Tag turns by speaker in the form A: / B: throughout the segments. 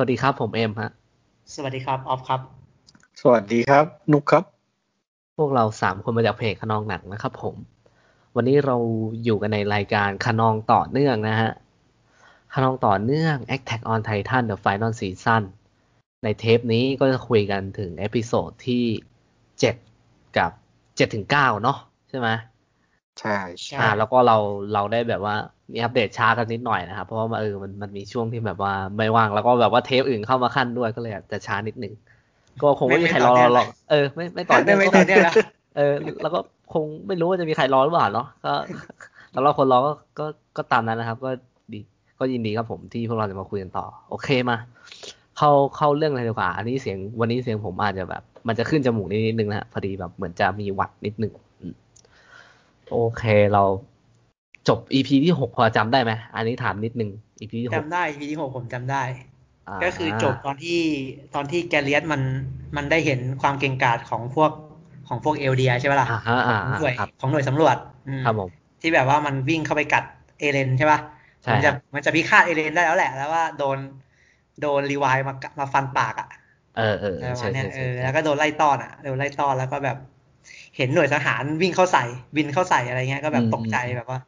A: สวัสดีครับ ผมเอ็มฮะ
B: สวัสดีครับออฟครับ
C: สวัสดีครับ นุกครับ
A: พวกเราสามคนมาจากเพจคะนองหนังนะครับ ผม วันนี้เราอยู่กันในรายการคะนองต่อเนื่องนะฮะคะนองต่อเนื่อง Attack on Titan The Final Season ในเทปนี้ก็จะคุยกันถึง episode ที่เจ็ดกับเจ็ดถึงเก้าเนาะใช่ไหม
C: ใช่
B: ใช่
A: อ่าแล้วก็เราเราได้แบบว่า มีอัปเดตช้ากันนิดหน่อยนะครับ เพราะว่าเออมันมันมีช่วงที่แบบว่าไม่ว่างแล้วก็แบบว่าเทปอื่นเข้ามาขั้นด้วยก็เลยอาจจะช้านิดนึงก็คงไม่มีใครรอเราหรอกเออไม่ไม่ต่อเนื่อง
B: ไม่
A: ก็
B: ต่อเนื่องนะ
A: เออ แล้วก็คงไม่รู้ว่าจะมีใครรอหรือเปล่าเนาะก็สำหรับคนรอก็ก็ก็ตามนั้นนะครับ ก็ดีก็ยินดีครับผมที่พวกเราจะมาคุยกันต่อ โอเคมา เข้าเข้าเรื่องเลยดีกว่า อันนี้เสียงวันนี้เสียงผมอาจจะแบบ มันจะขึ้นจมูกนิดนึงนะฮะพอดีแบบเหมือนจะมีหวัดนิดนึงอืมโอเคเรา จบ EP ที่หกพอจำได้ไหมอันนี้ถามนิดนึง EP ที่หก
B: จำได้ EP ที่หกผมจำได้อ่าก็คือจบตอนที่ตอนที่แกลเลียดมันมันได้เห็นความเก่งกาจของพวกของพวกเอลเดียใช่ปะล่ะ
A: อ่าฮะอ่า
B: ของหน่วย
A: ครับ
B: ของหน่วยสำรวจอืม
A: ครับผม
B: ที่แบบว่ามันวิ่งเข้าไปกัดเอเลนใช่ปะ
A: ใช่
B: มันจะค
A: รับ
B: มันจะพิฆาตเอเลนได้แล้วแหละ แล้วว่าโดนโดนรีไวล์มากะมาฟันปากอะ
A: เออเออ
B: อะไรประ
A: ใช่
B: มาณเนี้
A: ใช่
B: ยเอ
A: ใช่
B: อแล้วก็โดนไล่ต้อนอะโดนไล่ต้อนแล้วก็แบบ เห็นหน่วยทหารวิ่งเข้าใส่บินเข้าใส่อะไรเงี้ยก็แบบตกใจแบบว่า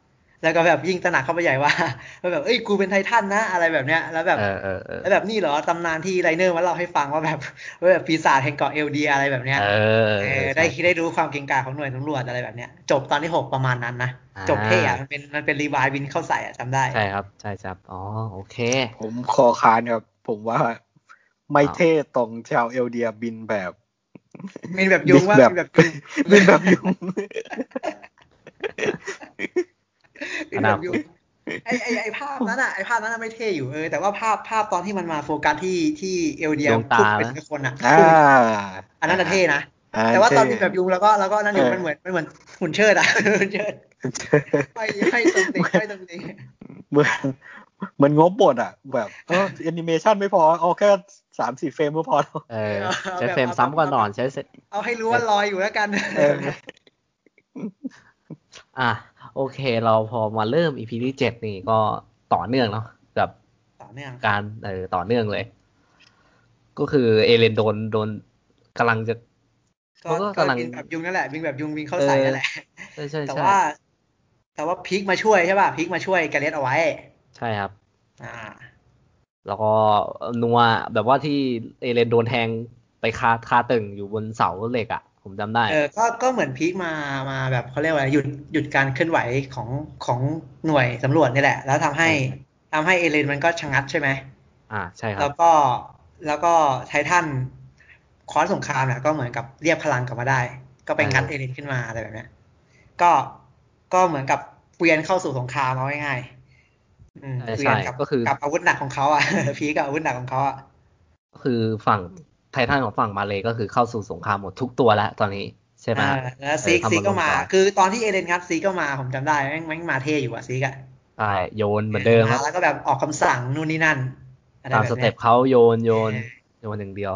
B: แล้วก็แบบยิ่งตระหนักเข้าไปใหญ่ว่าว่าแบบเอ้ยกูเป็นไททันนะ อะไรแบบเนี้ย แล้วแบบ
A: เออเออเออ
B: แล้วแบบนี่เหรอตำนานที่ไรเนอร์มาเล่าให้ฟังว่าแบบว่าแบบปีศาจแห่งเกาะเอลเดียอะไรแบบเนี้ย
A: เออ
B: เออ
A: ใช่
B: ได้ได้รู้ความเก่งกาจของหน่วยตำรวจอะไรแบบเนี้ย จบตอนที่หกประมาณนั้นนะ
A: อ่า
B: จบเท่อะมันเป็นมันเป็นรีวายบินเข้าใส่อะจำได้
A: ใช่ครับ ใช่ครับ อ๋อโอเค
C: ผมคอคานครับ ผมว่าไม่เท่ตรงชาวเอลเดียบินแบบ
B: มีแบบยุงว่า
C: แบบ
B: มีแบบยุง
C: บินแบบยุง
B: มีแบบยุงไอไอไอภาพนั้นอะไอภาพนั้นอะไม่เท่อยู่เออแต่ว่าภาพภาพตอนที่มันมาโฟกัสที่ที่เอลเดีย
A: ดวงตา
B: พุ่งเป็น
A: นะ
B: คนอะ
C: อ่า
B: อันนั้นอะเท่นะ
C: อ่
B: แต่ว่าตอน
C: เท่
B: มีแบบยุงแล้วก็แล้วก็นั่นอยู่
C: เออ
B: มันเหมือนมันเหมือนหุ่นเชิดอะหุ่นเชิดให้ให้ต๊องแต๊งให้ต๊องแต๊ง
C: เหมือนเหมือนงบหมดอะ แบบเออแอนิเมชันไม่พอเอาแค่สามสี่ frame ก็พอแล้ว
A: เออใช้ frame ซ้ำก่อนนอนใช้เสร็จ
B: เอาให้รู้ว่าลอยอยู่แล้วกัน
C: เออ
A: อะ โอเค เราพอมาเริ่ม EP ที่เจ็ดนี่ก็ต่อเนื่องเนาะกับ
B: ต่อเนื่อง
A: การเออต่อเนื่องเลย ก็คือเอเลนโดนโดนกำลังจะ
B: ก็
A: มันก็
B: ก็
A: กำลัง
B: บินแบบยุงนั่นแหละบินแบบยุงบินเข้าใส่
A: เออ
B: นั่นแหละ
A: ใช่ใช่
B: แต่
A: ใช่
B: ว่า แต่ว่าพีคมาช่วยใช่ป่ะพีคมาช่วยแกลเลียดเอาไว้
A: ใช่ครับ
B: อ่า
A: แล้วก็นัวแบบว่าที่เอเลนโดนแทงไปคาคาตึงอยู่บนเสาเหล็กอะ ผมจำได้
B: เออก็ก็เหมือนพีคมามาแบบเขาเรียกว่าหยุดหยุดการเคลื่อนไหวของของหน่วยสำรวจนี่แหละ แล้วทำให้
A: ใช่
B: ทำให้เอเลนมันก็ชะงักใช่ไหม
A: อ่าใช่ครั
B: แล้วก็แล้วก็ไททันค้อนสงครามเนี่ยก็เหมือนกับเรียกพลังกลับมาได้ ก็ไปงัด
A: เออ
B: เอเลนขึ้นมาอะไรแบบเนี้ยก็ก็เหมือนกับเกวียนเข้าสู่สงครามเอาง่ายๆอืม
A: ใช่
B: เกวียน
A: ใช่
B: กับ
A: ก็คือ
B: กับอาวุธหนักของเขาอะพีคกับอาวุธหนักของเขาอะ
A: ก็คือฝั่ง ไททันของฝั่งมาเลย์ก็คือเข้าสู่สงครามหมดทุกตัวแล้วตอนนี้ใช่ไหม
B: เออแล้วซีก
A: เออทำ
B: ซีกก็มา
A: บอลลูนก่อน
B: คือตอนที่เอเลนงัดซีกก็มาผมจำได้แม่งแม่งมาเท่อยู่อะซีกอะ
A: ใช่โยนเหมือนเดิมค
B: มา
A: รับ
B: แล้วก็แบบออกคำสั่งนู่นนี่นั่นอะไร
A: ตาม
B: แบบ
A: ส
B: เนี้
A: เต็
B: ย
A: ปเขาโยนโยน
B: เออ
A: โยนอย่างเดียว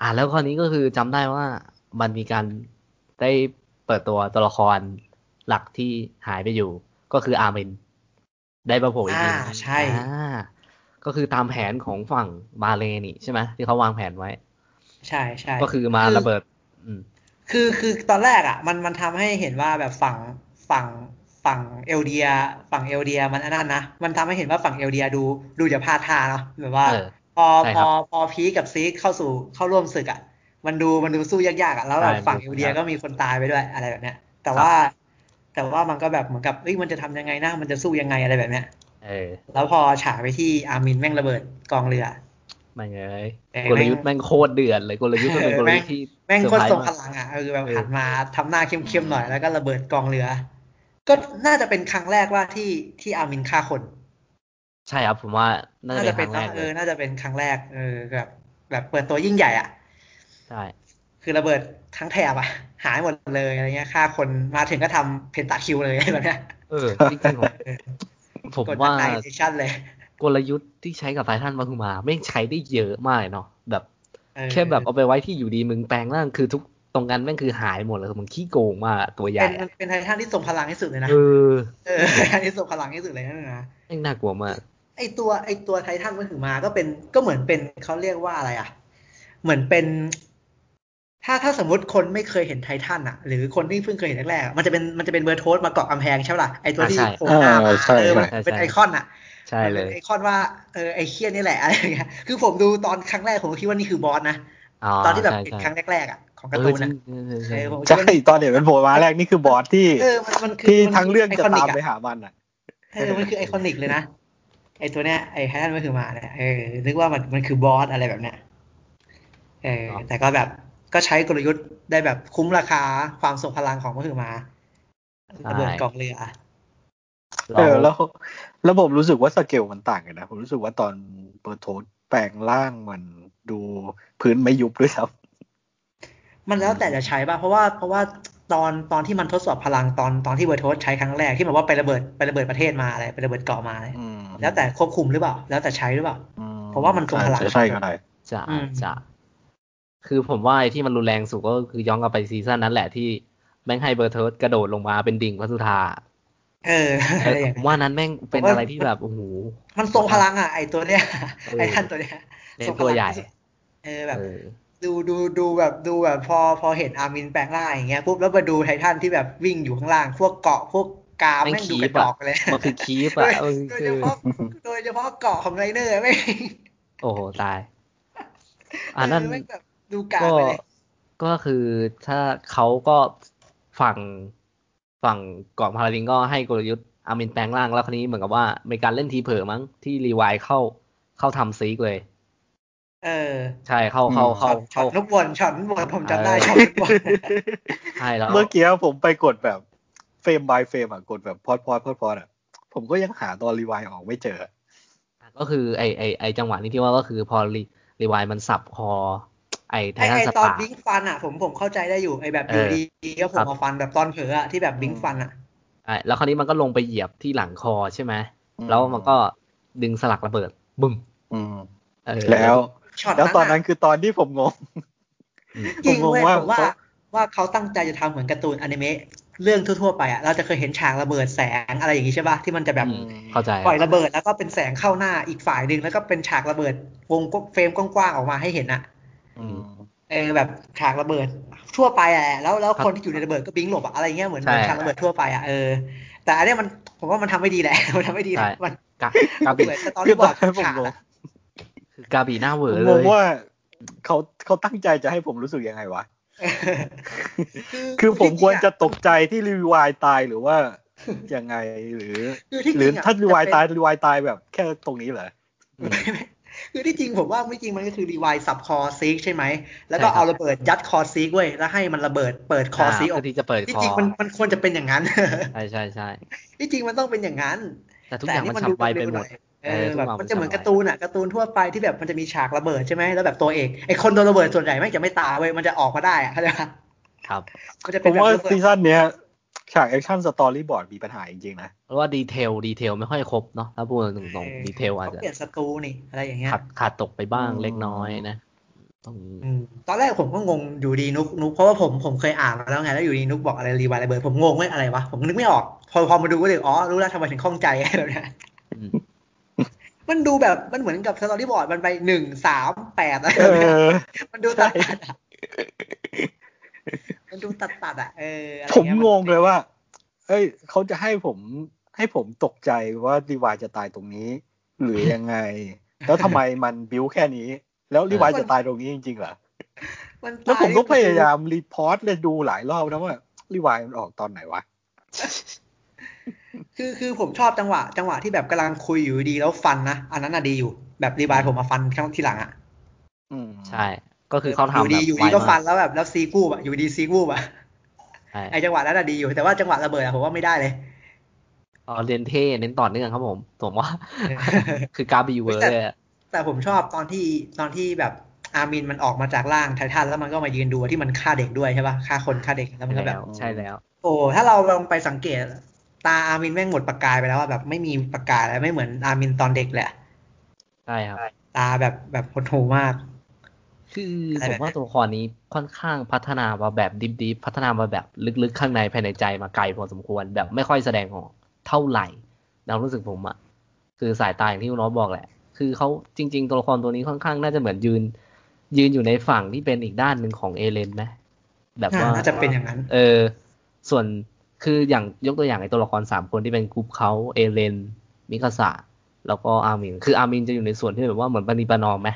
A: อ่าแล้วคราวนี้ก็คือจำได้ว่ามันมีการได้เปิดตัวตัวละครหลักที่หายไปอยู่ ก็คืออาร์มินได้มาโผล่อีกที
B: อ่า
A: นึง
B: ใช่
A: อ่าก็คือตามแผนของฝั่งมาเลนี่ใช่ไหมที่เขาวางแผนไว้
B: ใช่ใช่
A: ก็คือมาระเบิด อืม
B: คือคือตอนแรกอะ มันมันทำให้เห็นว่าแบบฝั่งฝั่งฝั่งเอลเดีย ฝั่งเอลเดียมันอันนั้นนะมันทำให้เห็นว่าฝั่งเอลเดียดูดูจะพลาดท่าเนาะแบบว่า
A: เออ
B: พอ
A: ใช่ครั
B: บพอพอพีคกับซีกเข้าสู่เข้าร่วมศึกอะมันดูมันดูสู้ยากๆอะแล้วแบบ
A: ใช่
B: ฝั่ง
A: มันดู
B: เอลเดีย
A: ยาก
B: ก็มีคนตายไปด้วยอะไรแบบเนี้ย แต่
A: ครับ
B: ว่า แต่ว่ามันก็แบบเหมือนกับเอ้ยมันจะทำยังไงนะมันจะสู้ยังไงอะไรแบบเนี้ย
A: เออ
B: แล้วพอฉายไปที่อาร์มินแม่งระเบิดกองเรือ
A: แม่งเลย
B: เออก
A: ลยุทธ์แม่งโคตรเดือดเลยกลยุทธ์มันเป็นกลยุทธ์ที่
B: แม่ง
A: เซอร์
B: โคต
A: ไพ
B: ร
A: ร
B: ทรง
A: ส์
B: พ
A: มาก
B: ลังอะเออแบบ
A: เออ
B: หันมาทำหน้าเข้มๆหน่อยแล้วก็ระเบิดกองเรือ ก็น่าจะเป็นครั้งแรกว่าที่ที่อาร์มินฆ่าคน
A: ใช่ครับผมว่าน่า
B: น่า
A: จะ
B: จะ
A: เป็
B: เป็นน
A: ครั้งแรก
B: เอ
A: เล
B: อยน่าจะเป็นครั้งแรกเออแบบแบบเปิดตัวยิ่งใหญ่อะ
A: ใช่
B: คือระเบิดทั้งแถบอะ หายหมดเลยอะไรเงี้ยฆ่าคนมาถึงก็ทำเพนตาคิวเลยแบบเนี้ย
A: เออจริงๆผม
B: เออ
A: ผม
B: กด
A: ว่า
B: ไนเนชั่นเลย
A: กลยุทธ์ที่ใช้กับไททันมาคือมาไม่งใช้ได้เยอะมากเลยเนาะแบบ
B: เออ
A: แค่แบบเอาไปไว้ที่อยู่ดีมึงแปลงร่างคือทุกตรงนั้นแม่งคือหายหมดเลยคือมึงขี้โกงมากอะตัวให
B: เป็
A: ญ่
B: น
A: อะ
B: เป็นไททันที่ทรงพลังที่สุดเลยนะ
A: เออ
B: เออไททันที่ทรงพลังที่สุดเลยนั่นนะ
A: แม่งน่ากลัวมาก
B: ไอไอตัวไอตัวไททันมันถึงมาก็เป็นก็เหมือนเป็นเขาเรียกว่าอะไรอะ เหมือนเป็น ถ้าถ้าสมมติคนไม่เคยเห็นไททันอะ หรือคนที่เพิ่งเคยเห็นแรกๆอะมันจะเป็นมันจะเป็นเบอร์โทสมาเกาะกำแพงใช่ปะล่ะไอตัวที่
A: อ่าใช่
B: โผล่หน้ามา
C: อ่าใช่
B: เออมัน
A: ใช่
B: เป็น
A: ใช่
B: ไอคอนอะ
A: ใช่เลย
B: มันป็นไอคอนว่าเออไอเคียนี่แหละอะไรอย่างเงี้ยคือผมดูตอนครั้งแรกผมก็คิดว่านี่คือบอสนะตอนที่แบบ
A: ใช่
B: เห็น
A: ใช่
B: ครั้งแรกๆอะของ
A: เอ
B: การ์
A: อ
B: ตูน
A: จริ
B: อะ
A: งเออใช่
B: เออผม
C: ใช่ตอนเห็นมันโผล่มาแรกนี่คือบอสที่
B: เออมันมันคือ
C: ที่
B: มัน
C: ทั้งเรื่องจะ
B: ไคนิ
C: ตาม
B: ก
C: ไปหามันอะ
B: เออมันคือไอคอนิกเลยนะไอตัวเนี้ยไอไททันมันคือมาเนี่ยเออนึกว่ามันมันคือบอสอะไรแบบเนี้ยเออแต่ก็แบบก็ใช้กลยุทธ์ได้แบบคุ้มราคาความทรงพลังของมันคือมาระเบิดกองเรือ
C: เออแล้ว แล้วผมรู้สึกว่าสเกลมันต่างกันนะ ผมรู้สึกว่าตอนเบอร์โทลท์แปลงร่างมันดูพื้นไม่ยุบด้วยครับ
B: มันแล้วแต่จะใช้ป่ะ เพราะว่าเพราะว่าตอนตอนที่มันทดสอบพลังตอนตอนที่เบอร์โทลท์ใช้ครั้งแรกที่แบบว่าไประเบิดไประเบิดประเทศมาอะไรไประเบิดเกาะมาอะไร
C: อืม
B: แล้วแต่ควบคุมหรือเปล่า แล้วแต่ใช้หรือเปล่า
C: อืม
B: เพราะว่ามันทรงพลัง
C: ใช่ใช่ก็ได้
A: จะ
B: อืม
A: จะคือผมว่าไอ้ที่มันรุนแรงสุดก็คือย้อนกลับไป season นั้นแหละที่แม่งให้เบอร์เทิร์ดกระโดดลงมาเป็นดิ่งพระสุธา
B: เออ
A: เอ
B: อะไร
A: อ
B: อย่าง
A: ผม
B: เงี้ย
A: ว่านั้นแม่งเป็น
B: ผมว่า
A: อะไรที่แบบโอ้โห
B: มันทรงพลังอะไอตัวเนี้ย
A: เออ
B: ไอท่านตัวเนี้ย
A: เล่
B: ทร
A: น
B: งพ
A: ตัว
B: ลัง
A: ใหญ่
B: ที่สุดเออแบบ
A: เออ
B: ดูดูดูแบบดูแบบพอพอเห็นอาร์มินแปลงร่างอย่างเงี้ยปุ๊บแล้วมาดูไททันที่แบบวิ่งอยู่ข้างล่าง พวกเกาะพวกกา
A: แม่ง
B: แม่งดู
A: คี
B: ก
A: ประ
B: จอกเลย
A: มันคือคีป
B: โด
A: อะ
B: ย
A: เออ
B: โดย
A: คื
B: เฉ
A: อ
B: พาะโดยเฉพาะเกาะของไรเนอร์ไม่ง
A: โอ้โหตายอันนั้น
B: เแม่งแบบดูกา
A: ก็
B: ไปเลย
A: ก็คือถ้าเขาก็ฝั่ง ฝั่งเกาะพาราดินก็ให้กลยุทธ์อามินแปลงร่างแล้วคราวนี้เหมือนกับว่ามีการเล่นทีเผลอมั้งที่รีไวล์เข้าเข้าทำซีกเลย
B: เออ
A: ใช่เข้าเข้า
C: อืม
B: ช็
A: เข้า
B: อตช็อ
A: เข้า
B: ตนุกบอลช็อตนุกบอลผมจำได้
A: เออ
B: ช็อตนุกบอล
A: ใช่แล้ว
C: เมื่อกี้ผมไปกดแบบเฟรม by เฟรมอะกดแบบพอดพอดพอดพอดอะผมก็ยังหาตอนรีไวล์ออกไม่เจอ
A: ก็คือไอไอไอจังหวะนี้ที่ว่าก็คือพอรีรีไวล์มันสับคอ ไอไท
B: ไอ
A: ทัน
B: ไอ
A: ส
B: ตอน
A: ตาร์
B: บิงฟันอะผมผมเข้าใจได้อยู่ไอแบบอ
A: เอยู่อ
B: ดีๆก็ผ
A: ครั
B: ม
A: บ
B: มาฟันแบบตอนเผลออะที่แบบบิงฟันอะ
A: ใช่แล้วคราวนี้มันก็ลงไปเหยียบที่หลังคอใช่ไหม
C: อืม
A: แล้วมันก็ดึงสลักระเบิดบึ้ม
C: อืม
A: เออ
C: แล้ว
B: ช็อต
C: แล้วตอน
B: นั้
C: นั้นน
B: อะ
C: คือตอนที่ผมงง
A: อืม
B: จริง
C: ผมงง
B: เว้ย
C: ว่า
B: ผมว่า
C: เขา
B: ว่าเขาตั้งใจจะทำเหมือนการ์ตูนอนิเมะเรื่องทั่วๆไปอะเราจะเคยเห็นฉากระเบิดแสงอะไรอย่างงี้ใช่ป่ะที่มันจะแบบ
A: อืมเข้าใจ
B: ปล่อยระเบิดแล้วก็เป็นแสงเข้าหน้าอีกฝ่ายหนึ่งแล้วก็เป็นฉากระเบิดวงเฟรมกว้างๆออกมาให้เห็นอะ
C: อืม
B: เออแบบฉากระเบิดทั่วไปอะแล้วแล้ว
A: ครับ
B: คนที่อยู่ในระเบิดก็บิงหลบอะอะไรเงี้ยเหมือน
A: ใช่
B: เหมือนฉากระเบิดทั่วไปอะเออแต่อันเนี้ยมันผมว่ามันทำไม่ดีแหละมันทำไม่ดีแหละ
A: ใช่
B: มัน
A: กะกาบี
B: เหมือนสตอ
C: คือ
B: รี่บ
C: ต
B: อ
C: อ
B: ร์
C: น
B: ด
C: นั้นผม
B: ขาด
C: งง
B: อะ
A: คือกาบีหน้าเหว
C: ผ
A: อ
C: ม
A: เล
C: งง
A: ย
C: ว่าเขาเขาตั้งใจจะให้ผมรู้สึกยังไงวะ
B: เออคือ
C: คือผมควรจะตก
B: ใจ
C: ใจที่รีวายตายหรือว่ายังไงหรือ
B: คือที่
C: หรือ
B: จริงอะ
C: ถ้ารีวาย
B: จะเป็น
C: ตายรีวายตายแบบแค่ตรงนี้เหรอ
A: อืม
B: คือที่จริงผมว่าไม่จริงมันก็คือรีไวซ์สับคอซีกใช่ไหม แล้วก็
A: ใช่ครับ
B: เอาระเบิดยัดคอซีกเว้ยแล้วให้มันระเบิดเปิดคอซีกอ
A: เพื่
B: อก
A: อที่จะเปิด
B: ที่
A: คอ
B: จริงมันมันควรจะเป็นอย่างนั้น
A: ใช่ใช่ใช่
B: ที่จริงมันต้องเป็นอย่างนั้น
A: แต่ทุกอย่างมันฉับไวไปหมด
B: เออ
A: เออทุก
B: แบบ
A: อย่างมัน
B: มันจะเหมือน
A: ฉับไว
B: การ์ตูนอะการ์ตูนทั่วไปที่แบบมันจะมีฉากระเบิดใช่ไหมแล้วแบบตัวเอกไอคนโดนระเบิดส่วนใหญ่ไม่งจะไม่ตายเว้ยมันจะออกมาได้อะเข้าใจปะ
A: ครับ
B: มันจะ
C: ผ
B: เป็น
C: ม
B: แบบ
C: ว่า
B: ระเบิ
C: ซี
B: ด
C: ซั่นเนี้ย ฉากแอคชั่นสตอรี่บอร์ดมีปัญหาจริงๆนะ
A: เพราะว่าดีเทลดีเทลไม่ค่อยครบเนาะถ้าพูดตรงๆดีเทลอาจ
B: เขา
A: จะ
B: เปลี่ยนศัตรูนี่อะไรอย่างเงี้ย
A: ขาดขาดตกไปบ้าง
C: อืม
A: เล็กน้อยนะตรง
B: อืมตอนแรกผมก็งงอยู่ดีนุกนุกเพราะว่าผมผมเคยอ่านมาแล้วไงแล้วอยู่ดีนุกบอกอะไรรีวายระเบิดผมงงเว้ยอะไรวะผมนึกไม่ออก พอพอมาดูก็เลยอ๋อรู้แล้วทำไมถึงข้องใจอะไรแบบเนี้ย
A: อืม
B: มันดูแบบมันเหมือนกับสตอรี่บอร์ดมันไปหนึ่งสามแปดอะไร
C: เอ
B: แบบเนี้ย
C: อ
B: มันดูตัดตัดอะ มันดูตัดตัดอะเอออะไร
C: ผม
B: เงี้ย
C: งงเลยว่า เอ้ยเขาจะให้ผมให้ผมตกใจว่ารีวายจะตายตรงนี้ หรือยังไง แล้วทำไมมันบิวแค่นี้ แล้วรีวายจะตายตรงนี้จริงๆเหรอ
B: มัน
C: แล้ว
B: ตาย
C: ผมก็
B: นี่
C: พยายามรีพอร์ตเลยดูหลายรอบนะว่ารีวายมันออกตอนไหนวะ
B: คือคือผมชอบจังหวะ จังหวะที่แบบกำลังคุยอยู่ดีแล้วฟันนะ อันนั้นน่ะดีอยู่ แบบรีวายผมมาฟันข้างที่หลังอะ
C: อืม
A: ใช่ ก็คือเขา
B: อยู่
A: ทำแบ
B: ดี
A: บ
B: อยู่
A: ไว
B: ดีก็ฟั
A: มานก
B: แล้วแบบแล้วซีกูบอะอยู่ดีซีกูบอะ
A: ใช่
B: ไอจังหวะนั้นน่ะดีอยู่แต่ว่าจังหวะระเบิดอะผมว่าไม่ได้เลย
A: อ๋อเรียนเท่เน้นต่อเนื่องครับผมผมว่า คือกาบีเวอร์เลยอะ
B: แต่ผมชอบตอนที่ตอนที่แบบอามินมันออกมาจากร่างไททันแล้วมันก็มายืนดูที่มันฆ่าเด็กด้วยใช่ปะฆ่าคนฆ่าเด็กแล้วมันก็แบบ
A: ใช่แล้ว
B: โอ้ถ้าเราลองไปสังเกต ตาอามินแม่งหมดประกายไปแล้วอะแบบไม่มีประกายแล้วไม่เหมือนอามินตอนเด็กแหละ
A: ใช่ครับ
B: ตาแบบแบบหดหูมาก
A: คือ
B: อะไร
A: ผ
B: แบ
A: ม
B: บ
A: ว่าตัวละครนี้ค่อนข้างพัฒนามาแบบดิบดิบพัฒนามาแบบลึกๆ ข้างในภายในใจมาไกลพอสมควรแบบไม่ค่อยแสดงออกเท่าไหร่เรารู้สึกผมอะคือสายตาอย่างที่คุณโน้ตบอกแหละ คือเขาจริง ๆ ตัวละครตัวนี้ค่อนข้างน่าจะเหมือนยืน ยืนอยู่ในฝั่งที่เป็นอีกด้านหนึ่งของเอเลนไหมแบบว่า
B: น่าจะเป็นอย่างนั้น
A: เออ ส่วนคืออย่างยกตัวอย่างไอ้ตัวละครสามคนที่เป็นกรุ๊ปเขาเอเลนมิคาสะแล้วก็อามิน คืออามินจะอยู่ในส่วนที่แบบว่าเหมือนปณิปานอมไหม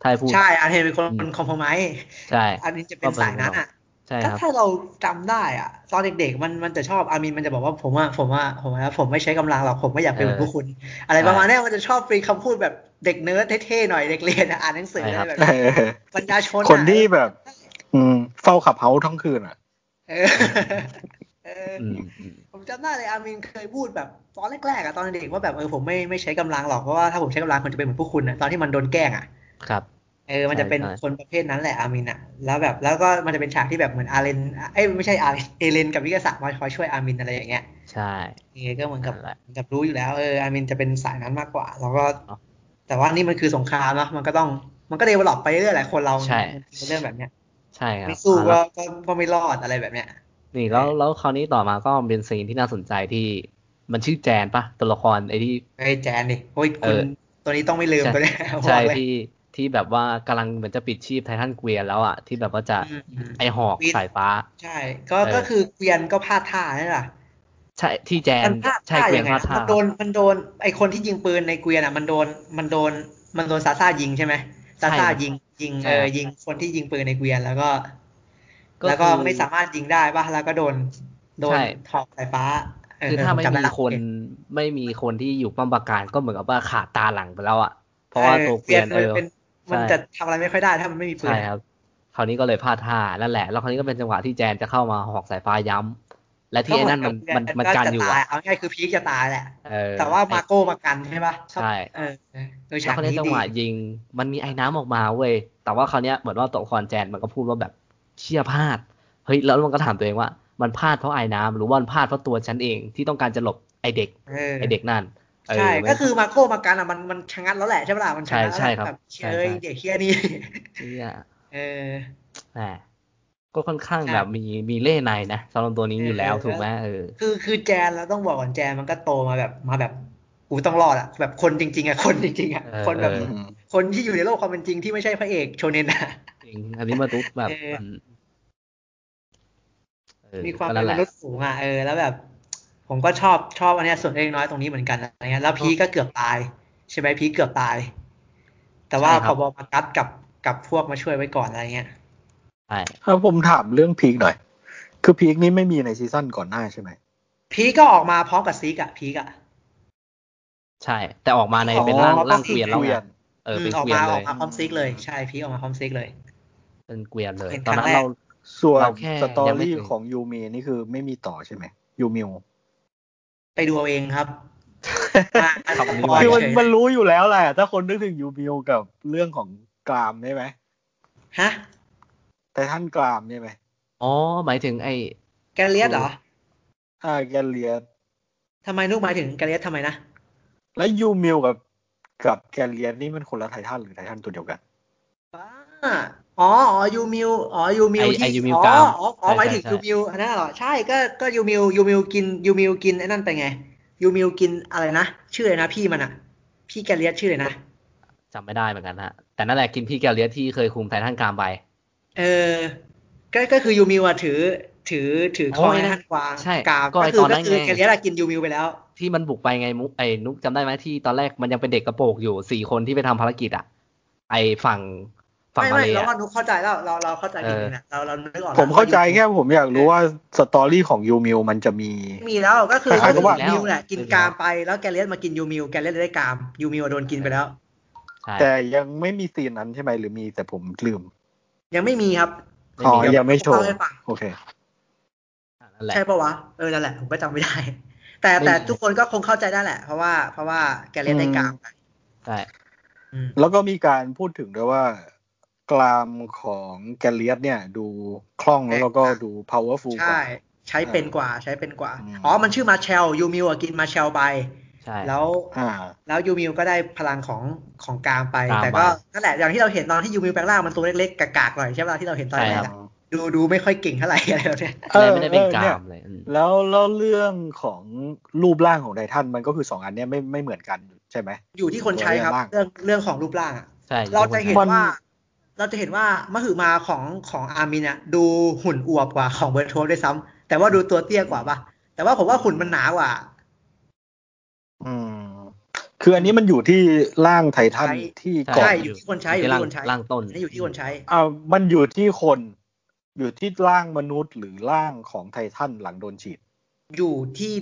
A: ถ้าให้พูด
B: ใช่อันเฮนเป็นคน
A: อืม
B: คอมโพไมซ์
A: ใช่
B: อันนี้จะเป็นสายนั้นอะ
A: ใช่
B: ถ้า
A: ครับ
B: ถ้าเราจำได้อะตอนเด็กๆมันมันจะชอบอามินมันจะบอกว่าผมว่าผมว่าผมว่าผมไม่ใช้กำลังหรอกผมไม่อยากเป็นเหมือนพวกคุณ อะไรประมาณเนี้ยมันจะชอบฟรีคำพูดแบบเด็กเนิร์ดเท่ๆหน่อยเด็กเรียนอะอ่านหนังสืออะไรแบบ
C: เอ
B: นี้
C: อ
B: ปัญญาชนอะ
C: คนที่แบบ อืมเฝ้าขับเฮาส์ทั้งคืนอะ
B: เออเอออ
A: อืมอืม
B: ผมจำได้เลยอามินเคยพูดแบบตอนแรกๆอะตอนเด็กว่าแบบเออผมไม่ไม่ใช้กำลังหรอกเพราะว่าถ้าผมใช้กำลังผมจะเป็นเหมือนพวกคุณอะตอนที่มันโดนแกล้งอะ
A: ครับ
B: เออ มันจะเป็น
A: ใช่ใช่
B: คนประเภทนั้นแหละอามินอะแล้วแบบ แล้วก็มันจะเป็นฉากที่แบบเหมือนอาเลน เอ้ยไม่ใช่อาเลนเอเลนกับวิกาสะมาคอยช่วยอามินอะไรอย่างเงี้ย
A: ใช่
B: เออก็เหมือนกับ
A: นั่นแหละ
B: เหมือนกับรู้อยู่แล้ว เออ อามินจะเป็นสายนั้นมากกว่า แล้วก็
A: เนอะ
B: แต่ว่านี่มันคือสงครามเนาะมันก็ต้อง มันก็ develop ไปเรื่อยๆแหละคนเรา
A: ใช่
B: มันเป็นเรื่องแบบเนี้ย
A: ใช่ครับ
B: ไม่สู้
A: อ่า
B: ก็
A: แล้ว
B: ก็ก็ไม่รอดอะไรแบบเนี้ย
A: นี่แล้วแล้วคราวนี้ต่อมาก็เป็น scene ที่น่าสนใจที่มันชื่อแจนปะตัวละครไอ้ที่
B: ไอ้ยแจนดิโอ้ย
A: เอ
B: คุณ
A: อ
B: ตัวนี้ต้องไม่ลืม
A: ใช่
B: ตัวเนี้ย
A: ใช่
B: บอกเลย
A: ที่ ที่แบบว่ากำลังเหมือนจะปิดชีพไททันเกวียนแล้วอะ ที่แบบว่าจะ
B: อืมอืม
A: ไอหอก
B: วิน
A: สายฟ้า
B: ใช่ ก็
A: เออ
B: ก็คือเกวียนก็พลาดท่านี่แหละ
A: ใช่ที่แจน
B: มันพลาด
A: ใช่
B: ท่า
A: เกวีย
B: ยั
A: น
B: งไง
A: พลาด
B: อะ
A: ท่า
B: มันโดนมันโดนไอคนที่ยิงปืนในเกวียนอะ มันโดนมันโดนมันโดนซาซ่ายิงใช่ไหมซาซ่ายิงยิง
A: ใช่
B: เออยิงคนที่ยิงปืนในเกวียนแล้วก็
A: ก็
B: แล้วก็
A: คือ
B: ไม่สามารถยิงได้ป่ะแล้วก็โดนโดน
A: ใช่
B: ถอกสายฟ้าเคื
A: อถ้าไม่
B: ผจำ
A: มี
B: ด้ละ
A: คน
B: โอเไม่
A: มีคนที่อยู่ป้อมปราการก็เหมือนกับว่าขาดตาหลังไปแล้วอะเพราะว่า
B: ออ
A: ตัวเกวียน
B: มั
A: เออ
B: เป็น มัน
A: ใช่
B: จะทำอะไรไม่ค่อยได้ถ้ามันไม่มีปืน
A: ใช่ครับคราวนี้ก็เลยพลาดท่านั่นแหละ แล้วคราวนี้ก็เป็นจังหวะที่แจนจะเข้ามาหอกสายฟ้าย้ำและที่ไอ้นั่นมันมันมันกันอยู่
B: จะตา
A: อะ
B: เอาง่ายคือพีคจะตายแหละ
A: เออ
B: แต่ว่า
A: ไอ้
B: มาโก้มากันใช่ป่ะ
A: ใช่
B: เออเออเออ
A: แล้
B: ฉาวก
A: คราวนี้
B: นี้
A: จัง
B: ดี
A: หวะยิงมันมีไอ้น้ำออกมาเว้ยแต่ว่าคราวเนี้ยเหมือนว่าตัวละครแจนมันก็พูดว่าแบบเชี่ยพลาดเฮ้ยแล้วมันก็ถามตัวเองว่ามันพลาดเพราะไอ้น้ำหรือว่ามันพลาดเพราะตัวฉันเองที่ต้องการจะหลบไอ้เด็ก
B: เออ
A: ไอ้เด็กนั่นเออ
B: ใช่
A: ไม่
B: ก็คือมาโก้มากันอะมันมันชะงัดแล้วแหละใช่ปะล่ะมันชะงัด
A: ใช่
B: แล้ว
A: ใช่ครับ
B: แบบ
A: ใช่
B: เอ้ย
A: ใช่
B: เด็กเฮียนี่
A: เชี่ย
B: เออ
A: แหมก็ค่อนข้าง
B: ใช่
A: แบบมีมีเล่ห์ในนะสำหรับตัวนี้อยู่แล้ว
B: เออ
A: ถูกไหมเออ
B: คือคือแจนเราต้องบอกก่อนแจนมันก็โตมาแบบมาแบบกูต้องรอดอะแบบคนจริง ๆอะคนจริงๆอะ
A: เออ
B: คนแบบ
A: เออ
B: คนที่อยู่ในโลกความเป็นจริงที่ไม่ใช่พระเอกโชเนนอะ
A: จริงอันนี้มาตุ๊กแบบ
B: เอออื
A: มเออ
B: มีความ
A: ก็
B: เป็
A: นั่
B: น
A: นแห
B: ม
A: ละ
B: นุษย์สูงอะเออแล้วแบบ ผมก็ชอบชอบอันเนี้ยส่วนเล็กน้อยตรงนี้เหมือนกันอะไรเงี้ยแล้วพีคก็เกือบตาย ใช่ไหมพีคเกือบตาย แต่ว่า
A: ใช่ค
B: พ
A: รั
B: อบบอมากัดกับกับพวกมาช่วยไว้ก่อนอะไรเงี้ย
A: ใช่
C: ถ้าผมถามเรื่องพีคหน่อย คือพีคนี้ไม่มีในซีซั่นก่อนหน้าใช่ไหม
B: พีคก็ออกมาพร้อมกับซีกอะพีกอะ
A: ใช่ แต่ออกมาใน
B: อ๋อ
A: เป็นร่าง
B: ก็
A: ร่าง
B: คือ
A: เกวียนแล้ว
C: เกวี
A: ไง
C: ยน
A: เออเป็น
B: มออก
A: เกวียน
B: มา
A: เล
B: ออยกมาพร้อมซิกเลยใช่พีคออกมาพร้อมซิกเลย
A: เป็นเกวียนเลย
B: เป็น
A: ตอนนั้
B: ครั้
A: น
B: งแรก
A: เรา
C: ส่วน
A: เราแค่
C: สตอ
A: ยังไม่
C: รี่
A: เคย
C: ของยูมีนี่คือไม่มีต่อใช่ไหมยูมิว
B: ไปดูเอาเองครับ
A: คำนี้
B: ปล่ย
C: คือมัน
B: เฉย
C: มันรู้อยู่แล้วแหละ ถ้าคนนึกถึงยูมิวกับเรื่องของกรามใช่ไหม
B: ฮะ
C: แต่ท่านกรามใช่ไหม
A: อ๋อ หมายถึงไอ้
B: แกเลียสเหรอ
C: อ่าแกเลียส
B: ทำไมนุกหมายถึงแกเลียสทำไมนะ
C: แล้วยูมิวกับกับแกเลียสนี่มันคนละไททันหรือไททันตัวเดียวกัน
B: บ้า อ๋ออ๋อยูมิวอ๋อยูมิว
A: ไอ้
B: ที่
A: ไอ้ยูมิว
B: อ๋อกา
A: ม
B: อ๋ออ๋อ
A: ใช่
B: หมายถึง
A: ใช่
B: ยูมิวอันนั้นเหรอใช่ก็ก็ยูมิวยูมิวกินยูมิวกินไอ้นั่นไปไงยูมิวกินอะไรนะชื่ออะไรนะพี่มันอะพี่แกเลียสชื่ออะไรนะ
A: จำไม่ได้เหมือนกันฮะแต่นั่นแหละกินพี่แกวเลียสที่เคยคุมไททันกรามไป
B: เออก็ก็คือยูมิวอะถือ ถือถือค
A: โอ้
B: อย
A: ยนั่น
B: ท่านกวาง
A: ใช่
B: กาม
A: ก็
B: ก็
A: ไอ้
B: คือ
A: ตอนนั้
B: ก็
A: น
B: คือ
A: ไง
B: แกเลียสอะกินยูมิวไปแล้ว
A: ที่มันบุกไปไงมุกไอ้นุกจำได้ไหมที่ตอนแรกมันยังเป็นเด็กกระโปรงอยู่สี่คนที่ไปทำภารกิจอะไอ้ฝั่ง ฝั่ง
B: ไม่
A: มา
B: ไม่
A: เล
B: เรา
A: อะ
B: ว่านุกเข้าใจแล้วเราเราเข้าใจผิด
A: เออ
B: เองนะเราเรานึกออก
C: ผมเข้าใจ
B: แล้ว
C: แค่ผมอยากรู้ว่าสตอรี่ของยูมิวมันจะมี
B: มีแล้วก็คือ
C: คล้ายๆกับว่า
B: ยูมิวแหละกินกรามไปแล้วแกเลียสมากินยูมิวแกเลียสเลยได้กรามยูมิวโดนกินไปแล้ว
A: ใช่
C: แต่ยังไม่มี scene นั้นใช่ไหมหรือมีแต่ผมลืม
B: ยังไม่มีครับ
A: ไม่
C: อ๋อ
A: มี
C: ยังไม่โชว์
B: เล่าให้ฟัง
C: โอเค
A: นั่นแหละ
B: ใช่ปะวะเออนั่นแหละผมก็จำไม่ได้ แต่แต่
A: ไม่มี
B: ทุกคนก็คงเข้าใจได้แหละ เพราะว่าเพราะว่าแกเลียสได้กรามไป
A: ใช่
B: อืม
C: แล้วก็มีการพูดถึงด้วยว่า กรามของแกเลียสเนี่ย ดูคล่องแล้วก็ดู powerful ก
B: ใช่
C: ว่า
B: ใช้เป็นกว่าใช้เป็นกว่า
C: อืม
B: อ๋อ มันชื่อมาเชลยูมิวอะกินมาเชลไป
A: ใช่
B: แล้ว
C: อ่า
B: แล้วยูมิวก็ได้พลังของของกามไป
A: กาม
B: แต่ก็
A: ไป
B: นั่นแหละอย่างที่เราเห็นตอนที่ยูมิวแปลงร่างมันตัวเล็กๆกากๆหน่อยใช่ป่ะที่เราเห็นตอน
A: ใช่
B: แร
A: ค
B: ก
A: รับ
B: อะดูดูไม่ค่อยเก่งเท่าไหร่อะไรแบบเนี้ย
C: เออ
A: ไม่ได้เป็น
C: เออกเนี่า
A: ยมเลยอืม
C: แล้วแล้วเรื่องของรูปร่างของไททันมันก็คือสองอันเนี้ยไม่ไม่เหมือนกันใช่ไหม
B: อยู่ที่คนใช้ครับ
C: ตัวร่าง
B: เรื่องเรื่องของรูปร่างอะ
A: ใช่
B: เราจะเห็น
C: มัน
B: ว่า เราจะเห็นว่ามหึมาของของอาร์มินอะดูหุ่นอวบกว่าของเบอร์โทสด้วยซ้ำแต่ว่าดูตัวเตี้ยกว่าปะแต่ว่าผมว่าหุ่นมันหนากว่า
C: อืม คืออันนี้มันอยู่ที่ร่างไททัน
B: ใช่
C: ที่
A: ใช่
C: ก่อน
B: ใช่อยู่ที่คนใช้อยู่ที่
A: ร่าง
B: คนใช้
A: ร่างต้น
B: อันนี้อยู่ที่คนใช้
C: อ่ามันอยู่ที่คน อยู่ที่ร่างมนุษย์หรือร่างของไททันหลังโดนฉีด
B: อยู่ที่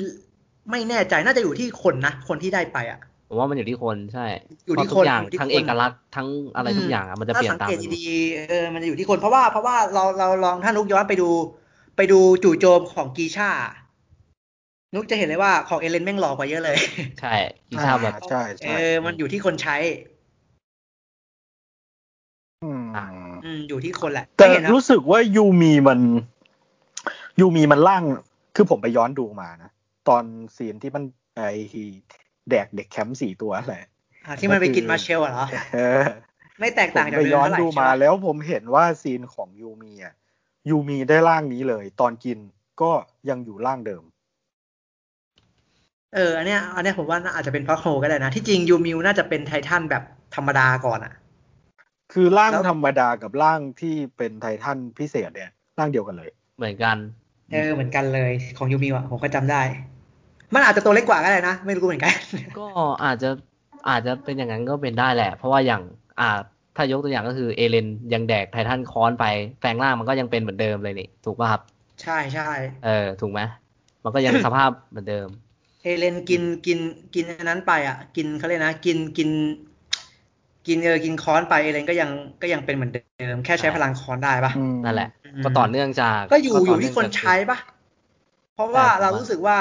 B: ไม่แน่ใจน่าจะอยู่ที่คนนะคนที่ได้ไปอะ
A: ผมว่ามันอยู่ที่คนใช่
B: อยู่ที่
A: เพราะทุกอย่าง
B: คนอยู่ที่
A: ทั้ง
B: คน
A: เอกลักษณ์ทั้งอะไรทุกอย่างอะมันจะเปลี่ยน
B: ถ้า
A: ตาม
B: สัง
A: ไป
B: เกต
A: หมด
B: ดีๆเออมันจะอยู่ที่คนเพราะว่าเพราะว่าเราเราลองถ้านุกย้อนไปดู ไปดูจู่โจมของกีชานุกจะเห็นเลยว่าของเอเลนแม่งหลอกกว่าเยอะเลย
A: ใช่กีชาแบบ
C: ใช่
B: เอ
C: ใช่
B: อมันอยู่ที่คนใช้
C: อืม
A: อะ
B: อืมอยู่ที่คนแหละ
C: แต่
B: ไม่เห็นนะ
C: รู้สึกว่ายูมีมันยูมีมันร่าง คือผมไปย้อนดูมานะ ตอนซีนที่มันไอ แดกเด็กแคมป์สี่ตัวแหละ
B: อะที่มันไปกินมาเชลอะเหรอ
C: เออ
B: ไม่แตก
C: ผ
B: ต่าง
C: ม
B: จาก
C: ไป
B: เดิม
C: ย้อน
B: เท่าไหร่
C: ดู
B: ใช่
C: มา
B: ไหม
C: แล้วผมเห็นว่าซีนของยูมีอะยูมีได้ร่างนี้เลย ตอนกินก็ยังอยู่ร่างเดิม
B: เอออันเนี้ยอันเนี้ยผมว่าน่าอาจจะเป็นเพราะโฮก็ได้นะ ที่จริงยูมิวน่าจะเป็นไททันแบบธรรมดาก่อนอะ
C: คือร่าง
B: แล้ว
C: ธรรมดากับร่างที่เป็นไททันพิเศษเนี่ยร่างเดียวกันเลย
A: เหมือนกัน
B: เออเหมือนกันเลยของยูมิวอะผมก็จำได้ มันอาจจะตัวเล็กกว่าก็ได้นะ ไม่รู้เหมือนกัน
A: ก็อาจจะอาจจะเป็นอย่างนั้นก็เป็นได้แหละ เพราะว่าอย่างอ่าถ้ายกตัวอย่างก็คือเอเลนยังแดกไททันคอนไปแปลงร่างมันก็ยังเป็นเหมือนเดิมเลยนี่ถูกป่ะครับ
B: ใช่ใช่
A: เออถูกไหมมันก็ยังสภาพเหมือนเดิม
B: เอเลนกินกินกินอันนั้นไปอะ กินเขาเรียกนะ กินกิน กินเออกินค้อนไปเอเลนก็ยังก็ยังเป็นเหมือนเดิม แค่ใช้พลังค้อนได้ปะ
C: อืม
A: นั่นแหละ
B: อืม
A: ก็ต่อเนื่องจาก
B: ก็อยู่
A: ต่
B: อยู่ที่คน
A: เงจาก
B: ใช้ปะเพราะว่า
A: ใช่ผมว่า
B: เรารู้สึกว่า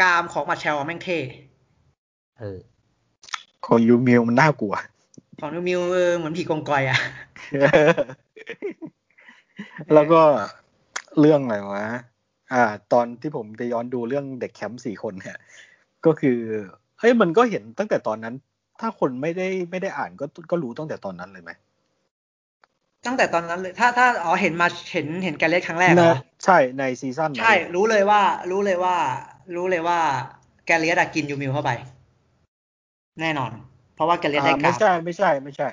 B: กามของมาเชลอะแม่งเท่
A: เออ
C: ของยูมิวมันน่ากลัว
B: ของยูมิวเออเหมือนผีกองกอยอะ
C: แล้วก็เรื่องอะไรวะ อ่า ตอนที่ผมไปย้อนดูเรื่องเด็กแคมป์สี่คนเนี่ย ก็คือ เฮ้ยมันก็เห็นตั้งแต่ตอนนั้น ถ้าคนไม่ได้ไม่ได้อ่านก็ก็รู้ตั้งแต่ตอนนั้นเลยไหม
B: ตั้งแต่ตอนนั้นเลย ถ้าถ้าอ๋อเห็นมาเห็นเห็นแกเลสครั้งแรกเหรอ
C: นะใช่ในซีซั่นนั้น
B: ใช่
C: เลย
B: รู้เลยว่า รู้เลยว่า รู้เลยว่าแกเลียสอะกินยูมิวเข้าไป แน่นอน เพราะว่าแกเลียสได้
C: อ่ากาไม่
B: ร
C: ใช่ไม่ใช่ไม่ใช่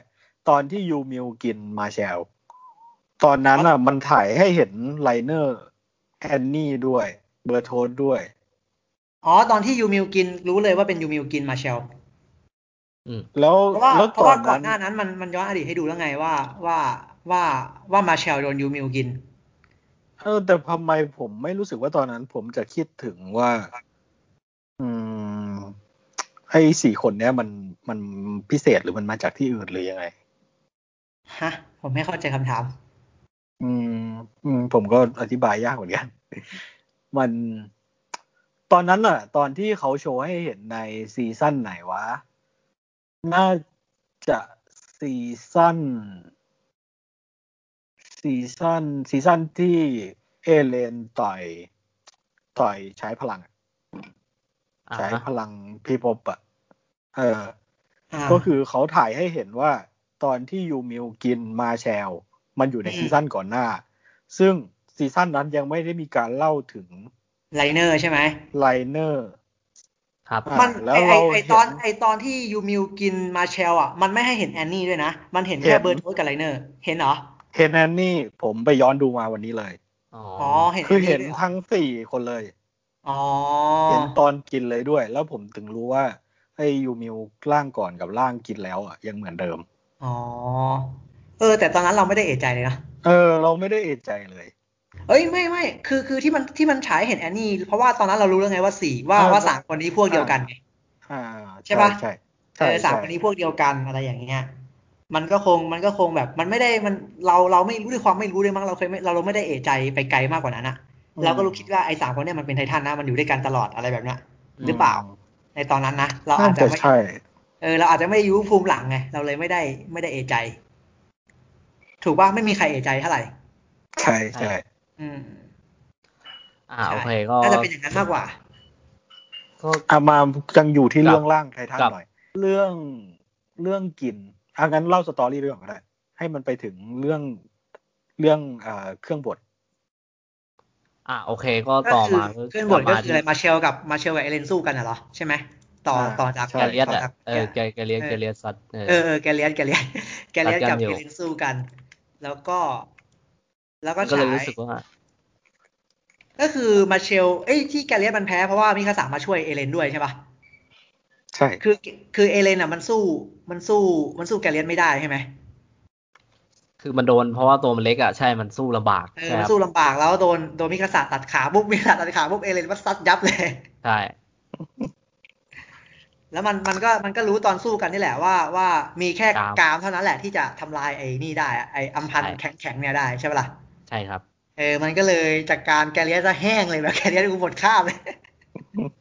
C: ตอนที่ยูมิวกินมาแชลตอนนั้นอะ มันถ่ายให้เห็นไลเนอร์แอนนี่ด้วย เบอร์โทลท์ด้วย
B: อ๋อ ตอนที่ยูมิวกิน รู้เลยว่าเป็นยูมิวกินมาเชล
A: อืม
C: แล้ว
B: เพราะว่า
C: แล้ว
B: เพราะ
C: ก่อ
B: ว่านก่อน
C: นั้น
B: หน้านั้นมันมันย้อนอดีตให้ดูแล้วไงว่าว่าว่าว่ามาเชลโดนยูมิวกิน
C: เออแต่ทำไมผมไม่รู้สึกว่าตอนนั้น ผมจะคิดถึงว่า อืมไอ้สี่คนเนี้ยมันมันพิเศษหรือมันมาจากที่อื่นหรือยังไง
B: ฮะผมไม่เข้าใจคำถาม
C: อืม อืม ผมก็อธิบายยากเหมือนกัน มัน ตอนนั้นอะตอนที่เขาโชว์ให้เห็นในซีซั่นไหนวะ น่าจะซีซั่น ซีซั่นซีซั่นที่เอเลนต่อยต่อยใช้พลังอะ
A: อ่า
C: ใช้
A: ฮะ
C: พลังพิภพอะเออ
B: อ่า
C: ก็คือเขาถ่ายให้เห็นว่าตอนที่ยูมิวกินมาแชล มันอยู่ใน
B: อืม
C: ซีซั่นก่อนหน้า ซึ่งซีซั่นนั้นยังไม่ได้มีการเล่าถึง
B: ไลเนอร์ใช่ไหม
C: ไลเนอร์
A: ครับ
C: อ่า
B: มัน
C: แล้ว
B: ไอไอ
C: เรา
B: ไอ
C: เห็น
B: ตอนไอตอนที่ยูมิวกินมาเชลอะ มันไม่ให้เห็นแอนนี่ด้วยนะ มันเห็นแค่
C: เห็น
B: เบิร์ดโทสกับไลเนอร์ เห็นเหรอ
C: เห็นแอนนี่ผมไปย้อนดูมาวันนี้เลย
A: อ๋อ
B: อ๋อเห็น
C: คือเห็น
B: ด้วยร
C: ทั้งสี่คนเลย
B: อ๋อ
C: เห็นตอนกินเลยด้วย แล้วผมถึงรู้ว่าไอ้ยูมิวร่างก่อนกับร่างกินแล้วอะยังเหมือนเดิม
B: อ๋อ เออ แต่ตอนนั้นเราไม่ได้เอะใจเลยนะ
C: เออ เราไม่ได้เอะใจเลย
B: เอ้ยไม่ไม่คือคือที่มันที่มันฉายเห็นแอนนี่เพราะว่าตอนนั้นเรารู้แล้วไงว่าสี่ว่า
C: อ่า
B: ว่าสามคนนี้พวกเดียวกันไง
C: อ่า
B: ใช่ปะ
C: ใช่
B: เอ
C: ใช่
B: อสาม
C: ใช่
B: คนนี้พวกเดียวกันอะไรอย่างเงี้ย มันก็คงมันก็คงแบบ มันไม่ได้มันเราเราไม่รู้ด้วยความไม่รู้ด้วยมั้งเราเคยไม่เราเราไม่ได้เอะใจไปไกลมากกว่านั้นอะเราก็รู้คิดว่าไอ้สามคนเนี้ยมันเป็นไททันนะมันอยู่ด้วยกันตลอดอะไรแบบเนี้ยหรือเปล่า ในตอนนั้นนะเรา
C: น่า
B: อาจจะ
C: จะ
B: ไม่
C: ใช่
B: เออเราอาจจะไม่รู้ภูมิหลังไงเราเลยไม่ได้ไม่ได้เอะใจ ถูกป่ะไม่มีใครเอะใจเท่าไหร่
C: ใช่ใช่
B: อืม
A: อ่า
B: ใช่
A: โอเคก็
B: น่าจะเป็นอย่างนั้นมากกว่า
A: ก็
C: อามายังอยู่ที่
A: กับ
C: เรื่องร่างไททัน
A: กับ
C: หน่อย เรื่องเรื่องกิน อะงั้นเล่า story ไปก่อนก็ได้ ให้มันไปถึงเรื่องเรื่องอ่าเครื่องบด
A: อ่าโอเค ก็
B: ก็
A: ต่อ
B: คือ
A: มา
B: เครื่องบดก็
A: ลับ
B: คืออะไรมาเชลกับมาเชลกับเอเลนสู้กันน่ะเหรอใช่ไหมต่อ
C: อ่า
B: ต่อจาก
C: ใช่
A: แกเลียส
B: ต่
A: อะ
B: จาก
A: เออแกแกเลียสแกเลียสซัดเออ
B: เออเออแกเลียสแกเลียสแกเลียส
A: ตัดกั
B: กับ
A: นอยู่
B: เอเลนสู้กัน แล้วก็ แล้วก็
A: ก็เลย
B: ฉาย
A: รู้สึกว่า
B: ก็คือมาเชล เอ้ยที่แกเลียสมันแพ้เพราะว่ามิคาสามาช่วยเอเลนด้วยใช่ปะ
C: ใช่
B: คือคือเอเลนอะมันสู้มันสู้มันสู้แกเลียสไม่ได้ใช่ไหม
A: คือมันโดนเพราะว่าตัวมันเล็กอะใช่มันสู้ลำบาก
B: เออ
A: ใช่
B: มัน
A: ครับ
B: สู้ลำบากแล้วโดนโดนมิคาสาตัดขาปุ๊บมิคาสาตัดขาปุ๊บเอเลนมันซัดยับเลย
A: ใช่
B: แล้วมันมันก็มันก็รู้ตอนสู้กันนี่แหละว่าว่ามีแค่
A: กราม
B: กรามเท่านั้นแหละที่จะทำลายไอ้นี่ได้อะไอ้อัมพันธ์
A: ใช่
B: แข็งแข็งๆเนี่ยได้ใช่ปะล่ะ
A: ใช่ครับ
B: เออมันก็เลยจากการแกเลียสจะแห้งเลยแบบแกเลียสกูหมดข้ามเลย
A: โอ้โห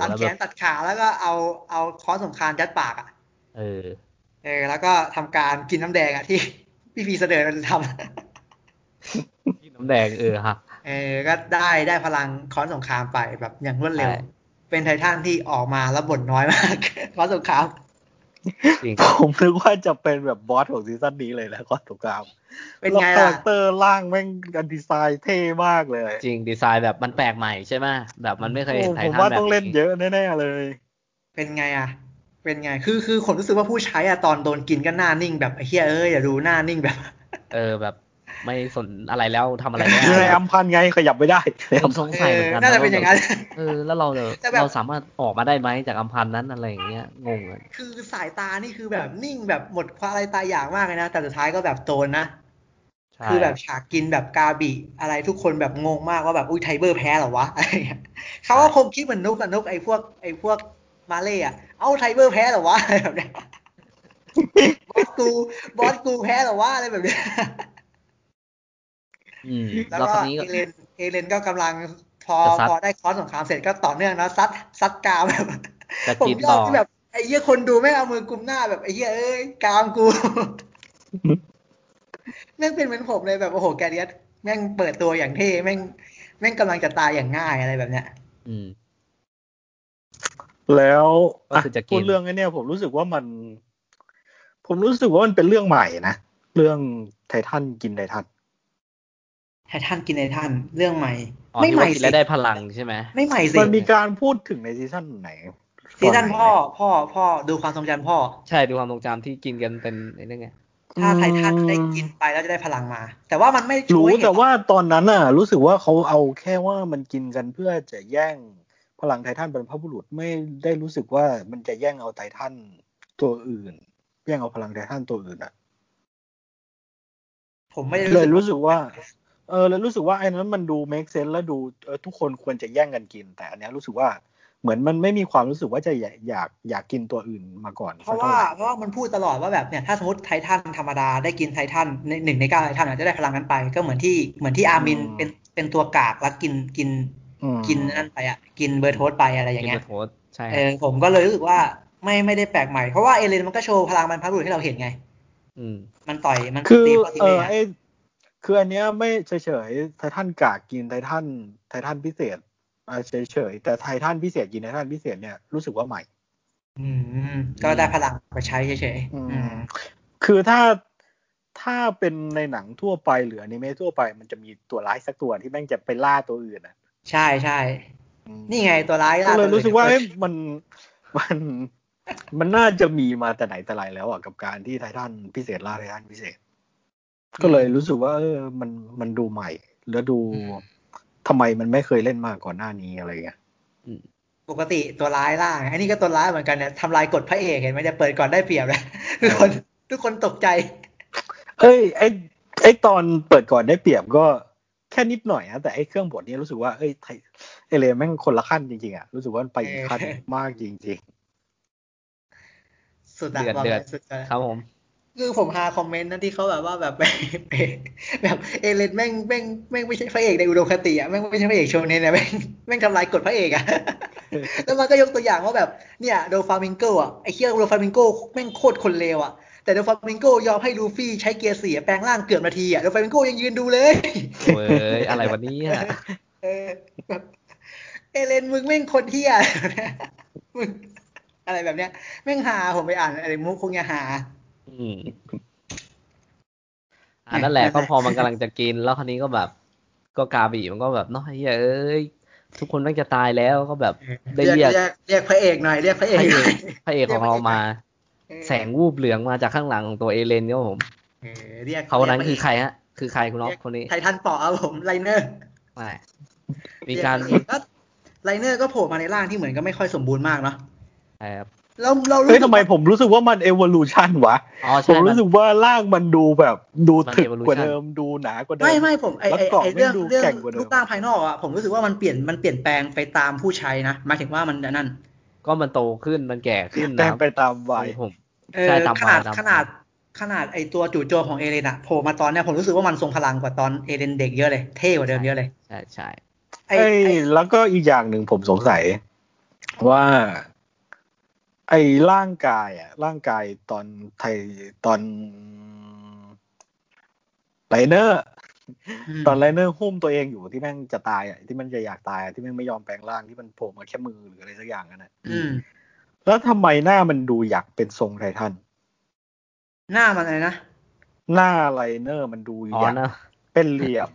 B: ตัด
A: แล้ว
B: แข
A: แบ
B: น
A: บ
B: ตัดขาแล้วก็เอาเอาค้อนสงครามยัดปากอะ
A: เออ
B: เออ แล้วก็ทำการกินน้ำแดงอะที่พี่พีเสนอมันทำ
A: น้ำแดงเออฮะ
B: เออ ก็ได้ได้พลังค้อนสงครามไปแบบอย่างรวดเร็ว
A: ใช่
B: เป็นไททันที่ออกมาแล้วบ่นน้อยมากค้อนสงคราม
A: จริง
C: ผมนึกว่าจะเป็นแบบบอสของซีซั่นนี้เลยนะก้อนสงคราม
B: เป็นไง
C: แล้วคา
B: ล่ะ
C: แรคเตอร์ร่างแม่งกันดีไซน์เท่มากเลย
A: จริงดีไซน์แบบมันแปลกใหม่ใช่ไหมแบบมันไม่เคยเห็น
C: โอ้
A: ไท
C: ผม
A: ทัน
C: ว่า
A: แบบ
C: ต้องเล่นเยอะแน่ๆเลย
B: เป็นไงอะ เป็นไง คือคือผมรู้สึกว่าผู้ใช้อะตอนโดนกินก็หน้านิ่งแบบไอ้เฮียเอ้ยอย่าดูหน้านิ่งแบบ
A: เออแบบ ไม่สนอะไรแล้วทำอะไรไม่
C: คือ
A: ได้
C: ในอัมพันไงขยับไม่ได้ใน
A: ผ
C: อั
A: ม
C: ม
A: สงสัยเหมือนกัน
B: น่าจะเป็นอย่างนั้น
A: เออแล้วเราจะ
B: แต่แบบ
A: เราสามารถออกมาได้ไหมจากอัมพันธ์นั้นอะไรอย่างเงี้ยงงเลย
B: คือสายตานี่คือแบบนิ่งแบบหมดความอะไรตายอยากมากเลยนะ แต่สุดท้ายก็แบบโตนนะ
A: ใช่
B: คือแบบฉากกินแบบกาบิอะไรทุกคนแบบงงมากว่าแบบอุ้ยไทเบอร์แพ้เหรอวะอะไรเงี้ยเขาก็คงคิดเหมือนนุกอะนุกไอ้พวกไอ้พวกมาเล่อะเอ้าไทเบอร์แพ้เหรอวะอะไรแบบเนี้ยบอสกูบอสกูแพ้เหรอวะอะไรแบบเนี้ย
A: อืม
B: แล้ว
A: แล้ว
B: ก็
A: คราวนี้
B: เอเลนเอเลนก็กำลังพอ
A: จะซัด
B: พอได้ค้อนสงครามเสร็จก็ต่อเนื่องนะซัดซัดกรามแบบ
A: จะ
B: ผม
A: กิน
B: ย
A: ต่
B: อ
A: อ
B: ดที่แบบไอ้เหี้ยคนดูไม่งเอามือกุมหน้าแบบไอ้เหี้ยเอ้ยกรามกูแม่งเป็นเหมือนผมเลยแบบโอ้โหแกเรียสแม่งเปิดตัวอย่างเท่แม่งแม่งกำลังจะตายอย่างง่ายอะไรแบบเนี้ย
A: อืม
C: แล้ว
A: ก็คือจะกิน
C: พูดเรื่องไอ้เนี่ยผมรู้สึกว่ามัน ผมรู้สึกว่ามันเป็นเรื่องใหม่นะ เรื่องไททันกินไททัน
B: ไททันกินไททันเรื่องใหม่
A: อ๋อ
B: ไม่
A: ที่
B: ให
A: ว่า
B: ม่
A: กิน
B: สิ
A: แล้วได้พลังใช่ไหม
B: ไม่ใหม่สิ
C: มันมีการพูดถึงในซีซั่นไหน
B: ซีซั่น
C: ตไห
B: พ่อพ่อพ่อดูความทรงจำพ่อ
A: ใช่ดูความทรงจำที่กินกันเป็นไอ้นั่นไง
B: ถ้าไททันได้กินไปแล้วจะได้พลังมา แต่ว่ามันไม่ช่
C: รู้
B: วย
C: แต่ว่าตอนนั้นน่ะ รู้สึกว่าเขาเอาแค่ว่ามันกินกันเพื่อจะแย่งพลังไททันบรรพบุรุษไม่ได้รู้สึกว่ามันจะแย่งเอาไททันตัวอื่นแย่งเอาพลังไททันตัวอื่นอะ
B: ผมไม่ได้
C: เลย
B: รู้
C: รู้
B: สึก
C: สึกว่า เออเลยรู้สึกว่าไอ้นั้นมันดู make sense แล้วดูเออทุกคนควรจะแย่งกันกิน แต่อันเนี้ยรู้สึกว่าเหมือนมันไม่มีความรู้สึกว่าจะอยากอยากอยากกินตัวอื่นมาก่อน
B: เพราะ
C: สัก
B: ว่า
C: ท่ไห
B: เพราะว่ามันพูดตลอดว่าแบบเนี่ยถ้าสมมติไททันธรรมดาได้กินไททันในหนึ่งในเก้าไททันอาจจะได้พลังนั้นไป ก็เหมือนที่เหมือนที่อาร์มินเป็นเป็นตัวกากแล้วกินกิน
C: อืม
B: กินนั่นไปอะกินเบอร์โทสไปอะไรอย่าง
A: กิน
B: เงี้
A: เบ
B: ย
A: อร์โทสใช่
B: เออผมก็เลยรู้สึกว่าไม่ไม่ได้แปลกใหม่เพราะว่าเอเลนมันก็โชว์พลังบรรพบุรุษให้เราเห็นไง
A: อืม
B: มันต่อยมัน
C: คือ
B: ตีปาติ
C: เอ
B: เล่
C: อ
B: อะ
C: ไอ คืออันเนี้ยไม่เฉยๆไททันกากกินไททันไททันพิเศษอ่าเฉยๆแต่ไททันพิเศษกินไททันพิเศษเนี่ยรู้สึกว่าใหม่
B: อืม ก็ได้พลังไปใช้เฉย
C: อื
B: ๆอื
C: ม
B: ม
C: คือถ้าถ้าเป็นในหนังทั่วไปหรืออนิเมะทั่วไปมันจะมีตัวร้ายสักตัวที่แม่งจะไปล่าตัวอื่นอะ
B: ใช่ใช่
C: อืม
B: นี่ไงตัวร้าย
C: ก็เลย
B: ตัว
C: รู้สึกว่า
B: อื่
C: เอ้
B: น
C: ยมันมันมันน่าจะมีมาแต่ไหนแต่ไรแล้วอะกับการที่ไททันพิเศษล่าไททันพิเศษ ก็เลยรู้สึกว่าเออมันมันดูใหม่ แล้วดูทำไมมันไม่เคยเล่นมาก่อนหน้านี้อะไรเงี้ย
B: ปกติตัวร้ายล่าไงอันนี้ก็ตัวร้ายเหมือนกันเนี่ยทำลายกฎพระเอกเห็นไหมจะเปิดก่อนได้เปรียบเลยทุกคน ทุกคนตกใจ
C: เอ้ยไอไอตอนเปิดก่อนได้เปรียบก็แค่นิดหน่อยนะแต่ไอเครื่องบดนี้รู้สึกว่าเอ้ยไทเอเลแม่งคนละขั้นจริงๆอะรู้สึกว่ามันไปอีกขั้น
B: เออ
C: มากจริง
B: สุดอะ
A: เดือด
B: บอก
A: เดื
B: เล
A: อด
B: ยสุดอะ
A: ครับผม
B: คือผมหาคอมเมนต์นะที่เขาแบบว่าแบบไปไปแบบเอเลนแม่งแม่งแม่งไม่ใช่พระเอกในอุดมคติอะแม่งไม่ใช่พระเอกโชเนนอะแม่งแม่งทำลายกฎพระเอกอะแล้วมันก็ยกตัวอย่างว่าแบบเนี่ยโดฟามิงโกอะไอ้เคียโดฟามิงโกแม่งโคตรคนเลวอะแต่โดฟามิงโกยอมให้ลูฟี่ใช้เกียร์เสียแปลงร่างเกือบนาทีอะโดฟามิงโกยังยืนดูเลย
A: เว้ยอะไรวันนี้อะ
B: เออแบบเอเลนมึงแม่งคนเที่ยมึงอะไรแบบเนี้ยแม่งหาผมไปอ่านอะไรมุกคงจะหา
A: อืมอ่านั่นแหละ
B: นั่นแห
A: ก็
B: ละ
A: พอมันกำลังจะกิน แล้วคราวนี้ก็แบบ ก็กาบีมันก็แบบเนาะเฮ้ยเอ้ยทุกคนต้องจะตายแล้วก็แบบได้
B: เรียก
A: เรียก
B: เรียกเรียกพระเอกหน่อยเรียกพระเอ
A: พ
B: ก
A: ระเอ
B: หน่
A: ก
B: อย
A: พระเอกของเรามา
B: เออ
A: แสงวูบเหลืองมาจากข้างหลังของตัวเอเลนครับผม
B: เออเรียก
A: เขาคนนั้น
B: รียก
A: คือใครฮะ คือใครคุณน็อกคนนี้
B: ไททันเปาะครับผมไลเนอร์
A: ไม่มีการ
B: เยพะเอกไลเนอร์ก็โผล่มาในร่างที่เหมือนก็ไม่ค่อยสมบูรณ์มากเนาะ
A: ใช่ครับ
B: เราเรารู้
C: เฮ้ยทำไมผมรู้สึกว่ามัน evolution วะ
A: อ๋อ
C: ผ
A: ใช่
C: ม
A: มัน
C: รู้สึกว่าร่างมันดูแบบดู
A: มัน
C: ถึก
A: evolution
C: กว่าเดิมดูหนากว่าเดิม
B: ไม่ไม่ผมไอ
C: แล้ว
B: ไอ
C: เกราะ
B: ไอเรื่อง
C: ไม่ดู
B: เรื่อง
C: แข็งกว่าเดิม
B: รูปร่างภายนอกอะผมรู้สึกว่ามันเปลี่ยนมันเปลี่ยนแปลงไปตามผู้ใช้นะหมายถึงว่ามันนั่น
A: ก็มันโตขึ้นมันแก่ขึ้น
C: แต่
A: นะครับ
C: ไปตามวัย
A: ผม
B: เออ
A: ใช่ตาม
B: ขนาด
A: วัยตามวัย
B: ขนาดขนาดไอตัวจู่โจมของเอเลนอะโผล่มาตอนเนี้ยผมรู้สึกว่ามันทรงพลังกว่าตอนเอเลนเด็กเยอะเลย เท่กว่าเดิมเยอะเลย
A: ใช่ใช่
B: ไอ
C: เอ้ย
B: ไอ
C: แล้วก็อีกอย่างหนึ่งผมสงสัยว่า ไอ้ร่างกายอะ ร่างกายตอนไทยตอนไลเนอร์
B: ม
C: ตอนไลเนอร์หุ้มตัวเองอยู่ที่แม่งจะตายอะที่มันจะอยากตายอะที่แม่งไม่ยอมแปลงร่างที่มันโผล่มาแค่มือหรืออะไรสักอย่างนั่นแหละ
B: อืม
C: แล้วทำไมหน้ามันดูอยากเป็นทรงไททัน
B: หน้ามันอะไรนะ
C: หน้าไลเนอร์มันดู
A: อ๋อ
C: อยาก
A: นะ
C: เป็นเหลี่ยม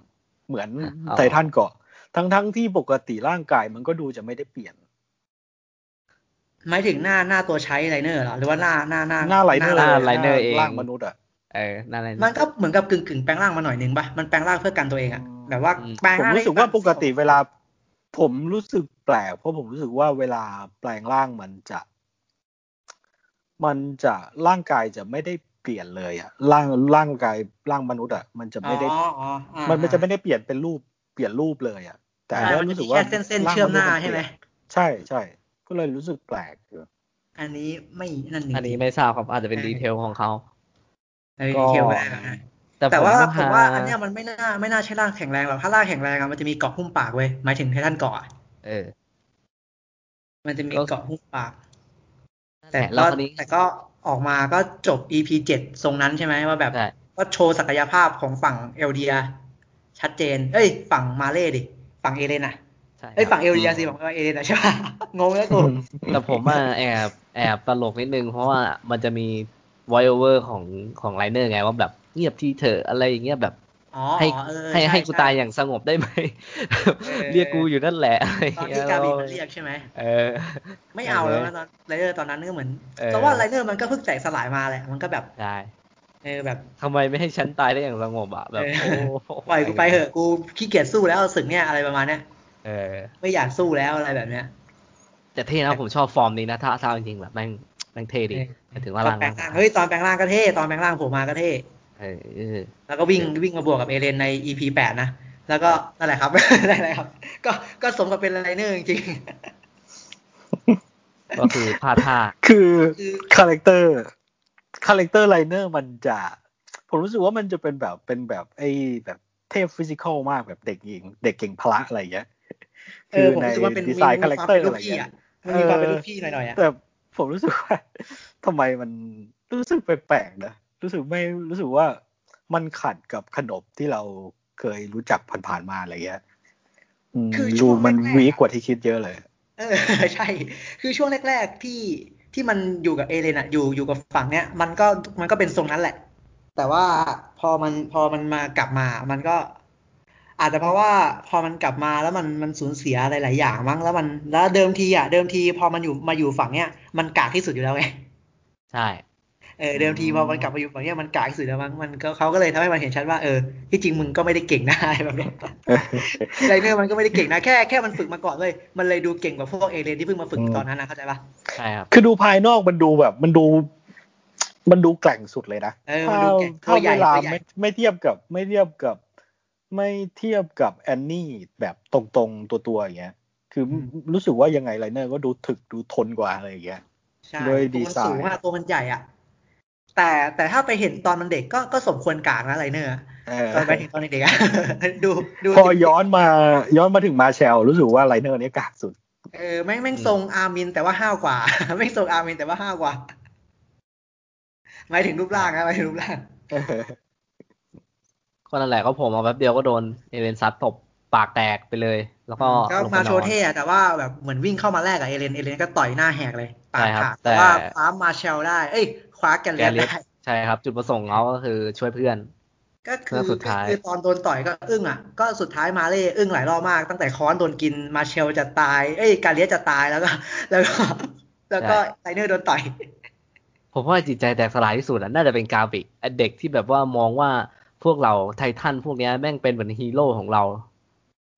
C: เหมือน
A: อ๋อ
C: ไททันเกาะทั้งทั้งๆที่ปกติร่างกายมันก็ดูจะไม่ได้เปลี่ยน
B: หมายถึงหน้าหน้าตัวใช้ไลเนอร์เหรอหรือว่าหน้าหน้าหน้า
C: หน้าไลเนอร์
A: หน้า Liner เอง
C: ร่างมนุษย์อะ
A: เออนั่นแหละ
B: มันก็เหมือนกับกึ่งกึ่งแปลงร่างมาหน่อยนึงปะมันแปลงร่างเพื่อกันตัวเองอะ
C: อืม
B: แบบว่า
A: อืม
B: แปลง
C: ผม
B: ร่าง
C: รู้สึกว่า
B: ให้
C: ปกติเวลา ผมรู้สึกแปลกเพราะผมรู้สึกว่าเวลาแปลงร่างมันจะ มันจะร่างกายจะไม่ได้เปลี่ยนเลยอะร่างร่างกายร่างมนุษย์อะมันจะไม่ได้
B: อ๋ออ๋ออ่า
C: มันมันจะไม่ได้เปลี่ยนเป็นรูปเปลี่ยนรูปเลยอะ แต่
B: ใช่
C: อัน
B: มัน
C: เนี้ย
B: จะ
C: รู้สึ
B: มี
C: กว่า
B: แค่เส้นเส้นๆเชื่อมหน้าใช่ไหม
C: ใช่ใช่ ก็เลยรู้สึกแปลกอยู่
B: อันนี้ไม่นั่นจริงๆ
A: อันนี้ไม่ทราบครับอาจจะเป็นดีเทลของเขา
B: เออ
A: ก็
B: ดีเทลก็ได้นะ
A: แต่
B: แต่ว่า
A: ผ
B: ผมมว่าอันเนี้ยมันไม่น่าไม่น่าใช่ร่างแข็งแรงหรอกถ้าร่างแข็งแรงอะมันจะมีเกาะหุ้มปากเว้ยหมายถึงไททันเกาะอะ
A: เออ
B: มันจะมี
A: ก็
B: เกราะหุ้มปาก แต่
A: แล้
B: ก็
A: วคราวนี้
B: แต่ก็ออกมาก็จบ EP เจ็ดทรงนั้นใช่ไหมว่าแบบ
A: ใช่
B: ก็โชว์ศักยภาพของฝั่งเอลเดีย ชัดเจน เอ้ย ฝั่งมาเล่ดิ ฝั่งเอเลนอะ
A: ใช่
B: เอ้ย
A: ครับ
B: ฝั่งเอลเดียสิฝั่งเอเลนอะใช่ปะงงแล้วกู
A: แต่ผมอะแอบแอบตลกนิดนึง เพราะว่ามันจะมี voice over ของของไลเนอร์ไงว่าแบบเงียบทีเถอะอะไรอย่างเงี้ยแบบ
B: อ๋อ
A: ให้
B: เออ
A: ให้
B: ช่
A: ให้กู
B: ช่
A: ตายอย่างสงบได้ไหม
B: เออ
A: เรียกกูอยู่นั่นแหละอะไร
B: ตอน
A: เงี้
B: ที่
A: ย
B: กาบีมันเรียกใช่ไหม
A: เออ
B: ไม่เอาแล้ว
A: เออ
B: นะตอนไลเนอร์ตอนนั้นก็เหมือน
A: เออ
B: แต่ว่าไลเนอร์มันก็เพิ่งแตกสลายมาแหละ มันก็แบบ
A: ใช่
B: เออแบบ
A: ทำไมไม่ให้ฉันตายได้อย่างสงบอะแบบ
B: เอ
A: โอ้
B: อปล่อยกูไปเถอะกูขี้เกียจสู้แล้วศึกเนี่ยอะไรประมาณเนี้ย
A: เออ
B: ไม่อยากสู้แล้วอะไรแบบเนี้ย
A: แต่เท่นะผมชอบฟอร์มนี้นะ ถ้าถ้าจริงๆแบบแม่งแม่งเท่ดี
B: เออ
A: หมายถึงว่า
B: ตอ
A: ร่านง
B: แปลงร่างเฮ้ยตอนแปลงร่างก็เท่ตอนแปลงร่างโผมมาก็เท่
A: เออเออ
B: แล้วก็วิ่งวิ่งมาบวกกับเอเลนใน EP แปดนะ แล้วก็นั่นแหละครับนั่นแหละครับ ก็ก็สมกับเป็นไลเนอร์จริง
A: ก็คือพลาดท่า
C: คือ
B: คือ
C: character character ไลเนอร์มันจะ ผมรู้สึกว่ามันจะเป็นแบบเป็นแบบไอ้แบบเทพ physical มากแบบเด็กหญิง เด็กเก่งพละอะไรอย่างเงี้ย
B: ๆเออผมรู้สึกว่าเป็น
C: ดีไซน์ character
B: มี
C: อะไร
B: วามเป็นลูกพี่
C: เงี้ย
B: อะมันมีความเป็นลูกพี่หน่อยๆอะ
C: แต่ผมรู้สึกว่าทำไมมันรู้สึกแปลกๆนะรู้สึกไม่รู้สึกว่ามันขัดกับขนบที่เราเคยรู้จักผ่านๆมาอะไรเงี้ยอืม
B: คือช่
C: ดู
B: วง
C: มัน
B: แรกๆ
C: วีกกว่าที่คิดเยอะเลย
B: เออใช่ คือช่วงแรก ๆที่ที่มันอยู่กับเอเลนอะอยู่อยู่กับฝั่งเนี้ย มันก็มันก็เป็นทรงนั้นแหละ แต่ว่าพอมันพอมันมากลับมา มันก็ อาจจะเพราะว่าพอมันกลับมาแล้วมันมันสูญเสียอะไรหลายอย่างมั้งแล้วมันแล้วเดิมทีอะเดิมทีพอมันอยู่มาอยู่ฝั่งเนี้ยมันกากที่สุดอยู่แล้วไง
A: ใช่
B: เออเดิมทีพอมันกลับมาอยู่ฝั่งเนี้ยมันกากที่สุดแล้วมั้งมันก็เขาก็เลยทำให้มันเห็นชัดว่าเออที่จริงมึงก็ไม่ได้เก่งนะอะไรแบบเนี้ยไลเนอร์มันก็ไม่ได้เก่งนะแค่แค่มันฝึกมาก่อนเลยมันเลยดูเก่งกว่าพวกเอเลนที่เพิ่งมาฝึก
C: อืม
B: ตอนนั้นนะเข้าใจปะ
A: ใช่ครับ
C: คือดูภายนอกมันดูแบบมันดูมันดูแกร่งสุดเลยนะ
B: เออมันดูเก่ง
C: ถ้า
B: ตัวใหญ่
C: เวลา
B: ตัวใหญ่
C: ไม่ไม่เทียบกับไม่เทียบกับ ไม่เทียบกับแอนนี่แบบตรงๆตัวตัวๆอย่างเงี้ย คืออรู้สึกว่ายังไงไลเนอร์ก็ดูถึกดูทนกว่าอะไรอย่างเงี้ย
B: ใช่
C: ด้วย
B: ตัว
C: ดี
B: มัน
C: ไซน์
B: สูงอะตัวมันใหญ่อะแต่แต่ถ้าไปเห็นตอนมันเด็กก็ก็สมควรกากนะไลเนอร์อะ
C: เออ
B: ตอนไปถึงตอนเด็กๆอะดูดู
C: พอย้อนมาย้อนมาถึงมาแชลรู้สึกว่าไลเนอร์เนี้ยกากสุด
B: เออแม่งแม่งทรงอาร์มินแต่ว่าห้าวกว่าแม่งทรงอาร์มินแต่ว่าห้าวกว่าหมายถึงรูปร่างนะหมายถึงรูปร่าง
A: ก็นั่นแหละก็ผมมาแป๊บเดียวก็โดนเอเลนซัดตบปากแตกไปเลย แล้วก็
B: ก็
A: ลงไป
B: มาน
A: อนโช
B: ว์เท่อะแต่ว่าแบบเหมือนวิ่งเข้ามาแรกกับเอเลนเอเลนก็ต่อยหน้าแหกเลยปาก
A: ใช่ครับ
B: ขาด
A: แต่
B: แต่ว่าคว้ามาเชลได้ เอ้ยคว้าแกน
A: แก
B: เลียน
A: เลียส
B: ได้
A: ใช่ครับ จุดประสงค์เขาก็คือช่วยเพื่อน
B: ก็คือ
A: แล้วสุดท้าย
B: ก็คือตอนโดนต่อยก็อึ้งอะก็สุดท้ายมาเล่อึ้งหลายรอบมาก ตั้งแต่ค้อนโดนกินมาเชลจะตาย เอ้ยกาเลียสจะตายแล้วก็ แล้วก็แล้วก็ไลเนอร์โดนต่อย
A: ผมว่าจิตใจแตกสลายที่สุดอะน่าจะเป็นกาบิไอ้เด็กที่แบบว่ามองว่า พวกเราไททันพวกเนี้ยแม่งเป็นเหมือนฮีโร่ของเรา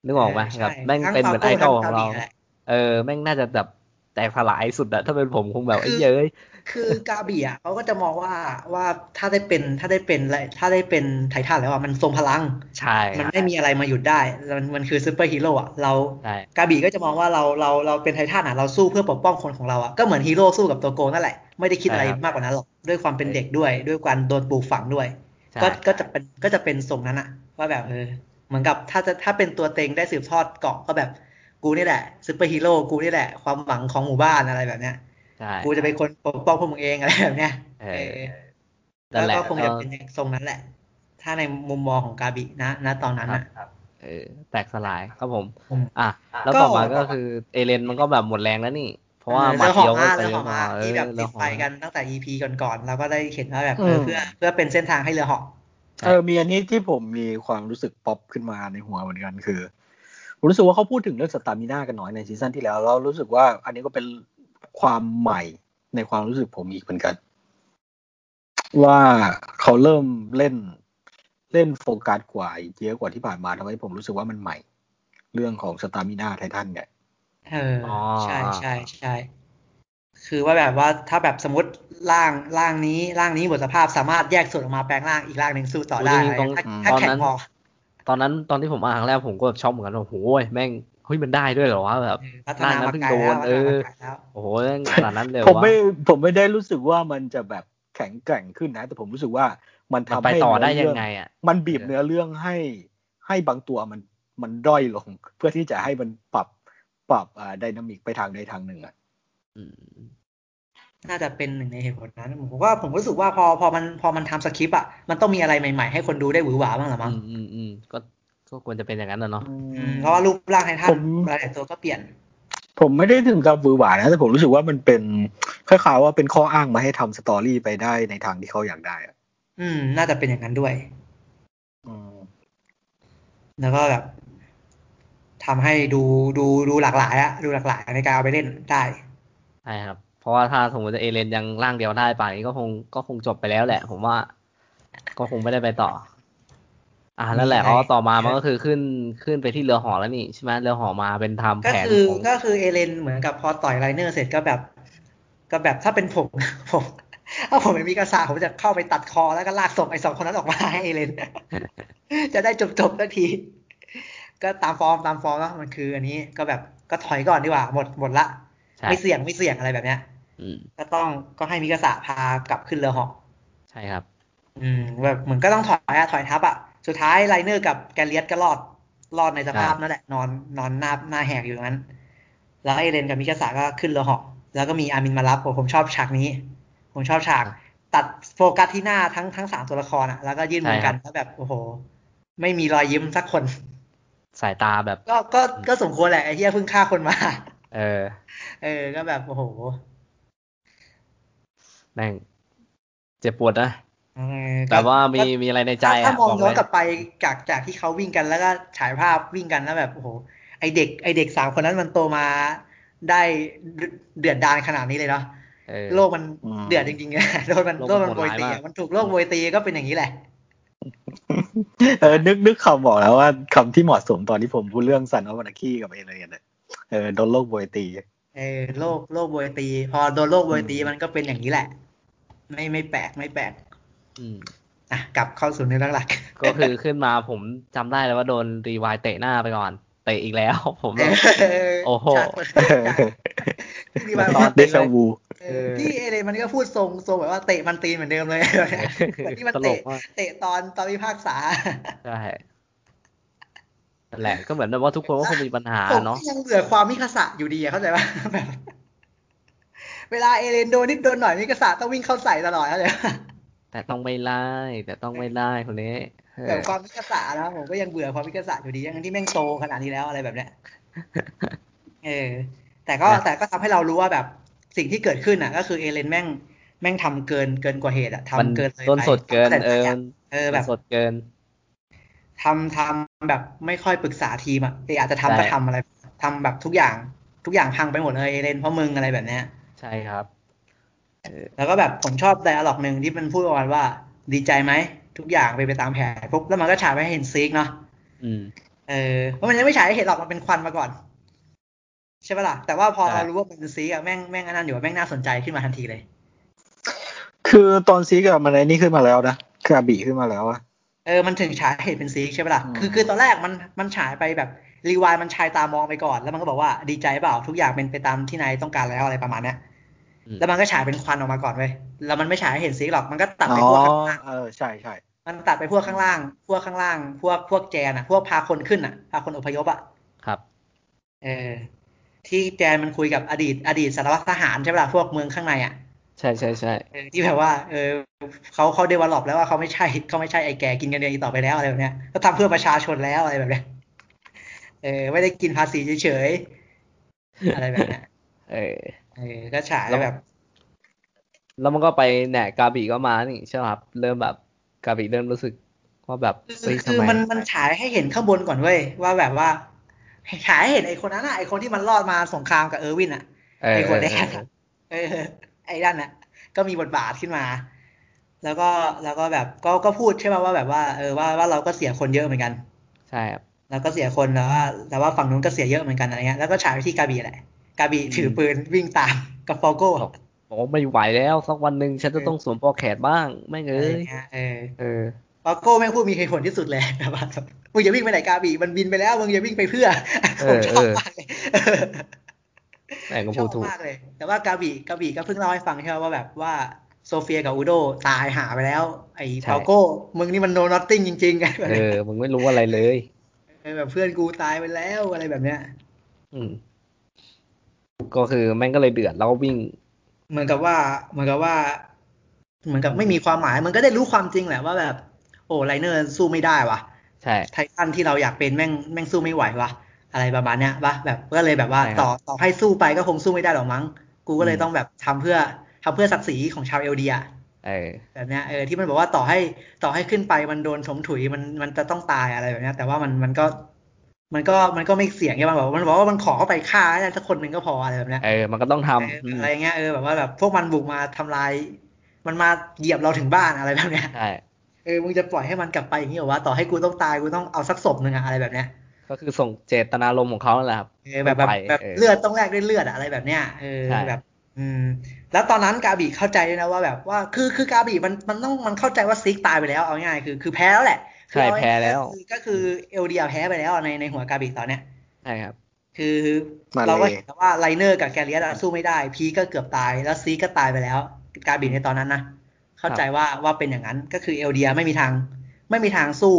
A: นึกออกไหม
B: ใช่
A: แบบแม่ง
B: ทั้ง
A: เป็นเหมือนไอ
B: Falcon
A: ดอลของเรา
B: ทั้ง Gabi แหละ
A: เออ แม่งน่าจะแบบแตกสลายสุดอะถ้าเป็นผมคงแบบ
B: คือ
A: ไอ้เย้ย
B: คือกาบีอะเขาก็จะมองว่าว่าถ้าได้เป็นถ้าได้เป็นอะไรถ้าได้เป็นไททันแล้วอะมันทรงพลัง
A: ใช่
B: มัน
A: ครับ
B: ไม่มีอะไรมาหยุดได้ มันมันคือซูเปอร์ฮีโร่อะเรา
A: ใช่
B: กาบีก็จะมองว่าเราเราเราเป็นไททันอะเราสู้เพื่อปกป้องคนของเราอะก็เหมือนฮีโร่สู้กับตัวโกงนั่นแหละ ไม่ได้คิดอะไร
A: ใช่ครับ
B: มากกว่านั้นหรอกด้วยความเป็นเด็กด้วย ด้วยการโดนปลูกฝังด้วย
A: ใช่
B: ก็ก็จะเป็นก็จะเป็นทรงนั้นอะว่าแบบเออเหมือนกับถ้าจะถ้าเป็นตัวเต็งได้สืบทอดเกาะก็แบบกูนี่แหละซูเปอร์ฮีโร่กูนี่แหละ ความหวังของหมู่บ้านอะไรแบบเนี้ย
A: ใช่
B: กูจะเป็นคนปกป้องพวกมึงเองอะไรแบบเนี้ย
A: เอ
B: เอ
A: อ
B: อ
A: นั่นแหละ
B: ก็คงจะ
A: ก็
B: เป็นทรงนั้นแหละ ถ้าในมุมมองของกาบินะณตอนนั้นอะ
A: เออแตกสลายครับผม
B: อืม
A: อะ แล้ว
B: ก็
A: ต่อมาก็คือเอเลนมันก็แบบหมดแรงแล้วนี่เพ ราะว่าหมัด
B: เรือหอ
A: เดียวก็
B: มา
A: ไป
B: เรือห
A: แล้
B: อ
A: ว
B: มา
A: เอ
B: ที่
A: อ
B: แบบ
A: เรื
B: ติ
A: อ
B: ด
A: หอ
B: ไฟ
A: มา
B: กันตั้งแต่ EP ก่อนๆเราก็ได้เห็นว่าแบบเอ
C: อื
B: อ
C: ม
B: เพื่อ เพื่อเป็นเส้นทางให้เรือเหาะ
A: ใช่
C: เออมีอันนี้ที่ผมมีความรู้สึกป๊อปขึ้นมาในหัวเหมือนกันคือผมรู้สึกว่าเขาพูดถึงเรื่อง stamina กันน้อยในซีซั่นที่แล้วแล้วรู้สึกว่า อันนี้ก็เป็นความใหม่ในความรู้สึกผมอีกเหมือนกัน ว่าเขาเริ่มเล่นเล่นโฟกัสกว่าเยอะกว่าที่ผ่านมาทำให้ผมรู้สึกว่ามันใหม่ เรื่องของ stamina ไททันเนี่ย
B: เอออ
A: อ
B: ใช่ใช่ใช่คือว่าแบบว่าถ้าแบบสมมติร่างร่างนี้ร่างนี้หมดสภาพสามารถแยกส่วนออกมาแปลงร่างอีกร่างหนึ่งสู้ต่อได้
A: โอ้จริงๆตรง
B: ถ้า
C: อืม
B: ถ้า
A: ตอน
B: แข่ง
A: นั้น
B: พอ
A: ตอนนั้นตอนที่ผมอ่านครั้งแรกผมก็แบบช็อกเหมือนกันว่าโอ้โหแม่งเฮ้ยมันได้ด้วยเหรอวะแบบ
B: เออพัฒ
A: ร่าง
B: นา
A: นั้น
B: มา
A: เพิ่ง
B: ไกล
A: โด
B: แล้ว
A: น
B: พั
A: เอ
B: ฒนา
A: อ
B: มาไกลแล้ว
A: โอ้โหแม่งขนาดนั้นเลยเหร
C: ผ
A: อ
C: ม
A: วะ
C: ไม่ผมไม่ได้รู้สึกว่ามันจะแบบแข็งแกร่งขึ้นนะ แต่ผมรู้สึกว่ามัน
A: มัน
C: ทำ
A: ไป
C: ให้
A: ต่อ
C: เนื้
A: ได้
C: อ
A: ยั
C: เรื่อง
A: งไงอะ
C: มันบีบ
A: เออ
C: เนื้อเรื่องให้ให้บางตัวมันมันด้อยลง เพื่อที่จะให้มันปรับ ปรับอ่าไดนามิกไปทางใดทางหนึ่งอะ
A: อืม
B: น่าจะเป็นหนึ่งในเหตุผลนั้นผมว่าผมรู้สึกว่าพอพอมันพอมันทำสคริปต์อะมันต้องมีอะไรใหม่ๆ ให้คนดูได้หวือหวาบ้างหรือมั้ง
A: อืมอืมอืมก็ก็ควรจะเป็นอย่างนั้นนะเนาะ
B: อืมเพราะว่ารูปร่างไททั
C: ผ
B: น
C: ม
B: หลายๆตัวก็เปลี่ยน
C: ผมไม่ได้ถึงกับวือหวานะแต่ผมรู้สึกว่ามันเป็นคล้ายๆว่าเป็นข้ออ้างมาให้ทำสตอรี่ไปได้ในทางที่เขาอยากได้อะ
B: อืม น่าจะเป็นอย่างนั้นด้วย
C: อืม
B: แล้วก็แบบ ทำให้ดูดูดูหลากหลายอะดูหลากหลายในการเอาไปเล่นได้
A: ใช่ครับ เพราะว่าถ้าสมมติว่าเอเลนยังร่างเดียวได้ป่านนี้ก็คงก็คงจบไปแล้วแหละ ผมว่า ก็คงไม่ได้ไปต่อ อ่านั่นแหละ
B: มีอะไร
A: อ๋อต่อมามันก็คือขึ้นขึ้นไปที่เรือหอแล้วนี่ใช่ไหมเรือหอมาเป็นทำ
B: ก็
A: แผน
B: คือ
A: ของ
B: ก็คือเอเลนเหมือนกับพอต่อยไลเนอร์เสร็จก็แบบ ก็แบบถ้าเป็นผมผมถ้าผมเป็นมิกาซาผมจะเข้าไปตัดคอแล้วก็ลากศพไอ้สองคนนั้นออกมาให้เอเลน จะได้จบจบๆสักที ก็ตามฟอร์มตามฟอร์มแล้วมันคือ อันนี้ก็แบบก็ถอยก่อนดีกว่าหมดหมดละ
A: ใช่
B: ไม่เสี่ยงไม่เสี่ยงอะไรแบบเนี้ย
A: อืม
B: ก็ต้องก็ให้มิกาซาพากลับขึ้นเรือเหาะ
A: ใช่ครับ
B: อืมแบบเหมือนก็ต้องถอยอะถอยทัพอะสุดท้ายไลเนอร์กับแกเลียสก็รอดรอดในสภาพ
A: ใช่
B: นั่นแหละ นอนนอนหน้าหน้าแหกอยู่อย่างนั้น แล้วเอเลนกับมิกาสาก็ขึ้นเรือเหาะแล้วก็มีอามินมารับผมผมชอบฉากนี้ ผมชอบฉาก ตัดโฟกัสที่หน้าทั้งทั้งสามตัวละครอะแล้วก็ยื่นมือกันแล้วแบบโอ้โห ไม่มีรอยยิ้มสักคน
A: สายตาแบบ
B: ก็ก็ก็สมควรแหละไอ้เหี้ยเพิ่งฆ่าคนมา
A: เออ
B: เออ ก็แบบโอ้โห
A: แม่งเจ็บปวดนะ
B: เออก็
A: แต่ว่ามี
B: ก็
A: มีอะไรในใจ
B: ถ้า
A: อะ
B: ถ้ามอง
A: บอก
B: ย้อน
A: เลย
B: กลับไปจากจากที่เขาวิ่งกันแล้วก็ฉายภาพวิ่งกันแล้วแบบโอ้โหไอเด็กไอเด็กสามคนนั้นมันโตมาได้เดือดดานขนาดนี้เลยเนาะ
A: เออ
B: โลกมัน
C: อืม
B: เดือดจริงๆอะโลกมัน
A: โลก
B: โลก
A: มั
B: มันน
A: โห
B: โว
A: ด
B: ย
A: ร้าย
B: ตี
A: มาก
B: อะมันถูกโลกโบยตีก็เป็นอย่างนี้แหละ
C: เออนึกนึกคำบอกแล้วว่าคำที่เหมาะสมตอนที่ผมพูดเรื่อง Sons of Anarchy กับเอเลนเนี่ยเออโดนโลกโบยตี
B: เออโลกโลกโบยตี พอโดนโลกโบยตี
C: อืม
B: มันก็เป็นอย่างนี้แหละ ไม่ไม่แปลกไม่แปลก
A: อืม
B: อะกลับเข้าสู่เนื้อเรื่องหลัก
A: ก็คือขึ้นมาผมจำได้เลยว่าโดนรีไวายเตะหน้าไปก่อน เตะอีกแล้ว ผมแบบโอ้โห
B: ฉากเปิดฉากที่รีไวล์
A: ตอน
C: déjà vu
B: เออที่เอเลนมันก็พูดทรงทรงแบบว่าเตะมันตีนเหมือนเดิมเลยเหมือนที่มันเตะตล
A: กมาก
B: เตะตอนตอนพิพากษา
A: ใช่นั่นแหละก็เหมือนแบบว่าทุกคนก็คงมีปัญหา
B: ผม
A: เนาะ
B: ก็ยังเบื่อความมิคาสะอยู่ดีอะเข้าใจป่ะแบบเวลาเอเลนโดนนิดโดนหน่อยมิคาสะต้องวิ่งเข้าใส่ตลอดเข้าใจป่ะ
A: แต่ต้องไม่ไล่แต่ต้องไม่ไล่คนนี้เอ
B: แบบ
A: อ
B: ความมิคาสะนะผมก็ยังเบื่อความมิคาสะอยู่ดีทั้งที่แม่งโตขนาดนี้แล้วอะไรแบบเนี้ยเออแต่ก็
A: นะ
B: แต่ก็ทำให้เรารู้ว่าแบบ สิ่งที่เกิดขึ้นอะ ก็คือเอเลนแม่งแม่งทำเกินเกินกว่าเหตุอะ
A: มัน
B: ทำเกินเลย
A: ต้น
B: ไป
A: สดเกิน
B: ตั้งแต่
A: เออ
B: ไหะ
A: มัน
B: เออแบบ
A: สดเกินำ
B: ทำแบบไม่ค่อยปรึกษาทีมอะเออาจจะทำ
A: ใช่
B: ก็ทำอะไรทำแบบทุกอย่างทุกอย่างพังไปหมดเลยเล่นเพราะมึงอะไรแบบเนี้ย
A: ใช่ครับ
B: แล้วก็แบบผมชอบไดอะล็อกหนึ่งที่มันพูดประมาณว่า ดีใจไหมทุกอย่างไปนไปตามแผนปุ๊บแล้วมันก็ฉายไปให้เห็นซิกเนาะ
A: อืม
B: เออเพราะมันยังไม่ฉายให้เห็นหรอกมันเป็นควันมาก่อน ใช่ปะล่ะ แต่ว่าพอ
A: ใช่
B: เรารู้ว่าเป็นซิกอะแม่งแม่งอันนั้นอยู่อะแม่งน่าสนใจขึ้นมาทันทีเลย
C: คือตอนซีกับมันไอ้นี่ขึ้นมาแล้วนะกระบี่ขึ้นมาแล้วอะ
B: เออมันถึงฉายให้เห็นเป็นซิกใช่ปะล่ะ
C: อืม
B: คือคือตอนแรกมันมันฉายไปแบบรีวายมันชายตามองไปก่อน แล้วมันก็บอกว่าดีใจเปล่าทุกอย่างเป็นไปตามที่นายต้องการแล้วอะไรประมาณเนี้ย
A: อืม
B: แล้วมันก็ฉายเป็นควันออกมาก่อนเว้ยแล้วมันไม่ฉายให้เห็นซิกหรอกมันก็ตัด
C: อ๋
B: ไป
C: อ
B: พวกข้างล่าง
C: เออใช่ใช่
B: มันตัดไปพวกข้างล่าง พวกข้างล่าง พวกพวกแจนอะพวกพาคนขึ้นอะพาคนอพยพอะ
A: ครับ
B: เออ ที่แจนมันคุยกับอดีต อดีตสารวัตรทหารใช่ปะล่ะพวกเมืองข้างในอะ
A: ใช่ใช่ใช่
B: เออที่แบบว่าเออเขาเขาเดเวลลอปแล้วว่าเขาไม่ใช่เขาไม่ใช่ไอ้แก่กินกันเองอีกต่อไปแล้วอะไรแบบเนี้ยเขาทำเพื่อประชาชนแล้วอะไรแบบเนี้ยเออไม่ได้กินภาษีเฉยๆอะไรแบบเนี้ย
A: เออ
B: เออก็ฉาย
A: แล้ว
B: แบบ
A: แล้วมันก็ไปแหนกาบีก็มานี่ใช่ไหมครับ เริ่มแบบกาบีเริ่มรู้สึกว่าแบบ
B: คื
A: เฮ้
B: อย
A: ทำ
B: คือ
A: ไม
B: มันมันฉายให้เห็นข้างบนก่อนเว้ยว่าแบบว่า ฉายให้เห็นไอ้คนนั้นอะไอ้คนที่มันรอดมาสงครามกับเออร์วินอะ
A: เออ
B: ไอ้หัวแด
A: เออง
B: อะเออไอ้ด้านน่ะ ก็มีบทบาทขึ้นมา แล้วก็แล้วก็แบบก็ก็พูดใช่ป่ะว่าแบบว่าเออว่าว่าเราก็เสียคนเยอะเหมือนกัน
A: ใช่ครับ
B: แล้วก็เสียคนแล้วว่าแต่ว่าฝั่งนู้นก็เสียเยอะเหมือนกันอะไรเงี้ยแล้วก็ฉายไปที่กาบีแหละกาบี
A: อืม
B: ถือปืนวิ่งตามกับฟอลโก้
A: บอกบอกว่าไม่ไหวแล้วสักวันหนึ่งฉันจะต้องสวมปลอกแขนบ้าง ไม่ง
B: อะไร
A: เอ้ย
B: เงี้ยเออ
A: เออ
B: ฟอลโก้แม่งพูดมีเหตุผลที่สุดเลยแบบว่ามึงอย่าวิ่งไปไหนกาบีมันบินไปแล้วมึงอย่าวิ่งไปเพื่อ
A: เอ
B: ผม
A: อ
B: ชอบ
A: เออ
B: มากเลย
A: แม่งก็
B: ช
A: พู
B: อ
A: ด
B: บ
A: ถูก
B: มากเลย แต่ว่ากาบีกาบีก็เพิ่งเล่าให้ฟังใช่ไหมว่าแบบว่าโซเฟียกับอูโดตายหาไปแล้ว ไอ้
A: ใช่
B: ฟาโก้ มึงนี่มันโนนอตติ้งจริงๆไงแบบ
A: เอ
B: เนี้ย
A: อมึงไม่รู้อะไรเลย
B: เออแบบเพื่อนกูตายไปแล้วอะไรแบบเนี้ย
A: อืม ก็คือแม่งก็เลยเดือดแล้วก็วิ่ง
B: เหมือนกับว่า เหมือนกับว่า เหมือนกับไม่มีความหมาย มันก็ได้รู้ความจริงแหละว่าแบบ โอ้ไลเนอร์สู้ไม่ได้ว่ะ
A: ใช่
B: ไททันที่เราอยากเป็นแม่งแม่งสู้ไม่ไหวว่ะอะไรประมาณเนี้ยปะแบบก็เลยแบบว่า
A: ใช่ครับ
B: ต่อต่อให้สู้ไปก็คงสู้ไม่ได้หรอกมั้ง กูก็เลย
A: อืม
B: ต้องแบบทำเพื่อทำเพื่อศักดิ์ศรีของชาวเอลเดีย
A: เออ
B: แบบเนี้ยเออที่มันบอกว่าต่อให้ต่อให้ขึ้นไปมันโดนถมถุยมันมันจะต้องตายอะไรแบบเนี้ย แต่ว่ามันมันก็มันก็มันก็ไม่เสี่ยงใช่ไหมบอกว่ามันบอกว่ามันขอเข้าไปฆ่าให้ได้สักคนหนึ่งก็พออะไรแบบเนี้ย
A: เออมันก็ต้องทำ
B: เออ
A: อืม
B: อะไรเงี้ยเออแบบว่าแบบพวกมันบุกมาทำลาย มันมาเหยียบเราถึงบ้านอะไรแบบเนี้ย
A: ใช่
B: เออมึงจะปล่อยให้มันกลับไปอย่างนี้เหรอวะต่อให้กูต้องตายกูต้องเอาสักศพหนึ่งอะอะไรแบบเนี้ย
A: ก็คือส่งเจตนารมณ์ของเขานั่นแหละครับ
B: เออแบบแบบ
A: ไป
B: แบบ
A: เออ
B: เลือดต้องแลกด้วยเลือดอะอะไรแบบเนี้ยเออ
A: ใช่
B: แบบ อืม แล้วตอนนั้นกาบีเข้าใจด้วยนะว่าแบบว่าคือคือกาบีมันมันต้องมันเข้าใจว่าซิกตายไปแล้วเอาง่ายๆคือคือแพ้แล้วแหละคือ
A: ใช่
B: เอาง่ายๆ
A: แพ้แล้ว
B: คือก็คือเอลเดียแพ้ไปแล้วในในหัวกาบีตอนเนี้ย
A: ใช่ครับ
B: คือ
C: มา
B: เราก็
C: เลย
B: เห็นแล้วว่าไลเนอร์กับแกเลียสอะสู้ไม่ได้ พีก็เกือบตายแล้วซิกก็ตายไปแล้ว กาบิในตอนนั้นนะ เข้าใจว่าว่าเป็นอย่างนั้นก็คือเอลเดียไม่มีทาง ไม่มีทางสู้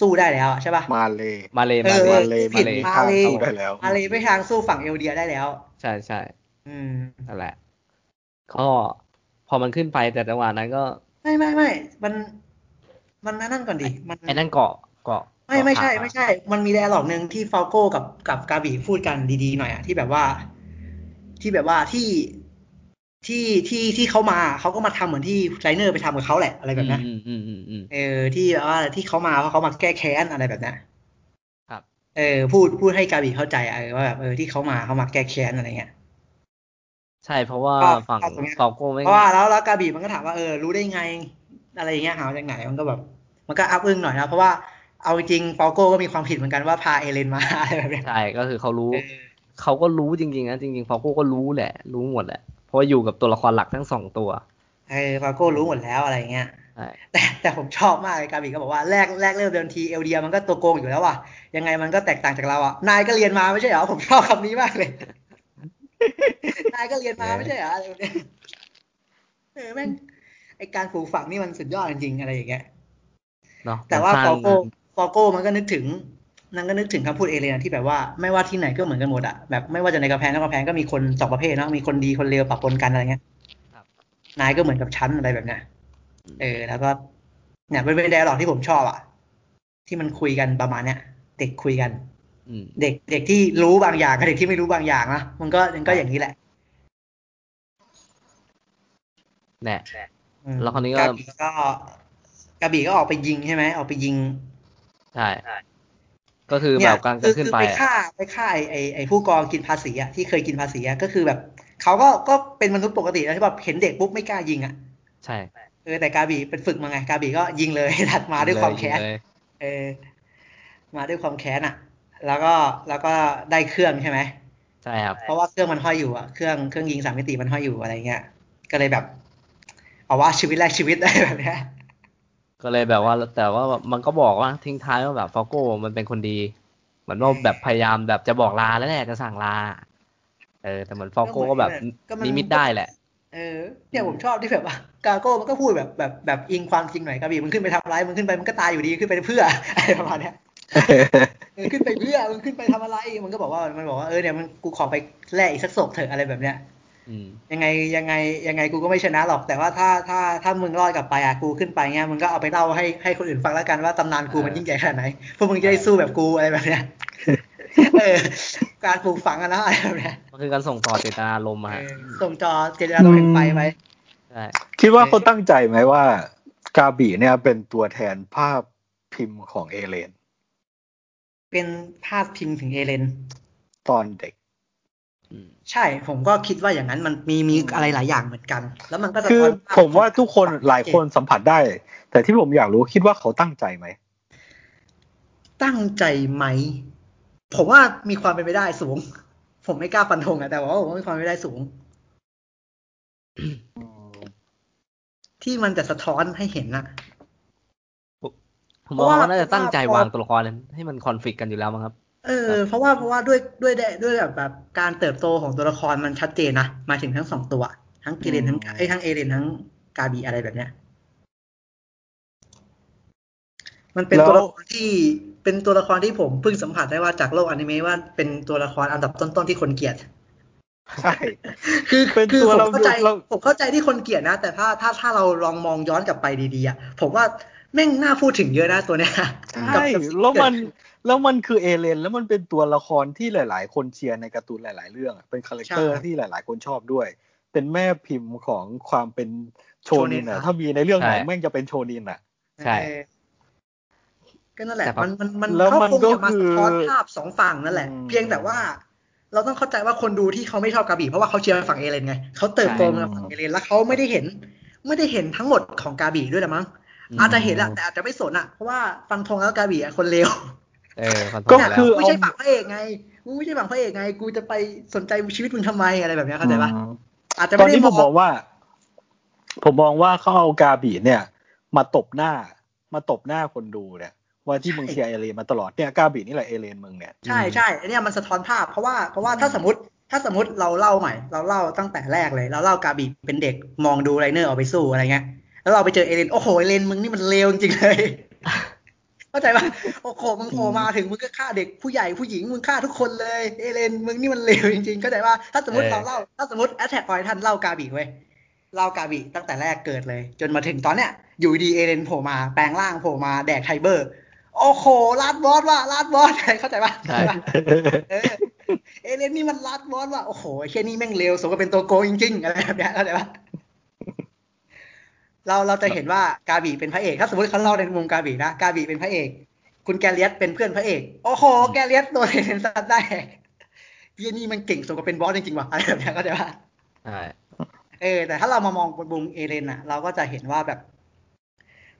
B: สู้ได้แล้วอะใช่ป่ะ
C: มาเลย
A: มาเลย
B: เอ
A: มา
B: อ
A: เลย
C: มาเลย
B: ผิ
C: มา
B: ด
C: เลย
B: มา
C: ทาง
B: เลย
C: สู้ได้แล้ว
B: อะไรไม่ทางสู้ฝั่งเอลเดียได้แล้ว
A: ใช่ใช่
B: อืม
A: นั่นแหละก็พอมันขึ้นไปแต่จังหวะนั้นก็
B: ไม่ไม่ไม่มัน มันนั่นก่อนดิมัน
A: ไอ้นั่นเกาะเกาะ
B: ไม่ไม่ใช่
A: เกาะขา
B: ไม่ใช่ มันมี dialogue หนึ่งที่ฟาโก้กับกับกาบีพูดกันดีๆหน่อยอะที่แบบว่า ที่แบบว่าที่ ที่ที่ที่เขามาเขาก็มาทำเหมือนที่ไลเนอร์ไปทำกับเขาแหละอะไรแบบนั้น
A: อืมอืมอืมอืม
B: เออ ที่แบบว่าที่เขามาเพราะเขามาแก้แค้นอะไรแบบนั้น
A: ครับ
B: เออ พูดพูดให้กาบีเข้าใจอะเออว่าแบบเออที่เขามาเขามาแก้แค้นอะไรเงี้ย
A: ใช่เพราะว่า
B: ก็
A: ฝั่ง
B: เอาตรงเนี้ย
A: ฟาโก้ไม่
B: เพราะว่าแล้วแล้วกาบีมันก็ถามว่าเออรู้ได้ไง อะไรเงี้ยหามาจากไหนมันก็แบบ มันก็อัพอึ้งหน่อยนะเพราะว่าเอาจริงฟาโก้ก็มีความผิดเหมือนกันว่าพาเอเลนมาอะไรแบบเนี้ย
A: ใช่ก็คือเขารู้
B: เออ
A: เขาก็รู้จริงๆนะจริงๆฟาโก้ก็รู้แหละ รู้หมดแหละ เพราะว่าอยู่กับตัวละครหลักทั้งสองตัว
B: เออฟาโก้รู้หมดแล้วอะไรเงี้ย
A: ใช่
B: แต่แต่ผมชอบมากเลยกาบิก็บอกว่าแรกแรกเริ่มเดิมทีเอลเดียมันก็ตัวโกงอยู่แล้วว่ะยังไงมันก็แตกต่างจากเราอะนายก็เรียนมาไม่ใช่เหรอผมชอบคำนี้มากเลยนายก็เรียนมาไม่ใช่เหรออะไรแบบเนี้ยเออแม่งไอการปลูกฝังนี่มันสุดยอดจริงๆอะไรอย่างเงี้ย
A: เนาะ
B: แต่ว่า
A: มัน
B: ฟ
A: ส
B: อ
A: ร้าง
B: โก้ฟอโก้มันก็นึกถึง นั่นก็นึกถึงคำพูดเอเลนที่แบบว่าไม่ว่าที่ไหนก็เหมือนกันหมดอะแบบไม่ว่าจะในกระแพงนอกกระแพงก็มีคนสองประเภทเนาะมีคนดีคนเลวปะปนกันอะไรเงี้ย
A: ครับ
B: นายก็เหมือนกับฉันอะไรแบบเนี้ยเออ แล้วก็เนี่ยเป็นเป็นไดอะล็อกที่ผมชอบอะที่มันคุยกันประมาณเนี้ยเด็กคุยกัน
A: อืม
B: เด็กเด็กที่รู้บางอย่างกับเด็กที่ไม่รู้บางอย่างนะมันก็มันก็อย่างนี้แหละ
A: แน่
B: อืม
A: แล้วคราวนี้ก็
B: กาบีก็กาบีก็ออกไปยิงใช่ไหมออกไปยิง
A: ใช่ ก็คือแบบการ
B: คือ
A: ขึ้น
B: คือ
A: ไป
B: ไป
A: อะ
B: ฆ่าไปฆ่าไอไอไอผู้กองกินภาษีอะที่เคยกินภาษีอะก็คือแบบเขาก็ก็เป็นมนุษย์ปกติแล้วที่แบบเห็นเด็กปุ๊บไม่กล้ายิงอะ
A: ใช่
B: เออแต่กาบีเป็นฝึกมาไงกาบีก็ยิงเลยถัดมาด้วยความแค้น
A: เลย
B: เออมาด้วยความแค้นอะแล้วก็แล้วก็ได้เครื่องใช่ไหม
A: ใช่ครับ
B: เพราะว่าเครื่องมันห้อยอยู่อะเครื่องเครื่องยิงสามมิติมันห้อยอยู่อะไรเงี้ยก็เลยแบบเอาว่าชีวิตแรกชีวิตได้แบบเนี้ย
A: ก็เลยแบบว่า แต่ว่ามันก็บอกว่าทิ้งท้ายว่าแบบฟอโก้มันเป็นคนดีเหมือนว่าแบบพยายามแบบจะบอกลาแล้วแหละจะสั่งลา เออ แต่เหมือนฟอโก้ก็แบบ
B: ก็มัน
A: นิมิตได้แหละ
B: เออเนี่ยผมชอบที่แบบว่ากาโก้มันก็พูดแบบแบบแบบอิงความจริงหน่อยกาบีมันขึ้นไปทำร้ายมันขึ้นไปมันก็ตายอยู่ดีขึ้นไปเพื่ออะไรประมาณเนี้ยเออขึ้นไปเพื่อมันขึ้นไปทำอะไร มันก็บอกว่ามันบอกว่าเออเนี่ยมันกูขอไปแลกอีกสักศพเถอะอะไรแบบเนี้ย
A: อืม
B: ยังไงยังไงยังไงกูก็ไม่ชนะหรอก แต่ว่าถ้าถ้าถ้ามึงรอดกลับไปอะกูขึ้นไปเงี้ยมึงก็เอาไปเล่าให้ให้คนอื่นฟังแล้วกันว่าตำนานกูมันยิ่งใหญ่ขนาดไหนพวกมึงจะได้สู้แบบกูอะไรแบบเนี้ยเออการปลูกฝังอะนะอะไรแบบเนี้ย
A: มันคือการส่งต่อเจตนารมณ์มา
B: เออส่งจอเจตนาลมณ์แห่งไฟไป
A: ใช่
C: คิดว่าเขาตั้งใจไหมว่ากาบีเนี่ยเป็นตัวแทนภาพพิมพ์ของเอเลน
B: เป็นภาพพิมพ์ถึงเอเลน
C: ตอนเด็ก
A: อืม
B: ใช่ผมก็คิดว่าอย่างนั้นมันมีมีอะไรหลายอย่างเหมือนกัน แล้วมันก็สะ
C: คือ
B: ท้อนภพ
C: ผมว่าทุกคน
B: ของ
C: หลายคนสัมผัสได้ แต่ที่ผมอยากรู้คิดว่าเขาตั้งใจไหม
B: ตั้งใจไหม ผมว่ามีความเป็นไปได้สูง ผมไม่กล้าฟันธงอะแต่ว่าผมว่ามีความเป็นไปได้สูง ที่มันจะสะท้อนให้เห็นนะ
A: ผมมองว่า
B: เพราะว่า
A: น่าจะตั้งใจ
B: เพราะว่า
A: วางตัวละครให้มันคอนฟ lict กันอยู่แล้วมั้งครับ
B: เออ เพราะว่าเพราะว่าด้วยด้วยด้วยด้วยแบบแบบการเติบโตของตัวละครมันชัดเจนนะหมายถึงทั้งสองตัว ทั้งเกเรนทั้ง
C: อืม
B: ไอ้ยทั้งเอเรนทั้งกาบีอะไรแบบเนี้ย มันเป็นตัวละครที่เป็นตัวละครที่ผมเพิ่งสัมผัสได้ว่าจากโลกอนิเมะว่าเป็นตัวละครอันดับต้นๆที่คนเกลียด
C: ใช่
B: คือ
C: เป็น
B: คือ
C: ตัว
B: ผม
C: เรา
B: เข้าใจ
C: เรา
B: ผมเข้าใจที่คนเกลียดนะ แต่ถ้าถ้าถ้าเราลองมองย้อนกลับไปดีๆอะผมว่าแม่งน่าพูดถึงเยอะนะตัวเนี้ย
C: ใช่
B: กับสิ่งที่
C: แล้วมัน
B: เกิดขึ้
C: แล้วมันคือเอเลน แล้วมันเป็นตัวละครที่หลาย ๆ คนเชียร์ในการ์ตูนหลาย ๆ เรื่องอะเป็น character
B: ใช่
C: ที่หลาย ๆ คนชอบด้วย เป็นแม่พิมพ์ของความเป็นโชเนิน
B: โชน็น
C: อะ
B: อะ
C: ถ้ามีในเรื่องไหน
A: ใช่
C: แม่งจะเป็นโชเน็นอะ
A: ใช่
B: เออก็นั่นแหละ
A: แต่พอ
B: มันมันมัน
C: แล้ว
B: เขา
C: มัน
B: คง
C: ก็
B: จะมา
C: คือ
B: สะท้อนภาพสองฝั่งนั่นแหละ
C: อืม
B: เพียงแต่ว่า เราต้องเข้าใจว่าคนดูที่เขาไม่ชอบกาบีเพราะว่าเขาเชียร์ฝั่งเอเลนไงเขาเติบโตมาฝั่งเอเลนแล้วเขาไม่ได้เห็น ไม่ได้เห็นทั้งหมดของกาบีด้วยละมั้ง
A: อืม
B: อาจจะเห็นแหละแต่อาจจะไม่สนอะเพราะว่าฟันธงแล้วกาบีอะคนเลว
A: เออคอนโทร
C: ก็
A: ลแล้ว
C: คือ
B: ไม่ใช่ฝั่งพระเอกไงมึงไม่ใช่ฝั่งพระเอกไง กูจะไปสนใจชีวิตมึงทำไมอะไรแบบเนี้ยเข้าใจปะ
C: อืม
B: อาจจะ
C: ตอน
B: ไม่ได้
C: นี้ผม
B: ม
C: ม
B: อ
C: องงว่า ผมมองว่าเขาเอากาบีเนี่ย มาตบหน้า มาตบหน้าคนดูเนี่ยว่าที่มึงเชียร์เอเลนมาตลอดเนี่ยกาบีนี่แหละเอเลนมึงเนี่ย
B: ใช่ใช่อันเนี้ยมันสะท้อนภาพเพราะว่าเพราะว่าถ้าสมมติถ้าสมมติเราเล่าใหม่ เราเล่าตั้งแต่แรกเลย เราเล่ากาบีเป็นเด็กมองดูไรเนอร์ออกไปสู้อะไรเงี้ยแล้วเราไปเจอเอเลนโอ้โหเอเลนมึงนี่มันเลวจริงๆเลย เข้าใจปะโอ้โหมึงโผล่มาถึงมึงก็ฆ่าเด็กผู้ใหญ่ผู้หญิงมึงฆ่าทุกคนเลยเอเลนมึงนี่มันเลวจริงๆเข้าใจปะถ้าสมมติ
A: เออ
B: เราเล่าถ้าสมมติ Attack on Titan เล่ากาบีเว้ยเล่ากาบีตั้งแต่แรกเกิดเลย จนมาถึงตอนเนี้ยอยู่ดีเอเลนโผล่มาแปลงร่างโผล่มาแดกไทเบอร์ โอ้โห last boss ว่ะ last boss เข้าใจปะ
A: ใช่
B: เข้าใจปะเออเอเลนนี่มัน last boss ว่ะโอ้โหไอ้เชี่ยนี่แม่งเลวสมกับเป็นตัวโกงจริงๆอะไรแบบเนี้ยเข้าใจปะ เราเราจะเห็นว่ากาบีเป็นพระเอก ถ้าสมมติเขาเล่าในมุมกาบีนะกาบีเป็นพระเอก คุณกาเลียดเป็นเพื่อนพระเอกโอ้โหกาเลียดตัวเองซัดได้เยี่ยนี่มันเก่งสมกับเป็น boss จริงๆว่ะอะไรแบบเนี้ยเข้าใจปะ
A: ใช่
B: เออ แต่ถ้าเรามามองบนมุมเอเลนอะเราก็จะเห็นว่าแบบ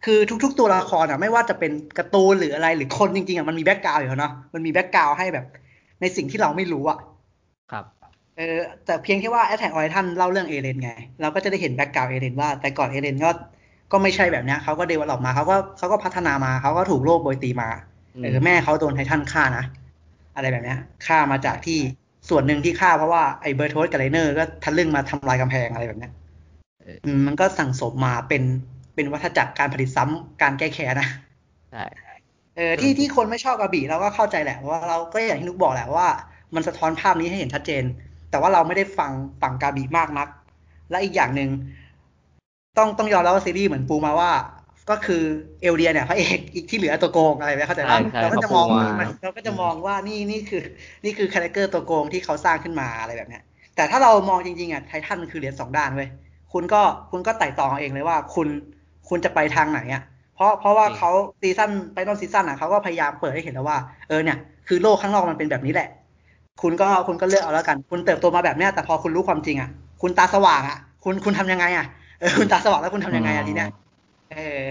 B: คือทุก ๆ ตัวละครอะไม่ว่าจะเป็นการ์ตูนหรืออะไรหรือคนจริงๆอะมันมี background อยู่แล้วเนาะมันมี background ให้แบบ ในสิ่งที่เราไม่รู้อะ
A: ครับ
B: เออแต่เพียงแค่ว่า Attack on Titan เล่าเรื่องเอเลนไง เราก็จะได้เห็น background เอเลนว่าแต่ก่อนเอเลนก็ก็ไม่ใช่แบบเนี้ยเขาก็ develop มาเขาก็เขาก็พัฒนามาเขาก็ถูกโลกโบยตีมา
A: อืม
B: เออแม่เขาโดนไททันฆ่านะ อะไรแบบเนี้ยฆ่ามาจากที่ส่วนหนึ่งที่ฆ่าเพราะว่าไอ้เบอร์โทสกับไลเนอร์ก็ทะลึ่งมาทำลายกำแพงอะไรแบบเนี้ย
A: เออ
B: อืมมันก็สั่งสมมาเป็นเป็นวัฏจักรการผลิตซ้ำการแก้แค้นนะ
A: ใช่
B: เออที่ที่คนไม่ชอบกระบี่เราก็เข้าใจแหละเพราะว่าเราก็อย่างที่นุกบอกแหละว่า มันสะท้อนภาพนี้ให้เห็นชัดเจน แต่ว่าเราไม่ได้ฟังฝั่งกาบีมากนัก และอีกอย่างหนึ่งต้องต้องยอมรับว่าซีรีส์เหมือนปูมาว่า ก็คือเอลเดียเนี่ยพระเอกอีกที่เหลือตัวโกงอะไรแบบนี้เข้าใจปะ
A: ใช่ใช่
B: เราก็จะมอง
A: เขาปูมา
B: มันเราก็จะมองว่านี่นี่คือ นี่คือ character ตัวโกงที่เขาสร้างขึ้นมาอะไรแบบเนี้ย แต่ถ้าเรามองจริงๆอะไททันมันคือเหรียญสองด้านเว้ยคุณก็คุณก็ไตร่ตรองเอาเองเลยว่าคุณคุณจะไปทางไหนอะเพราะเพราะว่าเขา season ไปต้น season อะเขาก็พยายามเปิดให้เห็นแล้วว่าเออเนี่ยคือโลกข้างนอกมันเป็นแบบนี้แหละ คุณก็คุณก็เลือกเอาแล้วกัน คุณเติบโตมาแบบเนี้ยแต่พอคุณรู้ความจริงอะ คุณตาสว่างอะ คุณคุณทำยังไงอะเออคุณตาสว่างแล้วคุณทำยังไงอะทีเนี้ยเออ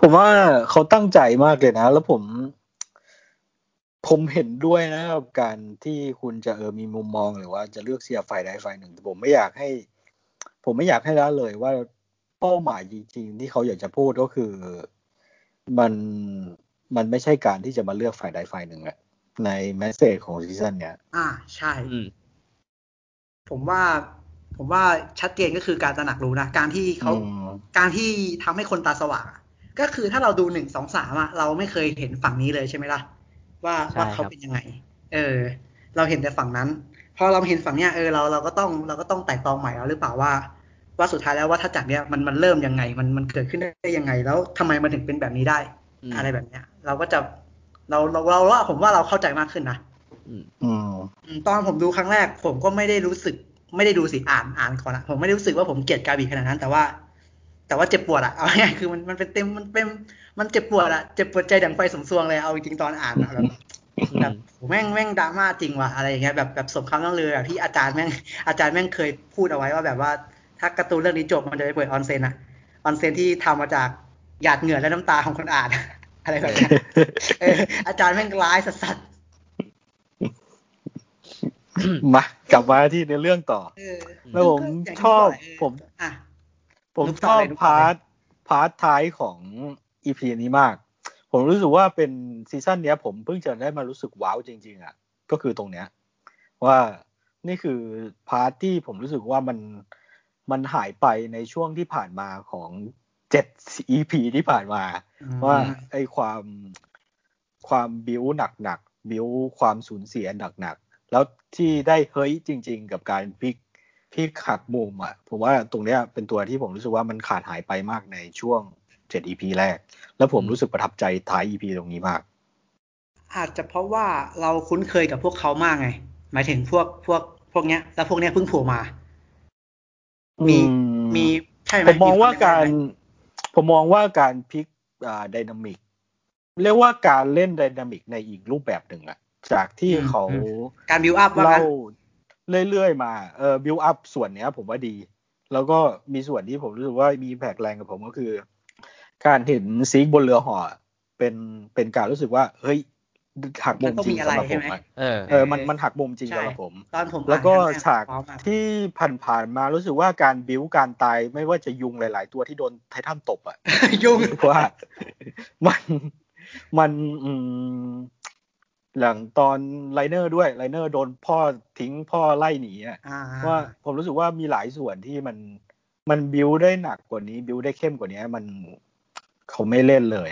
C: ผมว่าเขาตั้งใจมากเลยนะ แล้วผม ผมเห็นด้วยนะกับการที่คุณจะเออมีมุมมองหรือว่าจะเลือกเชียฝ่ายใดฝ่ายหนึ่งแต่ผมไม่อยากให้ ผมไม่อยากให้ละเลยว่าเป้าหมายจริงๆที่เขาอยากจะพูดก็คือมันมันไม่ใช่การที่จะมาเลือกฝ่ายใดฝ่ายหนึ่งอะ ในแมสเซจของซีซั่นเนี้ย
B: อ่าใช่
A: อืม
B: ผมว่า ผมว่าชัดเจนก็คือการตระหนักรู้นะ การที่เขา
C: อืม
B: การที่ทำให้คนตาสว่างอะก็คือถ้าเราดูหนึ่งสองสามอะเราไม่เคยเห็นฝั่งนี้เลยใช่ไหมล่ะ ว่า
A: ใช่
B: ว่าเขา
A: ครับ
B: เป็นยังไง เออ เราเห็นแต่ฝั่งนั้นพอเราเห็นฝั่งเนี้ยเออเราเราก็ต้องเราก็ต้องไต่ตองใหม่แล้วหรือเปล่าว่า ว่าสุดท้ายแล้วว่าถ้าจากเนี้ยมันมันเริ่มยังไง มันมันเกิดขึ้นได้ยังไง แล้วทำไมมันถึงเป็นแบบนี้ได้
A: อืม
B: อะไรแบบเนี้ย เราก็จะ เราเราเราว่าผมว่าเราเข้าใจมากขึ้นนะ
A: อืม
C: อืม
B: อืมตอนผมดูครั้งแรก ผมก็ไม่ได้รู้สึก ไม่ได้ดูสิอ่านอ่านก่อนอะผมไม่ได้รู้สึกว่าผมเกลียดกาบีขนาดนั้น แต่ว่า แต่ว่าเจ็บปวดอะเอาง่ายๆคือมันมันเป็นเต็มมันเป็นมันเจ็บปวดอะเจ็บปวดใจดังไฟสมซวงเลยเอาจริงๆตอนอ่านอะแบบแบบโหแม่งแม่งดราม่าจริงว่ะอะไรอย่างเงี้ยแบบแบบสมคำต้องลือแบบที่อาจารย์แม่งอาจารย์แม่งเคยพูดเอาไว้ว่าแบบว่า ถ้าการ์ตูนเรื่องนี้จบมันจะไปเปิดออนเซนอะออนเซนที่ทำมาจากหยาดเหงื่อและน้ำตาของคนอ่าน อะไรแบบเนี้ยเอออาจารย์แม่งร้ายสัส
C: มากลับมาที่ในเรื่องต่อ
B: ๆเออ
C: แล้วผม
B: อย่างที่
C: ชอบ
B: กแหละเผ
C: ม
B: อะ
C: ผม
B: นุ๊ก
C: ช
B: ต่อ
C: อบ
B: เลยนุ๊กต่อ
C: พา
B: เลย
C: ร์ทพาร์ทท้ายของอีพีนี้มาก ผมรู้สึกว่าเป็นซีซั่นเนี้ย ผมเพิ่งจะได้มารู้สึกว้าวจริง ๆ อะ ก็คือตรงเนี้ย ว่านี่คือพาร์ทที่ผมรู้สึกว่ามันมันหายไปในช่วงที่ผ่านมาของ เจ็ด EP ที่ผ่านมา
B: อืม
C: ว่าไอ้ความความบิวหนักๆบิวความสูญเสียหนักๆ แล้วที่ได้เฮ้ยจริง ๆ กับการพลิกพลิกหักมุมอะผมว่าตรงเนี้ยเป็นตัวที่ผมรู้สึกว่ามันขาดหายไปมากในช่วงเจ็ด EP แรก แล้วผมรู้สึกประทับใจท้าย EP ตรงนี้มาก
B: อาจจะเพราะว่าเราคุ้นเคยกับพวกเขามากไง หมายถึงพวกพวกพวกเนี้ย แล้วพวกเนี้ยเพิ่งโผล่มา มี
C: อืม
B: มีใช่ไหม
C: ผมมองว่า
B: คว
C: การ ผมมองว่าการพลิกอ่า dynamic เรียกว่าการเล่น dynamic ในอีกรูปแบบหนึ่งอะจากที่เขา
B: การบิวอัพว่า
C: เล่า
B: งั้น
C: เรื่อยๆมาเออบิวอัพส่วนเนี้ย ผมว่าดี แล้วก็มีส่วนที่ผมรู้สึกว่ามี impact แรงกับผมก็คือ การเห็นซีคบนเรือเหาะเป็นเป็นการรู้สึกว่า เฮ้ย หักมุมจริงสำหรับผมอะ
A: เออ
C: เออมันมันหักมุมจริง
B: ใช่
C: สำหรับผม
B: ตอนผม
C: แล้วก็
B: อ่นครั้งร
C: ฉาก
B: ว้วม
C: ที่ผ่านๆมารู้สึกว่าการบิ้วการตายไม่ว่าจะยุงหลาย ๆ ตัวที่โดนไททันตบอะ
B: ยุ่ง
C: รู้สึกว่ามันมันอืมหลังตอนไลเนอร์ด้วยไลเนอร์โดนพ่อทิ้งพ่อไล่หนีอะ
B: อ่า
C: ว่าผมรู้สึกว่ามีหลายส่วนที่มันมันบิวได้หนักกว่านี้ บิวได้เข้มกว่านี้มันเขาไม่เล่นเลย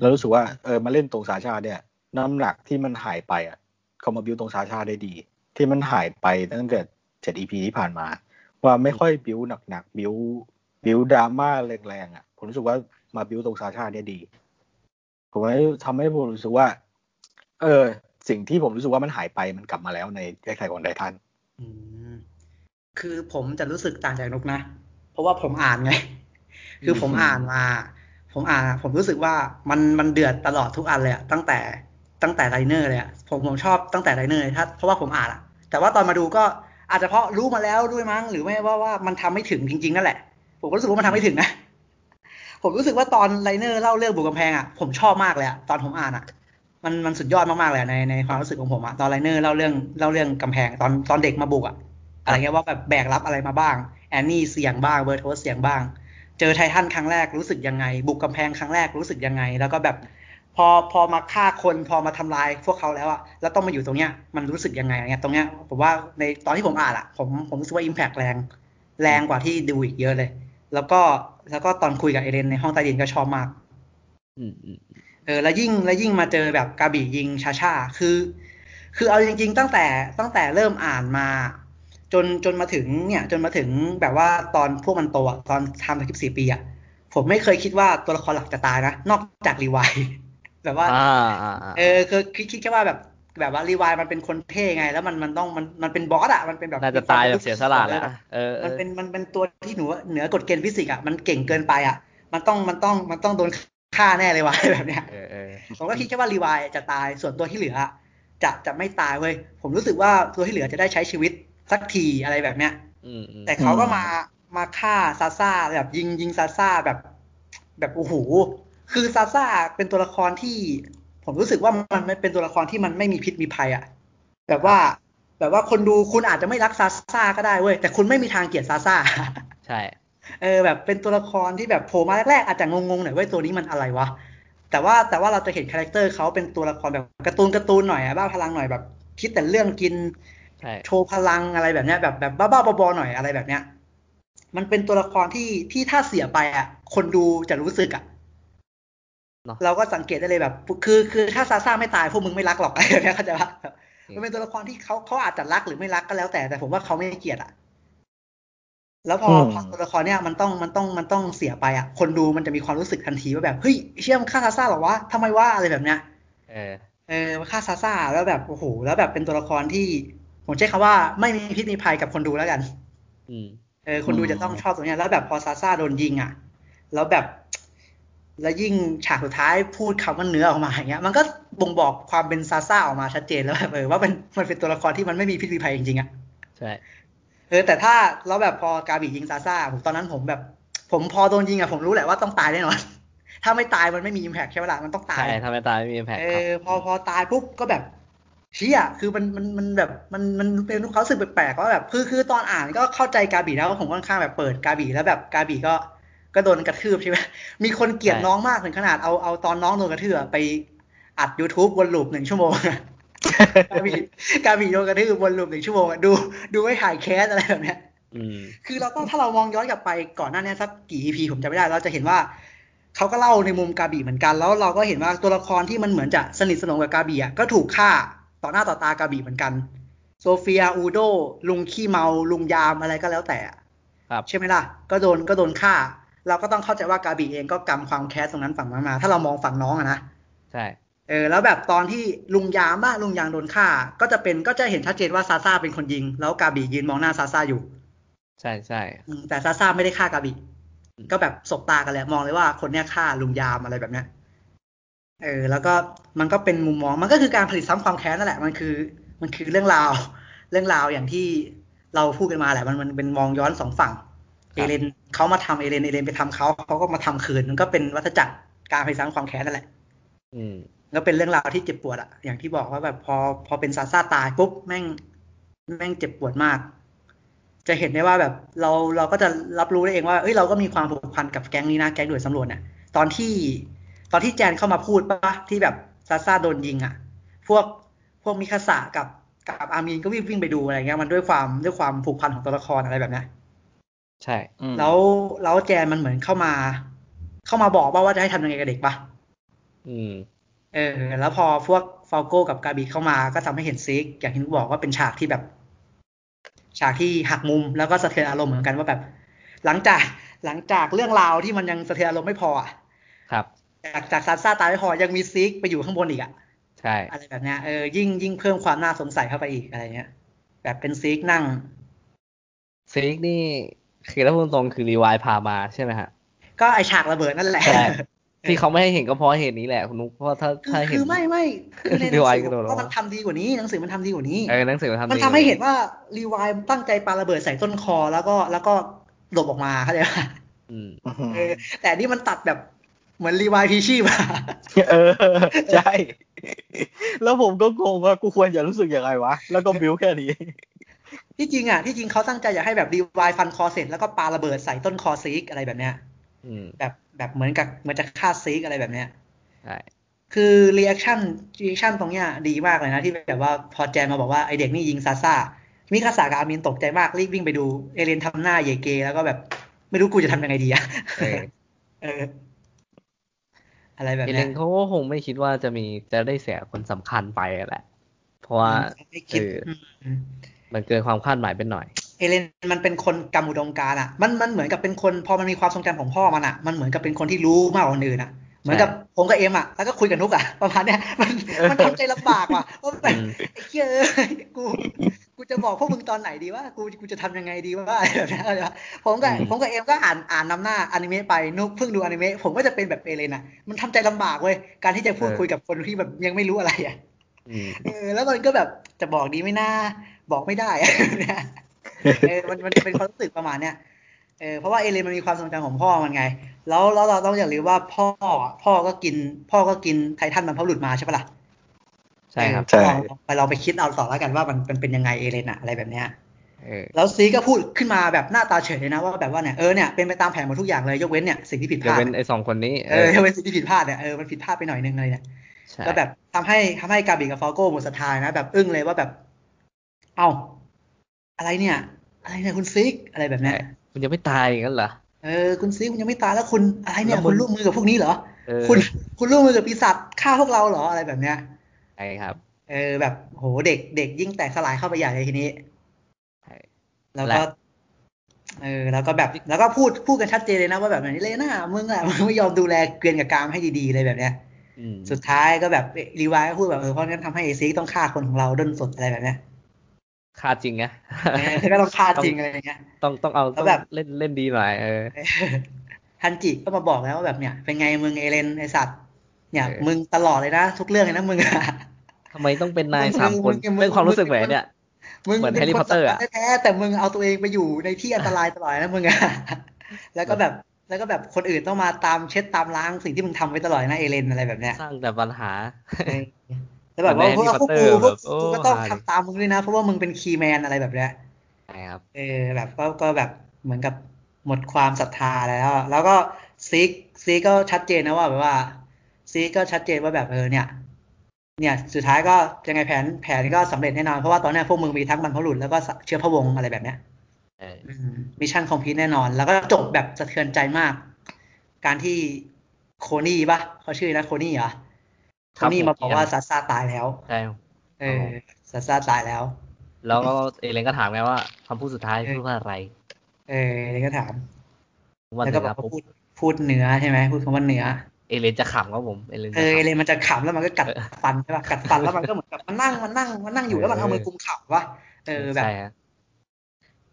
C: แล้วรู้สึกว่าเออมาเล่นตรงสาชาเนี่ย น้ำหนักที่มันหายไปอะเขามาบิวตรงสาชาได้ดี ที่มันหายไปตั้งแต่เจ็ดอีพีที่ผ่านมา ว่าไม่ค่อยบิวหนักๆบิวบิวดราม่าแรงๆอะ ผมรู้สึกว่ามาบิวตรงสาชาเนี่ยดี ผมว่าทำให้ผมรู้สึกว่า เออ สิ่งที่ผมรู้สึกว่ามันหายไปมันกลับมาแล้วในแยกไทยของไททัน
B: คือผมจะรู้สึกต่างจากนุกนะ เพราะว่าผมอ่านไง คือผมอ่านมา ผมอ่าน ผมรู้สึกว่ามันมันเดือดตลอดทุกอันเลยอะตั้งแต่ ตั้งแต่ไลเนอร์เลยอะผมผมชอบตั้งแต่ไลเนอร์ถ้าเพราะว่าผมอ่านอะแต่ว่าตอนมาดูก็อาจจะเพราะรู้มาแล้วด้วยมั้งหรือไม่ว่าว่ามันทำไม่ถึงจริงๆนั่นแหละ ผมก็รู้สึกว่ามันทำไม่ถึงนะ ผมรู้สึกว่าตอนไลเนอร์เล่าเรื่องบุกกำแพงอะผมชอบมากเลยอะตอนผมอ่านอะมันมันสุดยอดมากๆเลยในในความรู้สึกของผมอะตอนไลเนอร์เล่าเรื่องเล่าเรื่องกำแพงตอนตอนเด็กมาบุกอะอะไรเงี้ยว่าแบบแบกรับอะไรมาบ้างแอนนี่เสี่ยงบ้างเบอร์โทสเสี่ยงบ้าง เจอไททันครั้งแรกรู้สึกยังไง บุกกำแพงครั้งแรกรู้สึกยังไง แล้วก็แบบ พอพอมาฆ่าคนพอมาทำลายพวกเขาแล้วอะแล้วต้องมาอยู่ตรงเนี้ยมันรู้สึกยังไงเนี่ยตรงเนี้ยผมว่าในตอนที่ผมอ่านอะผมผมรู้สึกว่าอิมแพกแรง แรงกว่าที่ดูอีกเยอะเลย แล้วก็แล้วก็ตอนคุยกับเอเดนในห้องใต้ดินก็ชอบมาก
A: อืมอืม
B: เออแล้วยิ่งแล้วยิ่งมาเจอแบบกาบียิงชาชาคือ คือเอาจริง ๆ ตั้งแต่ตั้งแต่เริ่มอ่านมา จนจนมาถึงเนี่ย จนมาถึงแบบว่าตอนพวกมันโตอะตอนทำคลิปสี่ปีอะผมไม่เคยคิดว่าตัวละครหลักจะตายนะนอกจากรีไวาย แบบว่า
A: อ่าอ่าอ่า
B: เออคือคิดคิดแค่ว่าแบบแบบว่ารีไวายมันเป็นคนเท่ไง แล้วมันมันต้องมันมันเป็น boss อะมันเป็นแบบ
A: น่าจะตายแบบเสียสละแหล้ว
B: เออ
A: เออเอ
B: มัน
A: อ
B: เป็นมันเป็นตัวที่อยู่เหนือกฎเกณฑ์ฟิสิกส์อะมันเก่งเกินไปอะ มันต้องมันต้องมันต้องโดนฆ่าแน่เลยวะแบบเนี้ย
A: เออเออ
B: ผมก็คิดแค่ว่ารีวายจะตายส่วนตัวที่เหลือ จะจะไม่ตายเว้ยผมรู้สึกว่าตัวที่เหลือจะได้ใช้ชีวิตสักทีอะไรแบบเนี้ย
A: อืมอืม
B: แต่เขาก็มามาฆ่าซาซ่าแบบยิงยิงซาซ่าแบบ แบบโอ้โห คือซาซ่าเป็นตัวละครที่ ผมรู้สึกว่ามันไม่เป็นตัวละครที่มันไม่มีพิษมีภัยอะแบบว่า แบบว่าคนดูคุณอาจจะไม่รักซาซ่าก็ได้เว้ยแต่คุณไม่มีทางเกลียดซาซ่า
A: ใช่
B: เออแบบเป็นตัวละครที่แบบโผล่มาแรกๆอาจจะงงๆหน่อยว่าตัวนี้มันอะไรวะแต่ว่าแต่ว่าเราจะเห็น character เขาเป็นตัวละครแบบการ์ตูนการ์ตูนหน่อยอะบ้าพลังหน่อยแบบ คิดแต่เรื่องกิน
A: ใช่
B: โชว์พลังอะไรแบบเนี้ยแบบแบบบ้าๆบอๆหน่อยอะไรแบบเนี้ย มันเป็นตัวละครที่ที่ถ้าเสียไปอะคนดูจะรู้สึกอะ
A: เนาะ
B: เราก็สังเกตได้เลยแบบ คือคือถ้าซาซ่าไม่ตายพวกมึงไม่รักหรอกอะไรแบบเนี้ยเข้าใจปะมันเป็นตัวละครที่เขาเขาอาจจะรักหรือไม่รักก็แล้วแต่แต่ผมว่าเขาไม่เกลียดอะแล้วพอ
C: อืม
B: พอตัวละครเนี้ยมันต้องมันต้องมันต้องเสียไปอะ คนดูมันจะมีความรู้สึกทันทีว่าแบบเฮ้ยเชี่ยมนฆ่าซาซ่าเหรอวะทำไมวะอะไรแบบเนี้ย
A: เออ
B: เออฆ่าซาซ่าแล้วแบบโอ้โหแล้วแบบเป็นตัวละครที่ผมใช้คำว่าไม่มีพิษมีภัยกับคนดูแล้วกัน
A: อืม
B: เออคนดู
C: อืม
B: จะต้องชอบตรงเนี้ยแล้วแบบพอซาซ่าโดนยิงอะ แล้วแบบ แล้วยิ่งฉากสุดท้ายพูดคำว่าเนื้อออกมาอย่างเงี้ย มันก็บ่งบอกความเป็นซาซ่าออกมาชัดเจนแล้วแบบเออว่ามันมันเป็นตัวละครที่มันไม่มีพิษมีภัยจริงๆอะ
A: ใช่
B: เออแต่ถ้าแล้วแบบพอกาบียิงซาซ่าผมตอนนั้นผมแบบ ผมพอโดนยิงอะผมรู้แหละว่าต้องตายแน่นอนถ้าไม่ตายมันไม่มีอิมแพคใช่ไหมล่ะมันต้องตาย
A: ใช่ถ้าไม่ตายไม่มีแพ็ค
B: เอ
A: ครับ
B: อพอพอตายปุ๊บก็แบบเชี่ยคือมันมันมันแบบมันมันเป็นความรู้สึกแปลกๆว่าแบบคือคือตอนอ่านก็เข้าใจกาบีแล้วผมค่อนข้างแบบเปิดกาบีแล้วแบบกาบีก็ ก็โดนกระทืบใช่ไหมมีคนเกลียดน้องมากถึงขนาดเอาเอาตอนน้องโดนกระทืบอะไปอัด YouTube วน loop หนึ่งชั่วโมงกาบีกาบีโดนกระทืบวน loop หนึ่งชั่วโมงอะดูดูไว้คลายเครียดอะไรแบบเนี้ย
A: อืม
B: คือเราต้องถ้าเรามองย้อนกลับไปก่อนหน้านี้สักกี่ EP ผมจำไม่ได้ เราจะเห็นว่าเขาก็เล่าในมุมกาบีเหมือนกัน แล้วเราก็เห็นว่าตัวละครที่มันเหมือนจะสนิทสนมกับกาบีอะก็ถูกฆ่าต่อหน้าต่อตากาบีเหมือนกัน โซเฟียอูโดลุงขี้เมา ลุงยามอะไรก็แล้วแต่อะ
A: ครับ
B: ใช่ไหมล่ะ ก็โดนก็โดนฆ่า เราก็ต้องเข้าใจว่ากาบีเองก็กำความแค้นตรงนั้นฝั่งนั้นมา ถ้าเรามองฝั่งน้องอะนะ
A: ใช่
B: เออแล้วแบบตอนที่ลุงยามบ้าลุงยามโดนฆ่า ก็จะเป็นก็จะเห็นชัดเจนว่าซาซ่าเป็นคนยิง แล้วกาบียืนมองหน้าซาซ่าอยู่
A: ใช่ใช่
B: อืมแต่ซาซ่าไม่ได้ฆ่ากาบิก็แบบสบตากันเลยมองเลยว่าคนเนี้ยฆ่าลุงยามอะไรแบบเนี้ยเออ แล้วก็มันก็เป็นมุมมองมันก็คือการผลิตซ้ำความแค้นนั่นแหละมันคือ มันคือเรื่องราว เรื่องราวอย่างที่เราพูดกันมาแหละมันมันเป็นมองย้อนสองฝั่ง เอเลนเขามาทำเอเลนเอเลนไปทำเขาเขาก็มาทำคืนมันก็เป็นวัฏจักรการผลิตซ้ำความแค้นนั่นแหละ
A: อืม
B: แล้วเป็นเรื่องราวที่เจ็บปวดอะอย่างที่บอกว่าแบบพอพอเป็นซาซ่าตายปุ๊บแม่งแม่งเจ็บปวดมาก จะเห็นได้ว่าแบบเราเราก็จะรับรู้ได้เองว่าเอ้ยเราก็มีความผูกพันกับแก๊งนี้นะแก๊งหน่วยสำรวจเนี่ยตอนที่ตอนที่แจนเข้ามาพูดปะที่แบบซาซ่าโดนยิงอะพวกพวกมิคาสะกับกับอามีนก็วิ่งวิ่งไปดูอะไรเงี้ยมันด้วยความด้วยความผูกพันของตัวละครอะไรแบบเนี้ย
A: ใช่
C: อืม
B: แล้วแล้วแจนมันเหมือนเข้ามา เข้ามาบอกว่าว่าจะให้ทำยังไงกับเด็กปะ
A: อืม
B: เออ แล้วพอพวกฟาโก้กับกาบีเข้ามาก็ทำให้เห็นซิก อย่างที่นุกบอกว่าเป็นฉากที่แบบ ฉากที่หักมุมแล้วก็สะเทือนอารมณ์เหมือนกันว่าแบบ หลังจากหลังจากเรื่องราวที่มันยังสะเทือนอารมณ์ไม่พออะ
A: ครับ
B: จากจากซาซ่าตายไม่พอยังมีซิกไปอยู่ข้างบนอีกอะ
A: ใช่
B: อะไรแบบเนี้ยเออยิ่งยิ่งเพิ่มความน่าสงสัยเข้าไปอีกอะไรเงี้ย แบบเป็นซิกนั่ง
A: ซิกนี่ คือถ้าพูดตรงๆคือรีวายพามาใช่ไหมฮะ
B: ก็ไอฉากระเบิดนั่นแหละ
A: ใช่ที่เขาไม่ให้เห็นก็เพราะเหตุนี้แหละคุณนุ๊กเพราะถ้า
B: คือ
A: ถ้าเห็น
B: คือไม่ไม่คือในหนัง
A: รีวาย
B: สื
A: ก็โดน
B: อ
A: แล้ว
B: ก็มันทำดีกว่านี้หนังสือมันทำดีกว่านี้
A: เออหนังสือมันทำ
B: มัน
A: ดี
B: ทำให้เห็นว่ารีวายตั้งใจปาระเบิดใส่ต้นคอแล้วก็แล้วก็หลบออกมาเข้าใจปะ
A: อืม
B: เออแต่นี่มันตัดแบบเหมือนรีวายพลีชีพอะ
C: เออ ใช่ แล้วผมก็งงว่ากูควรจะรู้สึกยังไงวะ แล้วก็บิวแค่นี้
B: ที่จริงอะที่จริงเขาตั้งใจอยากให้แบบรีวายฟันคอเสร็จแล้วก็ปาระเบิดใส่ต้นคอซีกอะไรแบบเนี้ย
A: อืม
B: แบบแบบเหมือนกับเหมือนจะฆ่าซีกอะไรแบบเนี้ย
A: ใช่
B: คือ reaction reaction ตรงเนี้ยดีมากเลยนะที่แบบว่าพอแจนมาบอกว่าไอเด็กนี่ยิงซาซ่ามิคาสากับอามินตกใจมากรีบวิ่งไปดูเอเลนทำหน้าเยเก แล้วก็แบบไม่รู้กูจะทำยังไงดีอะ
A: เออ
B: เอออะไรแบบ
A: เอเล
B: เนี้ย
A: นเขาก็คงไม่คิดว่าจะมีจะได้เสียคนสำคัญไปแหละ เพราะว่า
B: ไม่คิด
A: เออ
B: อืม
A: มันเกินความคาดหมายไปหน่อย
B: เอเลนมันเป็นคนกำอุดมการณ์อะ มันมันเหมือนกับเป็นคนพอมันมีความทรงจำของพ่อมันอะ มันเหมือนกับเป็นคนที่รู้มากกว่าคนอื่นอะ เหมือนกับผมกับเอ็มอะ แล้วก็คุยกับนุกอะประมาณเนี้ย มันมันทำใจลำบากว่ะว่าแบบ
A: อืม
B: ไอ้เหี้ยเอ้ยกู กูจะบอกพวกมึงตอนไหนดีว่ากูกูจะทำยังไงดีว่าแบบนี้ผมกับผมกับเอ็มก็อ่านอ่านนำหน้าอนิเมะไป นุกเพิ่งดูอนิเมะ ผมก็จะเป็นแบบเอเลนอะ มันทำใจลำบากเว้ย การที่จะพูดคุยกับคนที่แบบยังไม่รู้อะไรอะเออแล้วมันก็แบบจะบอกดีไม่น่า บอกไม่ได้เออมันมันเป็นความรู้สึกประมาณเนี้ยเออเพราะว่าเอเลนมันมีความทรงจำของพ่อมันไง แล้วแล้วเราต้องอย่าลืมว่าพ่อพ่อก็กิน พ่อก็กินไททันมันพหลุดมาใช่ปะล่ะ
A: ใช่ครับ
C: ใช่
B: ไปเราไปคิดเอาต่อแล้วกันว่ามันเป็นเป็นยังไงเอเลนอะอะไรแบบเนี้ย
A: แล้
B: วซีก็พูดขึ้นมาแบบหน้าตาเฉยเลยนะว่าแบบว่าเนี่ยเออเนี่ยเป็นไปตามแผนหมดทุกอย่างเลยยกเว้นเนี่ยสิ่งที่ผิดพลาดยก
A: เว้นไอ้สองคนนี้
B: เออยกเว้นสิ่งที่ผิดพลาดเนี่ยเออมันผิดพลาดไปหน่อยนึงเลยเนี่ยก็แบบทำให้ทำให้กาบิกับฟอโก้หมดศรัทธานะแบบอึ้งเลยว่าแบบ เอ้า อะไรเนี่ย อะไรเนี่ยคุณซิกอะไรแบบเนี้ย
A: คุณยังไม่ตายงั้นเหรอ
B: เออคุณซิกคุณยังไม่ตายแล้วคุณอะไรเนี่ยคุณร่วมมือกับพวกนี้เหรอคุณคุณร่วมมือกับปีศาจฆ่าพวกเราเหรออะไรแบบเนี้ย
A: ใช่ครับ
B: เออแบบโหเด็กเด็กยิ่งแตกสลายเข้าไปใหญ่เลยทีนี้แล้วก็เออแล้วก็แบบแล้วก็พูดพูดกันชัดเจนเลยนะว่าแบบนี้เลยนะมึงอะมึงไม่ยอมดูแลเกวียนกับกามให้ดีๆเลยแบบเนี้ยสุดท้ายก็แบบรีวายก็พูดแบบเออเพราะงั้นทำให้เอซีต้องฆ่าคนของเราด้นสดอะไรแบบเนี้ย
A: ฆ่าจริงไง
B: ก็ต้องฆ่าจริงอะไรเงี้ย
A: ต้องต้องเอาต้องแบบเล่นเล่นดีหน่อยเออ
B: ฮันจิก็มาบอกแล้วว่าแบบเนี้ยเป็นไงมึงเอเลนไอสัตว์เนี่ย มึงตลอดเลยนะ ทุกเรื่องเลยนะมึงอะ
A: ทำไมต้องเป็นนายสามคนเป็นความรู้สึกแหวนเนี่ยเหมือนแฮร์รี่พอตเตอร์อะ
B: แท้แต่มึงเอาตัวเองไปอยู่ในที่อันตรายตลอดนะมึงอะแล้วก็แบบแล้วก็แบบคนอื่นต้องมาตามเช็ดตามล้างสิ่งที่มึงทำไว้ตลอดนะเอเลนอะไรแบบเนี้ย
A: สร้างแต่ปัญหา
B: แล้วแบบว่าพวกพวกกูพวกกูก็ต้องทำตามมึงด้วยนะ เพราะว่ามึงเป็น key man อะไรแบบเนี้ย
A: ใช่ครับ
B: เออแบบก็ก็แบบเหมือนกับหมดความศรัทธาแล้ว แล้วก็ซีกซีก็ชัดเจนนะว่าแบบว่าซีก็ชัดเจนว่าแบบเออเนี่ย เนี่ย สุดท้ายก็ยังไงแผนแผนก็สำเร็จแน่นอนเพราะว่าตอนนี้พวกมึงมีทั้งบรรพบุรุษแล้วก็เชื้อพระวงศ์อะไรแบบเนี้ย mission complete แน่นอน แล้วก็จบแบบสะเทือนใจมาก การที่โคนี่ปะเขาชื่อนะโคนี่เหรอ โคนี่มาบอกว่าซาซาตายแล้ว
A: ใช่
B: เออซาซาตายแล้ว
A: แล้วก็เอเลนก็ถามไงว่าคำพูดสุดท้ายพูดว่าอะไร
B: เออเอเลนก็ถามแล้วก็บอกพูดพูดเนื้อใช่ไหมพูดคำว่าเนื้อ
A: เอเลนจะขำครับผม
B: เอเลนเออเอเลนมันจะขำแล้วมันก็กัดฟันใช่ป่ะกัดฟันแล้วมันก็เหมือนกับมันนั่งมันนั่งมันนั่งอยู่แล้วมันเอามือกุมขำวะเออแบบ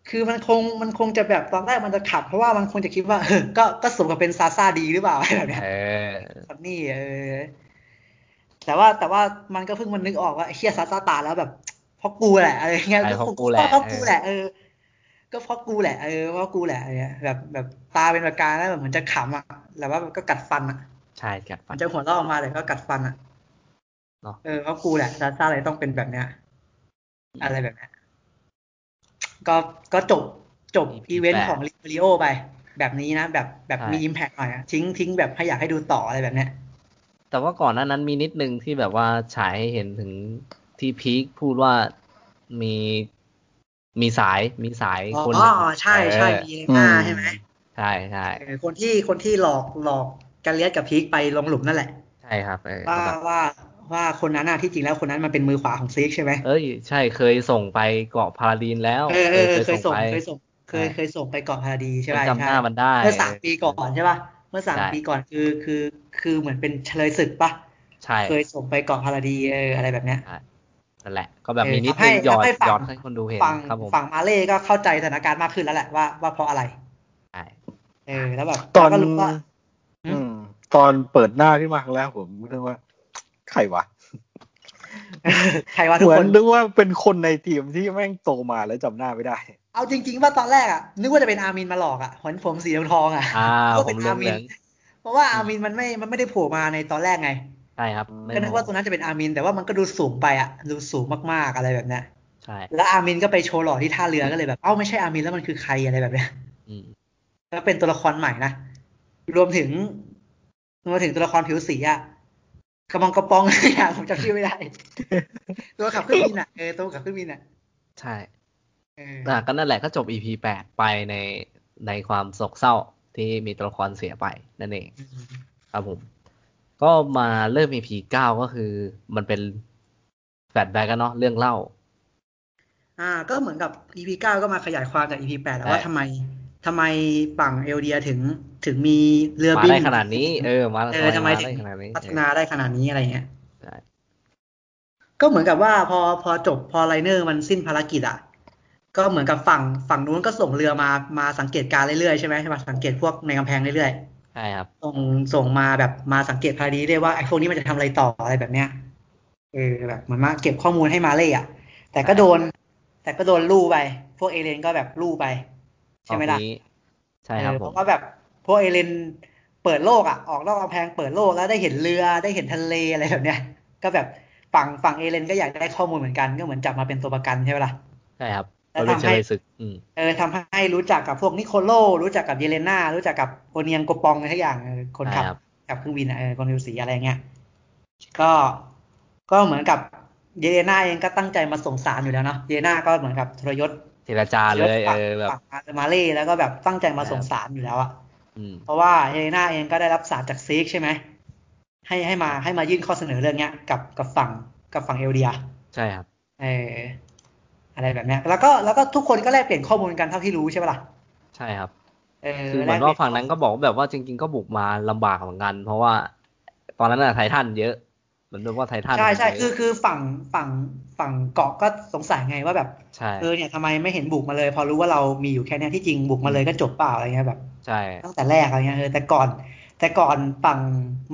B: คือมันคงมันคงจะแบบตอนแรกมันจะขำ เพราะว่ามันคงจะคิดว่าเออก็ก็สมกับเป็นซาซาดีหรือเปล่าอะไรแบบนี้
A: เออ
B: นี่เออ แต่ว่าแต่ว่ามันก็เพิ่งมันนึกออกว่าเฮียซาซาตาแล้วแบบเพราะกูแหละอะไรเงี้ยก็
A: เพราะกูแหละ
B: เพราะกูแหละเออ ก็เพราะกูแหละเออเพราะกูแหละอะไรเงี้ยแบบแบบตาเป็นประกายแล้วแบบเหมือนจะขำอะแต่ว่ามันก็กัดฟันอะ
A: ใช่กัดฟั
B: นจะหัวเราะออกมาเลยก็กัดฟันอะเออเพราะกูแหละซาซาอะไรต้องเป็นแบบเนี้ยอะไรแบบเนี้ยก็ก็จบจบอีเวนต์ของลิโอไป แบบนี้นะ แบบแบบมีอิมแพกหน่อยทิ้งทิ้งแบบให้อยากให้ดูต่ออะไรแบบเนี้ย
A: แต่ว่าก่อนหน้านั้นมีนิดนึงที่แบบว่าฉายให้เห็นถึงที่พีคพูดว่ามีมีสายมีสาย
B: คนอ๋อใช่ใช่มีหน้าใช่ไหม
A: ใช่ใช่
B: คนที่คนที่หลอกหลอกกันเลียสกับพีคไปลงหลุมนั่นแหละ
A: ใช่ครับ
B: ว่าว่าว่าคนนั้นน่ะที่จริงแล้วคนนั้นมันเป็นมือขวาของซิกใช่ไหม
A: เอ้ยใช่เคยส่งไปเกาะพาราดีนแล้ว
B: เออเคยส่งเคยส่งเคยเคยส่งไปเกาะพาราดีใช่ไหม
A: จำหน้ามันได้
B: เมื่อสามปีก่อนใช่ป่ะเมื่อสามปีก่อนคือคือคือเหมือนเป็นเฉลยศึกป่ะ
A: ใช่
B: เคยส่งไปเกาะพาราดีเอออะไรแบบเนี้ย
A: นั่นแหละ ก็แบบมีนิดนึงหยอดหยอดให้คนดูเห็นครับผม
B: ฝั่งมาเล่ก็เข้าใจสถานการณ์มากขึ้นแล้วแหละว่าว่าเพราะอะไร
A: ใช่
B: เออแล้วแบบ
C: ตอนอืมตอนเปิดหน้าขึ้นมาครั้งแรกผมนึกว่า ใครวะ
B: ใครวะทุกคน
C: นึกว่าเป็นคนในทีมที่แม่งโตมาแล้วจำหน้าไม่ได้
B: เอาจริง ๆ ว่าตอนแรกอะนึกว่าจะเป็นอามินมาหลอกอะขนผมสีทองอะ
A: ก็เป็นอามิน
B: เพราะว่าอามินมันไม่มันไม่ได้โผล่มาในตอนแรกไง
A: ใช่ครับ
B: ก็นึกว่าตัวนั้นจะเป็นอามิน แต่ว่ามันก็ดูสูงไปอะดูสูงมากๆอะไรแบบเนี้ย
A: ใช่
B: แล้วอามินก็ไปโชว์หล่อที่ท่าเรือก็เลยแบบเอ้าไม่ใช่อามินแล้วมันคือใครอะไรแบบเนี้ยแล้วเป็นตัวละครใหม่นะรวมถึงรวมถึงตัวละครผิวสีอะกระบองกระปองอย่างผมจำชื่อไม่ได้ ตัวขับเครื่องบินอะเออตัวขับเครื่องบินอะ
A: ใช่ อ่าก็นั่นแหละก็จบ EP แปดไปในในความโศกเศร้าที่มีตัวละครเสียไปนั่นเอง ครับผม ก็มาเริ่ม EP เก้าก็คือมันเป็นแฟลชแบ็กกันเนาะเรื่องเล่า
B: อ่า ก็เหมือนกับ EP เก้าก็มาขยายความจาก EP แปดว่าทำไมทำไมฝั่งเอลเดียถึงถึงมีเรือบิน
A: ได้ขนาดนี้ เออมา
B: เออทำไมถึงพัฒนาได้ขนาดนี้อะไรเงี้ยก็เหมือนกับว่าพอพอจบพอไลเนอร์มันสิ้นภารกิจอะ ก็เหมือนกับฝั่งฝั่งนู้นก็ส่งเรือมามาสังเกตการณ์เรื่อยๆใช่ไหมใช่ปะสังเกตพวกในกำแพงเรื่อย
A: ใช่ครับ
B: ๆส่งส่งมาแบบมาสังเกตพาราดีด้วยว่าไอ้พวกนี้มันจะทำอะไรต่ออะไรแบบเนี้ยเออแบบเหมือนมาเก็บข้อมูลให้มาเล่อะแต่ก็โดน แต่ก็โดนลู่ไป พวกเอเลนก็แบบลู่ไป ใช่ไหมล่ะ
A: ตอนนี้ใช่ครับ
B: เออ
A: ผ
B: เพ
A: ม
B: ราะว่าแบบพวกเอเลนเปิดโลกอะออกนอกกำแพงเปิดโลกแล้วได้เห็นเรือได้เห็นทะเลอะไรแบบเนี้ยก็แบบฝั่งฝั่งเอเลนก็อยากได้ข้อมูลเหมือนกันก็เหมือนจับมาเป็นตัวประกันใช่ไหมล่ะ
A: ใช่ครับ
B: แล้ว
A: มันเป็น
B: ทำ
A: เฉ
B: ให้
A: ลยศึกอืม
B: เออทำให้รู้จักกับพวกนิโคลโล รู้จักกับเยเลนารู้จักกับโอเนียงโกปองอะไรทุกอย่างเออคนขับ
A: ใช่ครับ
B: ขับเครื่องบินอะเออคนผิวสีอะไรเงี้ยก็ก็เหมือนกับเยเลนาเองก็ตั้งใจมาส่งสารอยู่แล้วเนาะเยเลนาก็เหมือนกับทรยศ
A: เจรจาเลยเออแบบ
B: ฝั่งมาเล่แล้วก็แบบตั้งใจมา
A: ครับ
B: ส่งสารอยู่แล้วอะ
A: อืม
B: เพราะว่าเฮเลนาเองก็ได้รับสารจากซีกใช่ไหมให้ให้มาให้มายื่นข้อเสนอเรื่องเนี้ยกับกับฝั่งกับฝั่งเอลเดีย
A: ใช่ครับ
B: เออ อะไรแบบเนี้ยแล้วก็แล้วก็ทุกคนก็แลกเปลี่ยนข้อมูลกันเท่าที่รู้ใช่ปะล่ะ
A: ใช่ครับ
B: เออ
A: คือเหมือน
B: แลก
A: ว่า
B: เปลี่ย
A: ฝั่งนั้นก็บอกว่าแบบว่าจริง ๆ ก็บุกมาลำบากเหมือนกัน เพราะว่า ตอนนั้นน่ะไททันเยอะเหมือนแบบว่าไททัน
B: ใช่ใช่
A: เยะ
B: คือคือฝั่งฝั่งฝั่งเกาะก็สงสัยไงว่าแบบ
A: ใช่
B: เออเนี่ยทำไมไม่เห็นบุกมาเลย พอรู้ว่าเรามีอยู่แค่เนี้ยที่จริงบุกมาเลยก็จบเปล่าอะไรเงี้ยแบบ
A: ใช่
B: ตั้งแต่แรกอะไรเงี้ยเออแต่ก่อน แต่ก่อนฝั่ง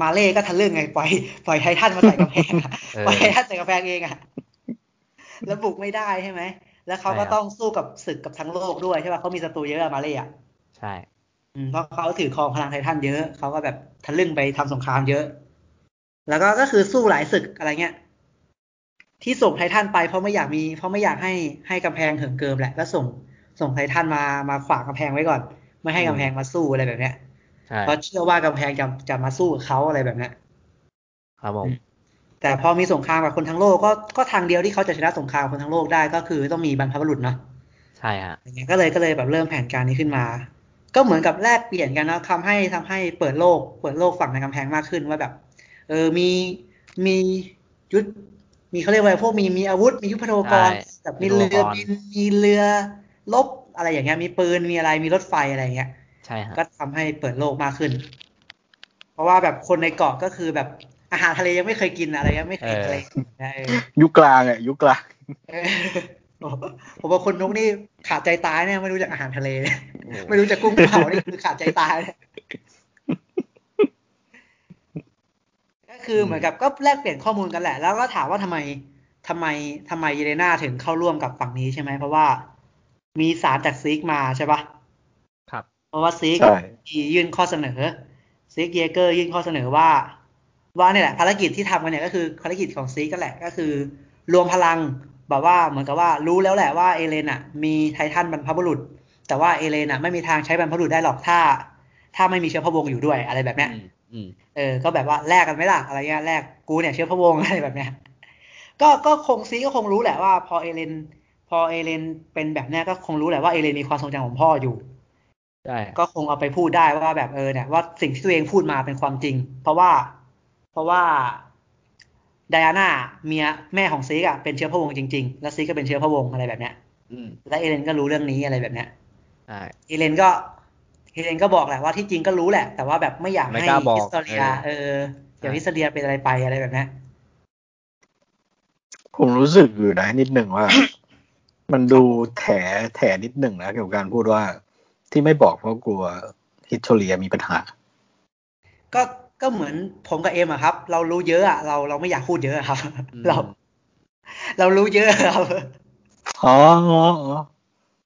B: มาเล่ก็ทะลึ่งไงปล่อยปล่อยไททันมาใส่กำแพงอะ
A: เออ
B: ปล่อยไททันใส่กำแพงเองอะ แล้วบุกไม่ได้ใช่ไหม แล้วเขาก็
A: ใช่ครับ
B: ต้องสู้กับศึกกับทั้งโลกด้วยใช่ป่ะเขามีศัตรูเยอะอะมาเล่อะ
A: ใช่
B: อืมเพราะเขาถือครองพลังไททันเยอะเขาก็แบบทะลึ่งไปทำสงครามเยอะ แล้วก็ก็คือสู้หลายศึกอะไรเงี้ยที่ส่งไททันไปเพราะไม่อยากมี เพราะไม่อยากให้ให้กำแพงเหิมเกิมแหละก็ส่งส่งไททันมามาขวางกำแพงไว้ก่อน ไม่ให้กำแพงมาสู้อะไรแบบเนี้ย
A: ใช่
B: เพราะเชื่อว่ากำแพงจะจะมาสู้กับเขาอะไรแบบเนี้ย
A: ครับผม
B: แต่พอมีสงครามกับคนทั้งโลกก็ก็ทางเดียวที่เขาจะชนะสงครามคนทั้งโลกได้ก็คือต้องมีบรรพบุรุษเนาะ
A: ใช่ฮะ
B: อย่างเงี้ยก็เลยก็เลยแบบเริ่มแผนการนี้ขึ้นมา ก็เหมือนกับแลกเปลี่ยนกันนะทำให้ทำให้เปิดโลก เปิดโลกฝั่งในกำแพงมากขึ้นว่าแบบ เออมีมียุทธมีเขาเรียกว่าพวกมีมีอาวุธมียุทธปโภคร
A: ใช่
B: แบบมีเรือ
A: ยุทโธปกรณ์
B: บินมีเรือลบอะไรอย่างเงี้ยมีปืนมีอะไรมีรถไฟอะไรอย่างเงี้ย
A: ใช่ฮะ
B: ก็ทำให้เปิดโลกมากขึ้น เพราะว่าแบบคนในเกาะก็คือแบบ อาหารทะเลยังไม่เคยกินอะไรยังไม่เคยทะเลเออ
C: ยุคกลางอะยุคกลาง
B: เออผมว่าคนนุกนี่ขาดใจตายเนี่ยไม่รู้จักอาหารทะเลเนี่ย
A: โอ้โห
B: ไม่รู้จักกุ้งเผานี่คือขาดใจตายเนี่ยก็คือเหมือนกับก็แลกเปลี่ยนข้อมูลกันแหละ แล้วก็ถามว่าทำไมทำไมทำไมเยเลนาถึงเข้าร่วมกับฝั่งนี้ใช่ไหมเพราะว่ามีสารจากซิกมาใช่ปะ
A: ครับ
B: เพราะว่าซิก
C: ใช่
B: ยื่นข้อเสนอซิกเยเกอร์ยื่นข้อเสนอว่า ว่าเนี่ยแหละภารกิจที่ทำกันเนี่ยก็คือภารกิจของซิกก็แหละก็คือ รวมพลังแบบว่าเหมือนกับว่ารู้แล้วแหละว่าเอเลนอะ มีไททันบรรพบุรุษ แต่ว่าเอเลนอะไม่มีทางใช้บรรพบุรุษได้หรอกถ้า ถ้าไม่มีเชื้อพระวงศ์อยู่ด้วยอะไรแบบเนี้ย
A: อืมอืม
B: เออ ก็แบบว่าแลกกันไหมล่ะอะไรเงี้ยแลกกูเนี่ยเชื้อพระวงศ์อะไรแบบเนี้ยก็ก็คงซีก็คงรู้แหละว่า พอเอเลน พอเอเลนเป็นแบบเนี้ยก็คงรู้แหละว่าเอเลนมีความทรงจำของพ่ออยู่
A: ใช่
B: ก็คงเอาไปพูดได้ว่าแบบเออเนี่ยว่าสิ่งที่ตัวเองพูดมาเป็นความจริง เพราะว่า เพราะว่าไดอาน่าเมียแม่ของซีกอะเป็นเชื้อพระวงศ์จริง ๆ แล้วซีกก็เป็นเชื้อพระวงศ์อะไรแบบเนี้ย
A: อืม
B: และเอเลนก็รู้เรื่องนี้อะไรแบบเนี้ย
A: ใช่
B: เอเลนก็เอเลนก็บอกแหละว่าที่จริงก็รู้แหละ แต่ว่าแบบไม่อยาก
A: ไม่
B: ให้
A: กล้าบอก
B: ฮิสโตเรีย
A: เออ
B: เออเดี๋ยวฮิสโตเรียเป็นอะไรไปอะไรแบบเนี้ย
C: ผมรู้สึกอยู่นะนิดหนึ่งว่า มันดูแถแถนิดหนึ่งนะเกี่ยวกับการพูดว่าที่ไม่บอกเพราะกลัวฮิตโชเลียมีปัญหา
B: ก็ ก็เหมือนผมกับเอ็มอะครับ เรารู้เยอะอะเราเราไม่อยากพูดเยอะอะครับ
A: อืม
B: เรา เรารู้เยอะครับ
C: อ๋ออ๋ออ๋อ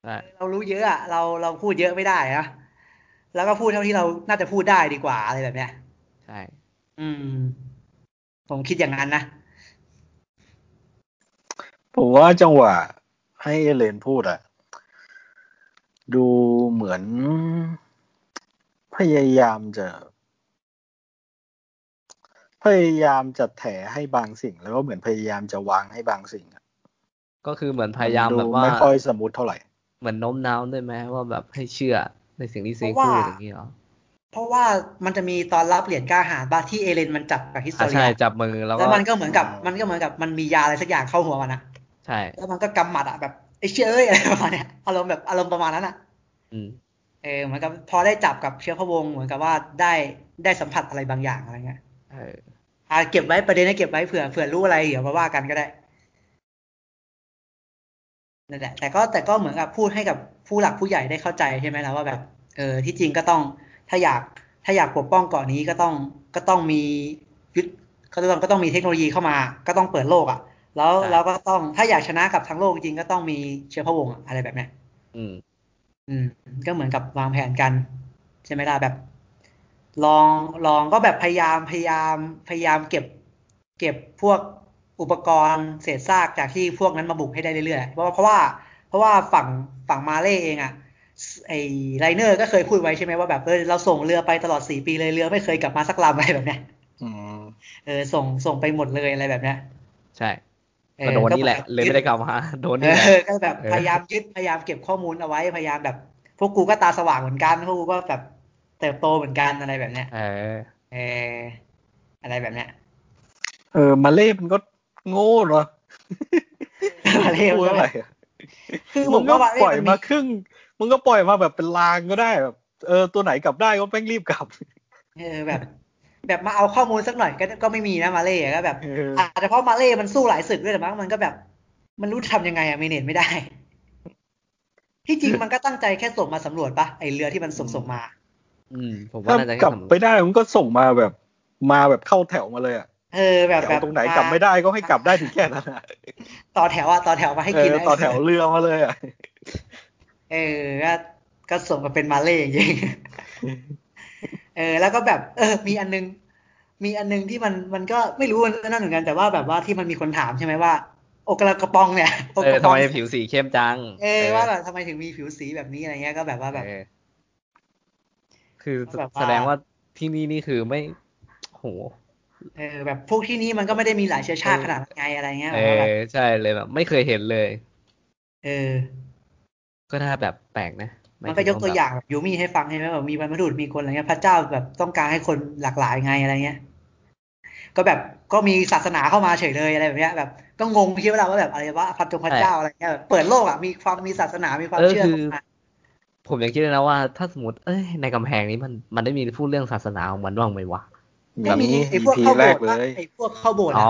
A: ใช่
B: เรารู้เยอะอะเราเราพูดเยอะไม่ได้นะแล้วก็พูดเท่าที่เราน่าจะพูดได้ดีกว่าอะไรแบบเนี้ย
A: ใช่
B: อืม ผมคิดอย่างนั้นนะ
C: ผมว่าจังหวะให้เอเลนพูดอะดูเหมือนพยายามจะ พยายามจะแถให้บางสิ่ง แล้วก็เหมือนพยายามจะวางให้บางสิ่งอะ
A: ก็คือเหมือนพยายาม
C: นดู
A: แบบว่า
C: ไม่ค่อย smooth เท่าไหร่
A: เหมือนโน้มน้าวด้วยไหมว่าแบบให้เชื่อในสิ่งที่ซี
B: เพราะว่า
A: พูดอย่างนี้เหรอ
B: เพราะว่ามันจะมีตอนรับเหรียญกล้าหาญปะที่เอเลนมันจับกับฮิสโต
A: อ่า
B: เรี
A: ใช่
B: ย
A: จับมือแล้ว
B: แล้
A: ก็
B: วมันก็เหมือนกับมันก็เหมือนกับมันมียาอะไรสักอย่างเข้าหัวมันนะ
A: ใช่
B: แล้วมันก็กำหมัดอะแบบไอ้เชื่อเอ้ยอะไรประมาณเนี้ยอารมณ์แบบอารมณ์ประมาณนั้นอะ
A: อืม
B: เออเหมือนกับพอได้จับกับเชื้อพระวงศ์เหมือนกับว่าได้ได้สัมผัสอะไรบางอย่างอะไรเงี้ย
A: เออ
B: อ่าเก็บไว้ประเด็นนี้เก็บไว้เผื่อเผื่อรู้อะไรเดี๋ยวมาว่ากันก็ได้นั่นแหละแต่ก็แต่ก็เหมือนกับพูดให้กับผู้หลักผู้ใหญ่ได้เข้าใจใช่ไหมล่ะว่าแบบเออที่จริงก็ต้องถ้าอยากถ้าอยากปกป้องเกาะนี้ก็ต้องก็ต้องมียุทธก็ต้องก็ต้องมีเทคโนโลยีเข้ามา ก็ต้องเปิดโลกอะ แล้ว
A: ใช่
B: เราก็ต้องถ้าอยากชนะกับทั้งโลกจริงก็ต้องมีเชื้อพระวงศ์อะอะไรแบบเนี้ย
A: อืม
B: อืม ก็เหมือนกับวางแผนกัน ใช่ไหมล่ะแบบ ลองลองก็แบบพยายามพยายามพยายามเก็บ เก็บพวกอุปกรณ์เศษซากจากที่พวกนั้นมาบุกให้ได้เรื่อยๆเพราะว่าเพราะว่าเพราะว่าฝั่งฝั่งมาเล่เองอะไอ้ไรเนอร์ก็เคยพูดไว้ใช่ไหมว่าแบบเออเราส่งเรือไปตลอดสี่ปีเลยเรือไม่เคยกลับมาสักลำอะไรแบบเนี้ย
C: อืม
B: เออส่งส่งไปหมดเลยอะไรแบบเนี้ย
A: ใช่
B: เออ
A: ก็โดนนี่แหละ เลยไม่ได้กลับมาโดนนี่แหละ
B: เออก็แบบ
A: เออ
B: พยายามยึดพยายามเก็บข้อมูลเอาไว้พยายามแบบ พวกกูก็ตาสว่างเหมือนกันพวกกูก็แบบ เติบโตเหมือนกันอะไรแบบเนี้ย
A: เออ
B: เออ อะไรแบบเนี้ย
C: เออ มาเล่มันก็โง่เหรอ
B: มาเล่
C: พูด
B: ก็
C: อะไร
B: แบบ
C: อะ
B: คือผ
C: มึ
B: ม
C: งก็
B: ว่ามาเล่
C: ปล่อย
B: มัน
C: มา
B: มี
C: ครึ่งมึงก็ปล่อยมาแบบเป็นลางก็ได้แบบ เออ ตัวไหนกลับได้ก็แม่งรีบกลับ
B: เออแบบ แบบมาเอาข้อมูลสักหน่อยก็ก็ไม่มีนะมาเล่ก็แบบ
C: เออ
B: อาจจะเพราะมาเล่มันสู้หลายศึกด้วยแต่มั้งมันก็แบบ มันรู้ทำยังไงอะเมเนจไม่ได้ที่จริงมันก็ตั้งใจแค่ส่งมาสำรวจปะไอเรือที่มันส่งส่งมา
A: อืมผมว่า
C: ถ้า
A: น่าจะ
C: ก
A: แค่
C: ลับ
A: สำ
C: ไปได้มึงก็ส่งมาแบบมาแบบเข้าแถวมาเลยอะ
B: เออแบบ
C: แถ
B: แบ
C: ว
B: บ
C: ตรงไหนกลับไม่ได้ก็ให้กลับได้ถึงแค่นั้นอะ
B: ต่อแถวอะต่อแถวมาให้
C: เอ
B: กิน
C: อ
B: นะ
C: ต่อแถวเรือมาเลยอะ
B: เออก็ก็ส่งมาเป็นมาเล่จริงๆเออ แล้วก็แบบ เออ มีอันนึง มีอันนึงที่มันมันก็ไม่รู้มันนั่นเหมือนกันแต่ว่าแบบว่าที่มันมีคนถามใช่ไหมว่าโอกระกระปองเนี่ยโอ
A: เอกอ
B: ระป
A: ทำ
B: อง
A: ไมผิวสีเข้มจัง
B: เออว่าแบบทำไมถึงมีผิวสีแบบนี้อะไรเงี้ยก็แบบว่าแบบ
A: เออ คือ
B: แบบว่า
A: แสดงว่าที่นี่นี่คือไม่โห
B: เออแบบพวกที่นี่มันก็ไม่ได้มีหลายเชื้อชาติขนาดนั้นไงอะไรเงี้ย
A: เอ
B: แบบว่าแบบ
A: อใช่เลยแบบ ไม่เคยเห็นเลย
B: เออ
A: ก็น่าแบบแปลกนะหา
B: มัน
A: ย
B: ก็
A: ถึ
B: ยกตัว
A: แบบ
B: อย่างแบบยูมี่ให้ฟังใช่ไหมแบบมีบรรพบุรุษมีคนอะไรเงี้ยพระเจ้าแบบต้องการให้คนหลากหลายไงอะไรเงี้ยก็แบบก็มีศาสนาเข้ามาเฉยเลยอะไรแบบเนี้ยแบบก็งงคิดว่าว่าแบบอะไรว่าพระจงพระเจ้าอะไรเงี้ยแบบเปิดโลกอะมีความมีศาสนามีความ
A: เออ
B: เชื่อ
A: คือ
B: เข้ามา
A: ผมยังคิดเลยนะว่าถ้าสมมติเอ้ยในกำแพงนี้มันมันได้มีพูดเรื่องศาสนาของมันบ้างไหมวะ
B: ก็มี
C: มี
B: ไอ้พวก
C: EP
B: เข้าโบ
C: แร
B: ส
C: ก
B: ถ์
C: เล
B: อะ
C: ย
B: ไอ้พวกเข้าโบสถ์
A: อ๋
B: อะ
A: อ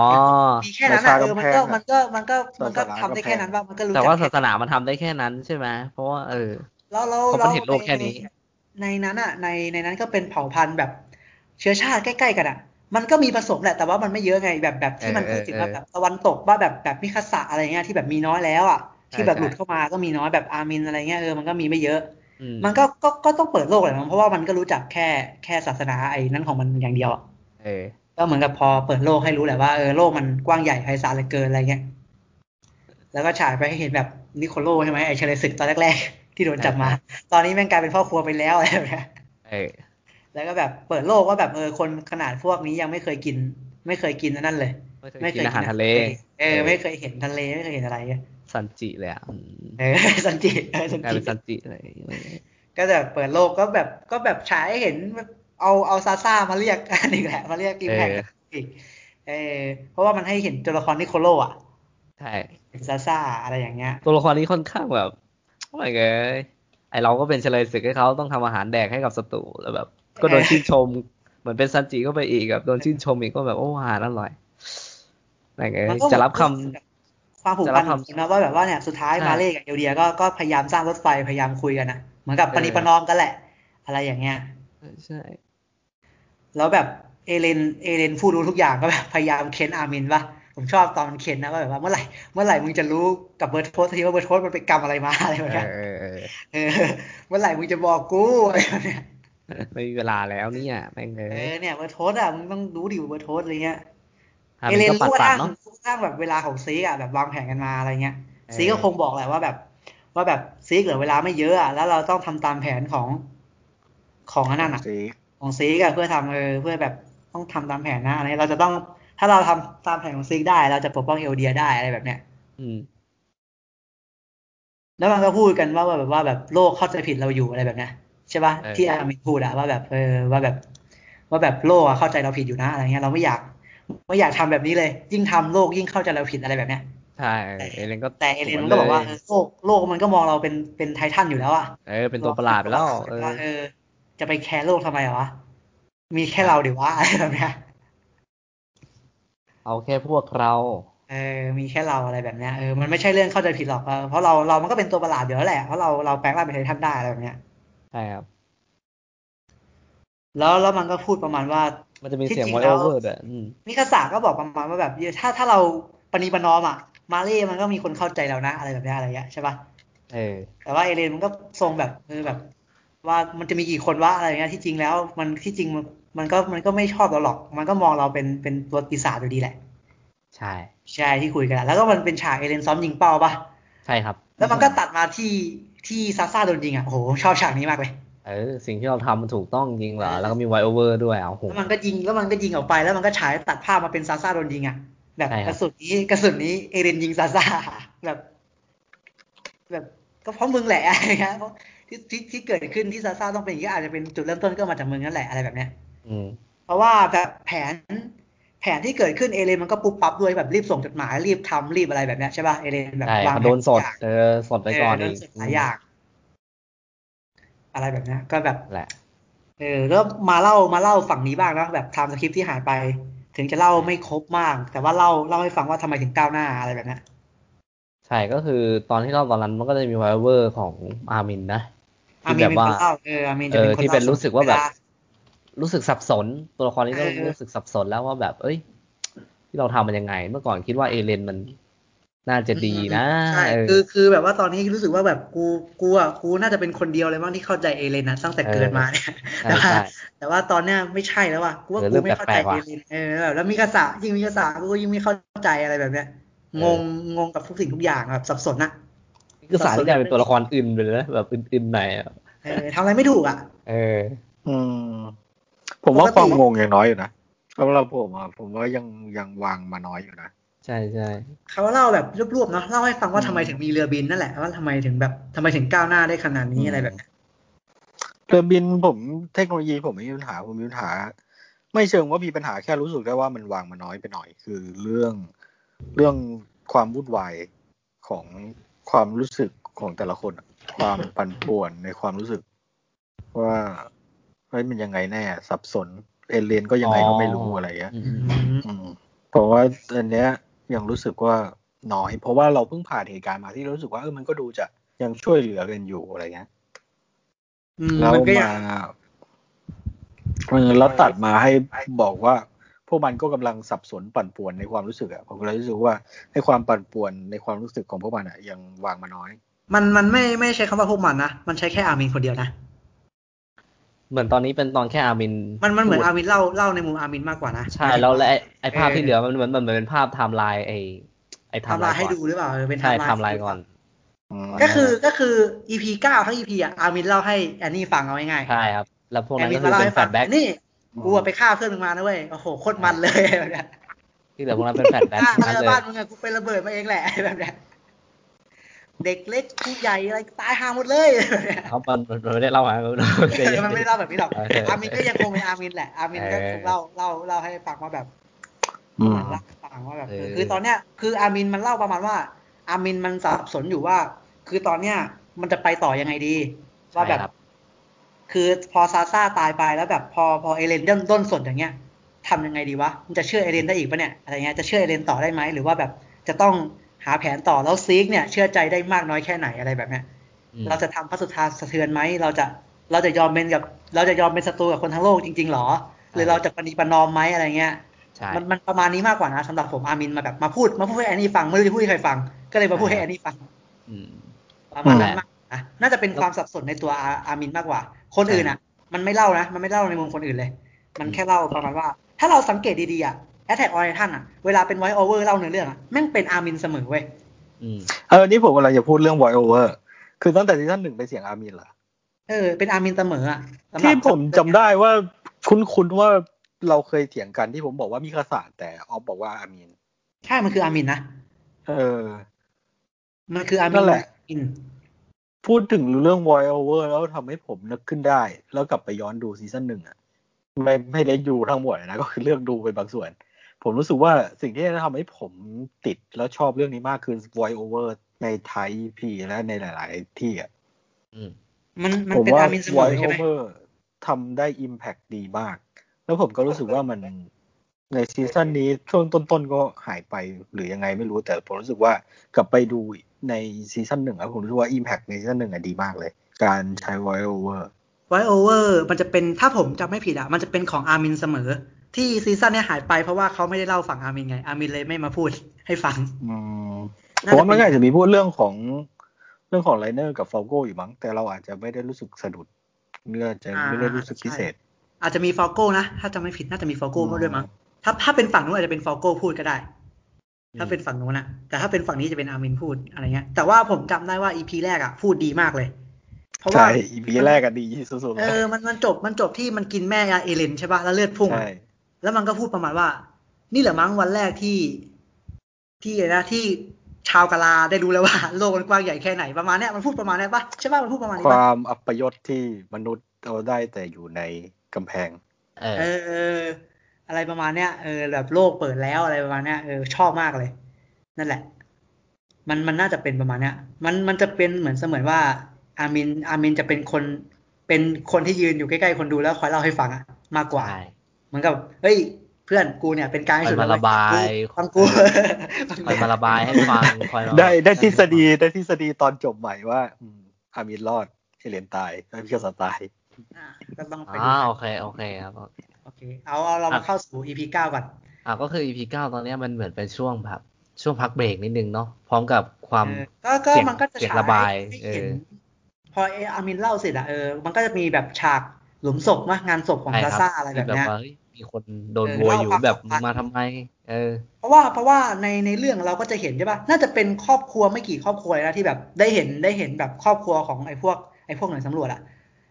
B: มีแค่นั้นอะ
C: ราชา
B: เออมัน
C: กำแพ
B: ก็
C: งอะ
B: มันก็มันก็มันก็
C: ศาสนา
B: ทำได้แค่นั้นว่ามันก็รู้
A: แต่
B: จัก
A: ว่า
B: แค่
A: ศาสนามันทำได้แค่นั้นใช่ไหมเพราะว่าเออ
B: แล้วแล้ว
A: เพราะมันเห็นโลกแค่นี้
B: ในนั้นอะ ในในนั้นก็เป็นเผ่าพันธุ์แบบเชื้อชาติใกล้ๆกันอะ มันก็มีผสมแหละแต่ว่ามันไม่เยอะไงแบบแบบที่มัน
A: เออ
B: พูดถึงว่า
A: เออ
B: แบบตะวันตกว่าแบบแบบมิคาสะอะไรเงี้ยที่แบบมีน้อยแล้วอะที่แบบ
A: ใช่
B: หลุดเข้ามาก็มีน้อยแบบอามินอะไรเงี้ยเออมันก็มีไม่เยอะ
A: อื ม
B: มันก็ก็ก็ต้องเปิดโลกแหละมั้งเพราะว่ามันก็รู้จักแค่แค่ศาสนาไอ้นั้นของมันอย่างเดียวอะ
A: เออ
B: ก็เหมือนกับพอเปิดโลกให้รู้แหละว่าเออโลกมันกว้างใหญ่ไพศาลเหลือเกินอะไรเงี้ยแล้วก็ฉายไปให้เห็นแบบนิโคโลใช่ไหมไอเชลศึกตอนแรกๆ ที่โดนจับมา ตอนนี้แม่งกลายเป็นพ่อครัวไปแล้วอะไรแบบเนี้ย
A: เออ
B: แล้วก็แบบเปิดโลกว่าแบบเออคนขนาดพวกนี้ยังไม่เคยกิน ไม่เคยกินอันนั่นเลย
A: ไม่เคยกินอาหารทะเล
B: เออ ไม่เคยเห็นทะเลไม่เคยเห็นอะไรเงี้ย
A: ซันจิเลยอะอืม
B: เออสันจิเออสัน
A: กลาย
B: จิ
A: เป็นซันจิเลย
B: ก็จะเปิดโลกก็แบบก็แบบฉายให้เห็นแบบเอาเอาซาซ่ามาเรียกอันนี้แหละมาเรียกกิมแพกอีกเออเพราะว่ามันให้เห็นตัวละครนิโคโลอะ
A: ใช่
B: เป็นซาซ่าอะไรอย่างเงี้ย
A: ตัวละครนี้ค่อนข้างแบบโอ้ยเงยไอเราก็เป็นเฉลยศึกให้เขาต้องทำอาหารแดกให้กับศัตรูแล้วแบบ ก็โดนชื่นชม เหมือนเป็นซันจิก็ไปอีกแบบโดนชื่นชมอีกก็แบบโอ้อาหารอร่อยอะไรเงี้ย
B: มันก็
A: จะรับคำ
B: ความผูก
A: จะรั
B: พัน
A: บคำ
B: จริงๆนะว่าแบบว่าเนี่ยสุดท้าย
A: ใช่
B: มาเล่กับเอลเดียก็ก็พยายามสร้างรถไฟพยายามคุยกันนะเหมือนกับ
A: เออ
B: ประนีประนอมกันแหละ อะไรอย่างเงี้ย
A: ใช่
B: แล้วแบบเอเลนเอเลนผู้รู้ทุกอย่างก็แบบพยายามเค้นอาร์มินปะผมชอบตอนมันเค้นนะว่าแบบว่าเมื่อไหร่เมื่อไหร่มึงจะรู้กับเบิร์ดโพสทีว่าเบิร์ดโพสมันไปกรรมอะไรมาอะไรแบบ
A: เอ
B: เนี้ย
A: อเออเออ
B: เออเมื่อไหร่มึงจะบอกกูอะไรแบบเนี้ย
A: ไม่มีเวลาแล้วเนี่ยแม่งเล
B: เอยอเนี่ยเบิร์ดโพสอะมึงต้องรู้ดิว่าเบิร์ดโพสอะไรเงี้ย
A: หา
B: เอ
A: มัน
B: เลน
A: ก็ปัด
B: รู้กระ
A: ปัด
B: ทั่ง
A: เนาะ
B: รู้กระทั่งแบบเวลาของซีกอะแบบวางแผนกันมาอะไรเงี้ย
A: เออ
B: ซีกก็คงบอกแหละว่าแบบ ว่าแบบซีกเหลือเวลาไม่เยอะอะแล้วเราต้องทำตามแผนของของอันนั้นอะ
C: สี
B: ของซีกอะเพื่อทำเออเพื่อแบบต้องทำตามแผนนะอะไรเราจะต้องถ้าเราทำตามแผนของซีกได้เราจะปกป้องเอลเดียได้อะไรแบบเนี้ย
A: อืม
B: แล้วมันก็พูดกันว่าว่าแบบว่าแบบโลกเข้าใจผิดเราอยู่อะไรแบบเนี้ยใช่ป่ะ
A: เออ
B: ที่อามินพูดอะว่าแบบเออว่าแบบ ว่าแบบโลกอะเข้าใจเราผิดอยู่นะอะไรเงี้ยเราไม่อยาก ไม่อยากทำแบบนี้เลย ยิ่งทำโลกยิ่งเข้าใจเราผิดอะไรแบบเนี้ย
A: ใช่เอเลนก็
B: แต่เอเลน
A: สว
B: มันก็บอกว่า
A: ล
B: เอยอโลกโลกมันก็มองเราเป็นเป็นไททันอยู่แล้วอะ
A: เออเป็นตัวประหลาดไปแล้วเออ
B: ว่าเออจะไปแคร์โลกทำไมเหรอวะมีแค่เราเดี๋ยววะอะไรแบบเนี้ย
A: เอาแค่พวกเรา
B: เออ มีแค่เราอะไรแบบเนี้ย เออ มันไม่ใช่เรื่องเข้าใจผิดหรอกเออเพราะเรา เรามันก็เป็นตัวประหลาดเดี๋ยวแหละ เพราะเรา เราแปลงร่างเป็นไททันได้อะไรแบบเนี้ย
A: ใช่ครับ
B: แล้ว แล้วมันก็พูดประมาณว่า
A: มันจะมีเสียง voice over ด้วย
B: ที่จริงแล้ว
A: อืม
B: มิคาสะก็บอกประมาณว่าแบบถ้าถ้าเราประนีประนอมอะ มาเลย์มันก็มีคนเข้าใจเรานะ อะไรแบบเนี้ยอะไรเงี้ยใช่ปะ
A: เออ
B: แต่ว่าเอเลนมันก็ทรงแบบเออแบบ ว่ามันจะมีกี่คนวะอะไรเงี้ยที่จริงแล้วมันที่จริงมันมันก็มันก็ไม่ชอบเราหรอก มันก็มองเราเป็นเป็นตัวปีศาจอยู่ดีแหละ
A: ใช่
B: ใช่ที่คุยกันแล้วก็มันเป็นฉากเอเลนซ้อมยิงเป้าปะ
A: ใช่ครับ
B: แล้วมันก็ตัดมาที่ที่ซาซ่าโดนยิงอะโอ้โหชอบฉากนี้มากเลย
A: เออสิ่งที่เราทำมันถูกต้องจริงเหรอแล้วก็มีวโอเวอร์ด้วยเอาโห
B: แล้วมันก็ยิงแล้วมันก็ยิงออกไปแล้วมันก็ฉายตัดภาพมาเป็นซาซ่าโดนยิงอะแบบ
A: ใช่ครับ
B: ระสุนนี้กระสุนนี้เอเรนยิงซาซ่าแบบ แบบก็เพราะมึงแหละอะไรเงี้ยเพราะที่ที่ที่เกิดขึ้นที่ซาซ่าต้องเป็นอย่างนี้ก็อาจจะเป็นจุดเริ่มต้นก็มาจากมึงนั่นแหละอะไรแบบเนี้ย
A: อืม
B: เพราะว่าแบบแผนแผนที่เกิดขึ้นเอเลนมันก็ปุ๊บปั๊บด้วยแบบรีบส่งจดหมายรีบทำรีบอะไรแบบเนี้ยใช่ป่ะเอเลนแบบ
A: ใช่เขาวาง
B: แผ
A: นด้นสด
B: ทุกอย่าง
A: เออสดไปก่อน
B: เอ
A: อ
B: ด้
A: น
B: สดอีกหลายอย่าง อะไรแบบเนี้ยก็แบบ
A: แหละ
B: เออแล้วมาเล่ามาเล่าฝั่งนี้บ้างนะแบบ time skip ที่หายไป ถึงจะเล่าไม่ครบมาก แต่ว่าเล่าเล่าให้ฟังว่าทำไมถึงก้าวหน้าอะไรแบบเนี้ย
A: ใช่ก็คือตอนที่เล่าตอนนั้นมันก็จะมีไวโอเวอร์ของอามินนะ
B: อา
A: ที่
B: มีน
A: แบบ
B: เป็น
A: ว่า
B: คนเล่าเอออามีน
A: เอ
B: จะเป็
A: อน
B: คน
A: ที่เป็น
B: ล่
A: รู้สึกว่าแบบ
B: เล
A: รู้สึกสับสน ตัวละครนี้ก็
B: เออ
A: รู้สึกสับสนแล้วว่าแบบ เอ้ย ที่เราทำมันยังไง เมื่อก่อนคิดว่าเอเลนมัน น่าจะดีนะ
B: ใช่
A: เออ
B: คือคือแบบว่าตอนนี้รู้สึกว่าแบบกูกูอะกูน่าจะเป็นคนเดียวเลยบ้างที่เข้าใจเอเลนนะตั้งแต่เกิดมาเนี่ย
A: ใช่
B: แต่ว่า
A: ใช่
B: แต่ว่าตอนเนี้ยไม่ใช่แล้วว่ะกูว่า
A: เออ
B: กู
A: เริ่ม
B: ไม่เข้าใจ
A: แปลกๆว่ะ
B: เอเลนเออแบบแล้วมิคาสะยิ่งมิคาสะกูก็ยิ่งไม่เข้าใจอะไรแบบเนี้ย
A: เออ
B: งงงงกับทุกสิ่งทุกอย่างแบบสับสนอะ
A: คือสารที่กลายเป็นตัวละครอื่นไปเลยนะแบบอื่นๆหน่อยอะ
B: เออทำอะไรไม่ถูกอะ
A: เออ
C: อืม ผมว่า
B: ปกติ
C: ความงงยังน้อยอยู่นะสำหรับผมอะผมว่ายังยังวางมาน้อยอยู่นะ
A: ใช่ใช่
B: เขาเล่าแบบรวบๆเนาะเล่าให้ฟังว่า
C: อืม
B: ทำไมถึงมีเรือบินนั่นแหละว่าทำไมถึงแบบทำไมถึงก้าวหน้าได้ขนาดนี้อะไรแบบเนี้ย
C: เรือบินผมเทคโนโลยีผมไม่มีปัญหาผมมีปัญหา ไม่เชิงว่ามีปัญหาแค่รู้สึกได้ว่ามันวางมาน้อยไปหน่อย คือเรื่องเรื่องความวุ่นวายของความรู้สึกของแต่ละคนอะความปั่นป่วนในความรู้สึก ว่าเฮ้ยมันยังไงแน่ สับสนเอเลียนก็ยังไงก็ไม่รู้อะไรเงี้ย
A: อืม
B: อื
A: อืม
B: ม
C: อืมเพราะว่าอันเนี้ย ยังรู้สึกว่าน้อย เพราะว่าเราเพิ่งผ่านเหตุการณ์มาที่รู้สึกว่าเออมันก็ดูจะยังช่วยเหลือกันอยู่อะไรเงี้ย
B: อืม
C: แล้ว
B: มันก็ยั
C: มางเออแล้วตัดมาให้บอกว่า พวกมันก็กำลังสับสนปั่นป่วนในความรู้สึกอะผมก็เลยรู้สึกว่าให้ความปั่นป่วนในความรู้สึกของพวกมันอะยังวางมาน้อย
B: มันมันไม่ไม่ใช้คำว่าพวกมันนะมันใช้แค่อามินคนเดียวนะ
A: เหมือนตอนนี้เป็นตอนแค่อามิน
B: มันมันเหมือน
A: พูด
B: อามินเล่าเล่าในมุมอามินมากกว่านะ
A: ใช่แล้วและไอ้ไอ้ภาพ
B: เออ
A: ที่เหลือมันเหมือนมันเหมือนเป็นภาพไทม์ไลน์ไอ้ไอ้ไทม์
B: ทำ
A: ไล
B: ลาย
A: น์
B: ให้
A: ก่อน
B: ดูหรือเปล่าเออเป็น
A: ใช่
B: ไท
A: ไทม์ไลน์ก่อน
B: ก็คือก็คือ EP เก้าทั้ง EP อะอามินเล่าให้แอนนี่ฟังเอาง่ายๆ
A: ใช่ครับ แล้วพวก
B: แอ
A: นั้น
B: มิ
A: ก็
B: น
A: คื
B: มา
A: อ
B: เล่า
A: เป็น
B: ให้
A: แฟล
B: ฟัง
A: ชแบ็ก
B: นี่กูอะไปฆ่าเพื่อนมึงมานะเว้ยโอ้โหโคตรมันเลยแบบเนี้ย
A: ที่เหลือพวกนั้นเป็นแฟลชแบ็ก
B: ฆ่า
A: ทั้งนั้น
B: เพื่อน
A: เลย
B: บ้านมึงอะกูไประเบิดมาเองแหละแบบเนี้ย เด็กเล็กผู้ใหญ่อะไรตายห่าหมดเลยแบบเนี้ย
A: เขามันมันไม่ได้เล่ามาใจเย็
B: มันไม่ได้เล่าแบบนี้หรอก
A: โเค
B: อามินก็ยังคงเป็นอามินแหละอามินก็คงเล่าเล่าเล่าให้ฟังว่าแบบ
C: อืม
B: เหมือนเล่าให้ฟังว่าแบบเออคือตอนเนี้ยคืออามินมันเล่าประมาณว่า อามินมันสับสนอยู่ว่า คือตอนเนี้ยมันจะไปต่อยังไงดีว่าแบบ
A: ใช่ครับ
B: คือพอซาซ่าตายไปแล้วแบบพอพอเอเลนด้นด้นสดอย่างเงี้ยทำยังไงดีวะมันจะเชื่อเอเลนได้อีกปะเนี่ยอะไรเงี้ยจะเชื่อเอเลนต่อได้ไหมหรือว่าแบบจะต้อง หาแผนต่อแล้วซีกเนี่ยเชื่อใจได้มากน้อยแค่ไหนอะไรแบบเนี้ย
A: อืม
B: เราจะทำพระสุธาสะเทือนไหมเราจะเราจะยอมเป็นกับ เราจะยอมเป็นศัตรูกับคนทั้งโลกจริงๆหรอ หรือเราจะปณีประนอมไหมอะไรเงี้ย
A: ใช่
B: มันมันประมาณนี้มากกว่านะสำหรับผมอามินมาแบบมาพูดมาพูดให้แอนนี่ฟังไม่รู้จะพูดให้ใครฟัง ก็เลยมาพูดให้แอนนี่ฟัง
A: อืม
B: ประมาณนั้น
A: อืม
B: มากนะน่าจะเป็นความสับสนในตัวอาอามินมากกว่า คนอื่นอะ มันไม่เล่านะมันไม่เล่าในมุมคนอื่นเลย มันแค่เล่าประมาณว่า ถ้าเราสังเกตดีๆอะ Attack on Titan อะเวลาเป็นไวโอเวอร์เล่าเนื้อเรื่องอะแม่งเป็นอามินเสมอเว้ย
A: อืม
C: เออนี่ผมกำลังจะพูดเรื่อง voice over คือตั้งแต่ซีซั่นหนึ่งเป็นเสียงอาร์มินเหรอ
B: เออเป็นอามินเสมออะสำหรับ
C: ที่ผมจำได้ว่าคุ้นๆว่าเราเคยเถียงกันที่ผมบอกว่ามีคาสาแต่ออฟบอกว่าอาร์มิน
B: ใช่มันคืออามินนะ
C: เออ
B: มันคืออามิ
C: นั่
B: น
C: นแหละ
B: อิน
C: พูดถึงเรื่อง voice over แล้วทำให้ผมนึกขึ้นได้ แล้วกลับไปย้อนดูซีซั่นหนึ่งอะไม่ไม่ได้ดูทั้งหมดนะ ก็คือเลือกดูเป็นบางส่วน ผมรู้สึกว่าสิ่งที่ทำให้ผมติดแล้วชอบเรื่องนี้มากคือ voice over ในไทยพีและในหลาย ๆ ที่อะ
A: อืม
B: มันมัน
C: ผม
B: เป็น
C: ว่า
B: อามินเสมอ
C: voice
B: ใช่ไหม
C: over ทำได้ impact ดีมาก แล้วผมก็รู้สึกว่ามันในซีซั่นนี้ช่วงต้น ๆ ก็หายไปหรือยังไงไม่รู้แต่ผมรู้สึกว่ากลับไปดูในซีซั่นหนึ่งแล้วผมรู้สึกว่า Impact ในซีซั่นหนึ่งอะดีมากเลย การใช้ Voice Over
B: ไวโอเวอร์มันจะเป็นถ้าผมจำไม่ผิดอะมันจะเป็นของอาร์มินเสมอ ที่ซีซั่นเนี้ยหายไปเพราะว่าเขาไม่ได้เล่าฝั่งอาร์มินไง อาร์มินเลยไม่มาพูดให้ฟัง
C: อืมผ
B: มจะ
C: ว่ามัน
B: เป็น
C: ก็อาจจะมีพูดเรื่องของเรื่องของไลเนอร์กับฟอลโกอยู่มั้ง แต่เราอาจจะไม่ได้รู้สึกสะดุดเนื้อจะไม่ได้รู้สึกพิเศษ
B: อาจจะมีฟอลโก้นะ ถ้าจำไม่ผิดน่าจะมีฟอลโก้ด้วยมั้งถ้าถ้าเป็นฝั่งนู้นอาจจะเป็นฟอลโก้พูดก็ได้ ถ้าเป็นฝั่งนู้นนะแต่ถ้าเป็นฝั่งนี้จะเป็นอาร์มินพูดอะไรเงี้ยแต่ว่าผมจำได้ว่า EP แรกอะพูดดีมากเลยเพราะว่า
C: ใช่ EP แรกอะดีสุดๆเล
B: เออมันมันจบมันจบที่มันกินแม่ยาเอเลนใช่ป่ะแล้วเลือดพุ่งอะ
C: ใช่
B: แล้วมันก็พูดประมาณว่า นี่แหละมั้งวันแรกที่ที่อะไรนะที่ชาวกาลาได้รู้แล้วว่า โลกมันกว้างใหญ่แค่ไหนประมาณเนี้ยมันพูดประมาณเนี้ยปะใช่ป่ะมันพูดประมาณนี้
C: ค
B: ปะ
C: วามอัปยศที่มนุษย์เอาได้แต่อยู่ในกำแพง
A: เออ
B: เออเออ อะไรประมาณเนี้ยเออแบบโลกเปิดแล้วอะไรประมาณเนี้ยเออชอบมากเลย นั่นแหละ มันมันน่าจะเป็นประมาณเนี้ย มันมันจะเป็นเหมือนเสมือนว่า อามินอามินจะเป็นคนเป็นคนที่ยืนอยู่ใกล้ๆคนดูแล้วคอยเล่าให้ฟังอะมากกว่า
A: ใช่
B: เห มือนกับเฮ้ยเพื่อนกูเนี่ยเป็นกลางที่สุด
A: คอยมาระบาย
B: ฟังกูฟัง
A: คอยมาระบายให้ฟังคอยมา
C: ได้ได้ทฤษฎีได้ทฤษฎีตอนจบใหม่ว่าอืมอามินรอดเฮเลนตายแล้วพี่ก็สตาย
B: อะก็ต้องไป
A: อ่า
B: ดู
A: โอเคโอเคครับ
B: โอเคเอาเอาเรามาเข้าสู่ EP เก้าก่อน
A: อ่าก็คือ EP เก้าตอนเนี้ยมันเหมือนเป็นช่วงแบบช่วงพักเบรกนิดนึงเนาะพร้อมกับความ
B: เออก็ก็
A: เสียง
B: มันก็จะ
A: เสียง
B: ฉาย
A: ระบาย
B: ให้เห็น
A: เออ
B: พอเออามินเล่าเสร็จอะเออมันก็จะมีแบบฉากหลุมศพนะงานศพของ
A: ใช่
B: ซา
A: ครับ
B: ซ่าอะไรแบบ
A: ที่
B: เนี้ย
A: ว่าเฮ้ย มีคนโดน
B: เออ
A: โวยอยู่
B: เล่าความ
A: แบบ
B: สัมพันธ์
A: มาทำไม เออ
B: เพราะว่าเพราะว่าในในเรื่องเราก็จะเห็นใช่ปะน่าจะเป็นครอบครัวไม่กี่ครอบครัวเลยนะที่แบบได้เห็นได้เห็นแบบครอบครัวของไอ้พวกไอ้พวกหน่วยสำรวจอะ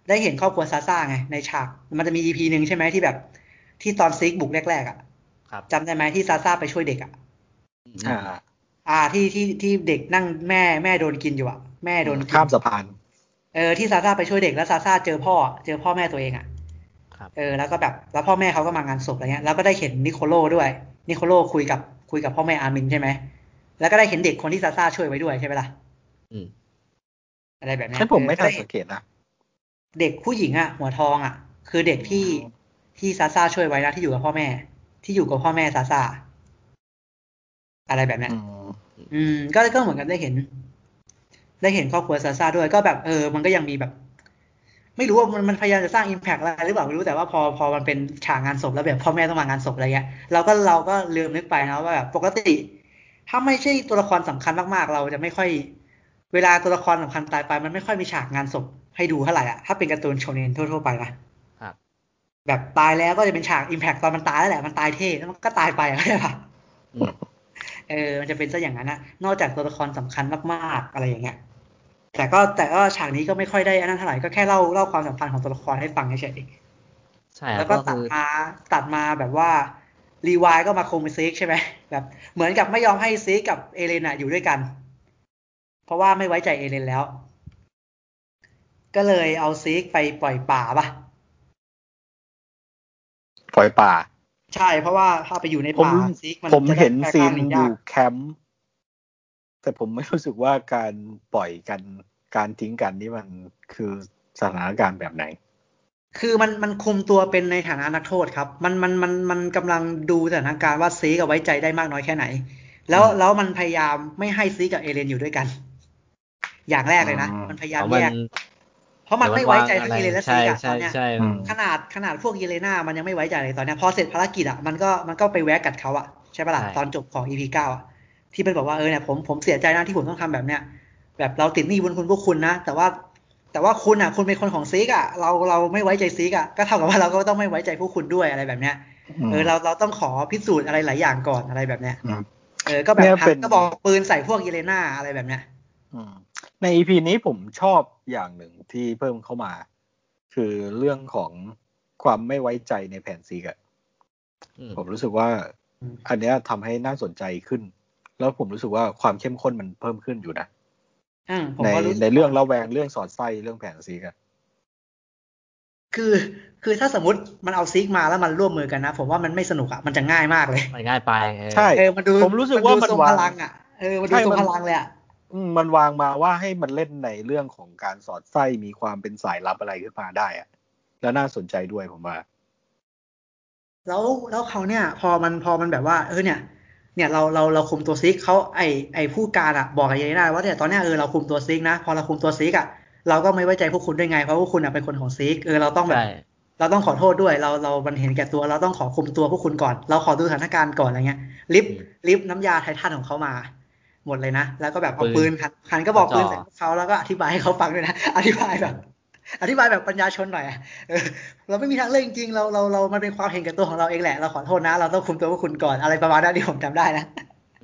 B: ได้เห็นครอบครัวซาซ่าไงในฉากมันจะมี EP หนึ่งใช่ไหมที่แบบ ที่ตอนซิกบุกแรกๆอะ
A: ครับ
B: จำได้ไหมที่ซาซ่าไปช่วยเด็กอะ
C: อ่า
B: อ่าที่ที่ที่เด็กนั่งแม่แม่โดนกินอยู่อะแม่โดนกิน
C: ข้ามสะพาน
B: เออที่ซาซ่าไปช่วยเด็กแล้วซาซ่าเจอพ่อ เจอพ่อแม่ตัวเองอะ
A: ครับ
B: เออแล้วก็แบบแล้วพ่อแม่เขาก็มางานศพอะไรเงี้ยแล้วก็ได้เห็นนิโคโลด้วยนิโคโลคุยกับคุยกับพ่อแม่อามินใช่ไหมแล้วก็ได้เห็นเด็กคนที่ซาซ่าช่วยไว้ด้วยใช่ไหมล่ะ
A: อืม
B: อะไรแบบเนี้ย
C: ฉันผมไม่ทัน
B: เออ
C: สังเกตนะ
B: เด็กผู้หญิงอะหัวทองอะคือเด็กที่
C: อ๋อ
B: ที่ซาซ่าช่วยไว้นะที่อยู่กับพ่อแม่ ที่อยู่กับพ่อแม่ซาซ่าอะไรแบบเนี้ย
C: อืม
B: อืม ก็ก็เหมือนกันได้เห็น ได้เห็นครอบครัวซาซ่าด้วยก็แบบเออ มันก็ยังมีแบบ ไม่รู้ว่ามันมันพยายามจะสร้างอิมแพกอะไรหรือเปล่าไม่รู้แต่ว่าพอพอมันเป็นฉากงานศพแล้วแบบพ่อแม่ต้องมางานศพอะไรเงี้ยเราก็เราก็ลืมนึกไปนะว่าแบบปกติ ถ้าไม่ใช่ตัวละครสำคัญมากๆ เราจะไม่ค่อย เวลาตัวละครสำคัญตายไป มันไม่ค่อยมีฉากงานศพให้ดูเท่าไหร่อะถ้าเป็นการ์ตูนโชเนนทั่วๆไปนะครับแบบตายแล้วก็จะเป็นฉาก impact ตอนมันตายแล้วแหละมันตายเท่แล้วมันก็ตายไปอะเข้าใจปะ
A: อืม
B: เออ มันจะเป็นซะอย่างนั้นนะนอกจากตัวละครสำคัญมากๆอะไรอย่างเงี้ย แต่ก็แต่ก็ฉากนี้ก็ไม่ค่อยได้อันนั้นเท่าไหร่ก็แค่เล่าเล่าความสัมพันธ์ของตัวละครให้ฟังเฉย
A: ใช่
B: ๆ
A: ครั
B: แล้วก็
A: ก็
B: ตัด
A: คือ
B: มาตัดมาแบบว่ารีวายก็มาคุมซิกใช่ไหมแบบเหมือนกับไม่ยอมให้ซิกกับเอเลนอะอยู่ด้วยกัน เพราะว่าไม่ไว้ใจเอเลนแล้ว ก็เลยเอาซิกไปปล่อยป่าป่ะ
C: ปล่อยป่า
B: ใช่เพราะว่าถ้าไปอยู่ใน
C: ผม
B: ป่าซิกมัน
C: ผม
B: จะได้
C: เห็น
B: แค่
C: ซีน
B: ข้างห
C: อยู่
B: ยาก
C: แคมป์ แต่ผมไม่รู้สึกว่าการปล่อยกันการทิ้งกันนี่มันคือสถานการณ์แบบไหน
B: คือมันมันคุมตัวเป็นในฐานะนักโทษครับ มันมันมันมันกำลังดูสถานการณ์ว่าซีกับไว้ใจได้มากน้อยแค่ไหน แล้ว
A: อืม
B: แล้วมันพยายามไม่ให้ซีกับเอเลนอยู่ด้วยกัน อย่างแรกเลยนะ
C: อืม
B: มันพยายาม
A: เพราะ
B: แย
A: มัน
B: กเพราะมันไม่ไว้ใจทั้ง
A: ดี๋
B: เอ
A: ยว
B: เลนและ
A: ใช่
B: ซีอะต
A: ใช่
B: อนเนี้ย
A: ใช่
C: อืม
B: ขนาดขนาดพวกเยเลนามันยังไม่ไว้ใจเลยตอนเนี้ยพอเสร็จภารกิจอะมันก็มันก็ไปแวะกัดเขาอะใช่ปะล่ะ
A: ใช่
B: ตอนจบของ EP เก้าอะ ที่มันบอกว่าเออเนี่ยผมผมเสียใจนะที่ผมต้องทำแบบเนี้ยแบบเราติดหนี้บุญคุณพวกคุณนะแต่ว่าแต่ว่าคุณอะคุณเป็นคนของซิกอะเราเราไม่ไว้ใจซิกอะก็เท่ากับว่าเราก็ต้องไม่ไว้ใจพวกคุณด้วยอะไรแบบเนี้ยเออเราเราต้องขอพิสูจน์อะไรหลายอย่างก่อนอะไรแบบเนี้ย
C: อืม
B: เออก็แบบ
C: เนี่ย
B: หั
C: เป็น
B: นก็บอกปืนใส่พวกเยเลนาอะไรแบบเนี้ย
C: อืมในอีพีนี้ผมชอบอย่างหนึ่งที่เพิ่มเข้ามา คือเรื่องของความไม่ไว้ใจในแผนซีกอะ
A: อืม
C: ผมรู้สึกว่า
B: อืม
C: อันเนี้ยทำให้น่าสนใจขึ้น แล้วผมรู้สึกว่าความเข้มข้นมันเพิ่มขึ้นอยู่นะ
B: อืมผม
C: ใน
B: ก็รู้สึก
C: ในเรื่องระแวงเรื่องสอดไส้เรื่องแผนซีกอะ
B: คือ คือถ้าสมมติมันเอาซิกมาแล้วมันร่วมมือกันนะ ผมว่ามันไม่สนุกอะมันจะง่ายมากเลย
A: มันง่ายไปเออ
C: ใช่
B: เออมันดู
C: ผมรู้สึกว่ามัน
B: ทรง
C: วา
B: พ
C: ง
B: ลังอะเออมันดู
C: ใช่
B: ทรง
C: มัน
B: พลังเลยอะ
C: อืมมันวางมาว่าให้มันเล่นในเรื่องของการสอดไส้มีความเป็นสายลับอะไรขึ้นมาได้อะแล้วน่าสนใจด้วยผมว่า
B: แล้วแล้วเขาเนี่ย พอมันพอมันแบบว่า เออเนี่ย เนี่ยเราเราเราคุมตัวซิกเขาไอไอผู้การอะบอกกับเยน่าว่าเนี่ยตอนเนี้ยเออเราคุมตัวซิกนะพอเราคุมตัวซิกอะเราก็ไม่ไว้ใจพวกคุณด้วยไงเพราะพวกคุณอะเป็นคนของซิกเออเราต้องแบบ
A: ใช่
B: เราต้องขอโทษด้วย เราเรามันเห็นแก่ตัว เราต้องขอคุมตัวพวกคุณก่อน เราขอดูสถานการณ์ก่อนอะไรเงี้ยลิฟต์ลิฟต์น้ำยาไททันของเขามา หมดเลยนะ แล้วก็แบบเอาปืนหันหันกระบอกปืนใส่พวกเขาแล้วก็อธิบายให้เขาฟังด้วยนะ อธิบายแบบ อธิบายแบบปัญญาชนหน่อยอะเออเราไม่มีทางเลือกจริงๆเราเราเรามันเป็นความเห็นแก่ตัวของเราเองแหละ เราขอโทษนะ เราต้องคุมตัวพวกคุณก่อนอะไรประมาณนั้นที่ผมจำได้นะ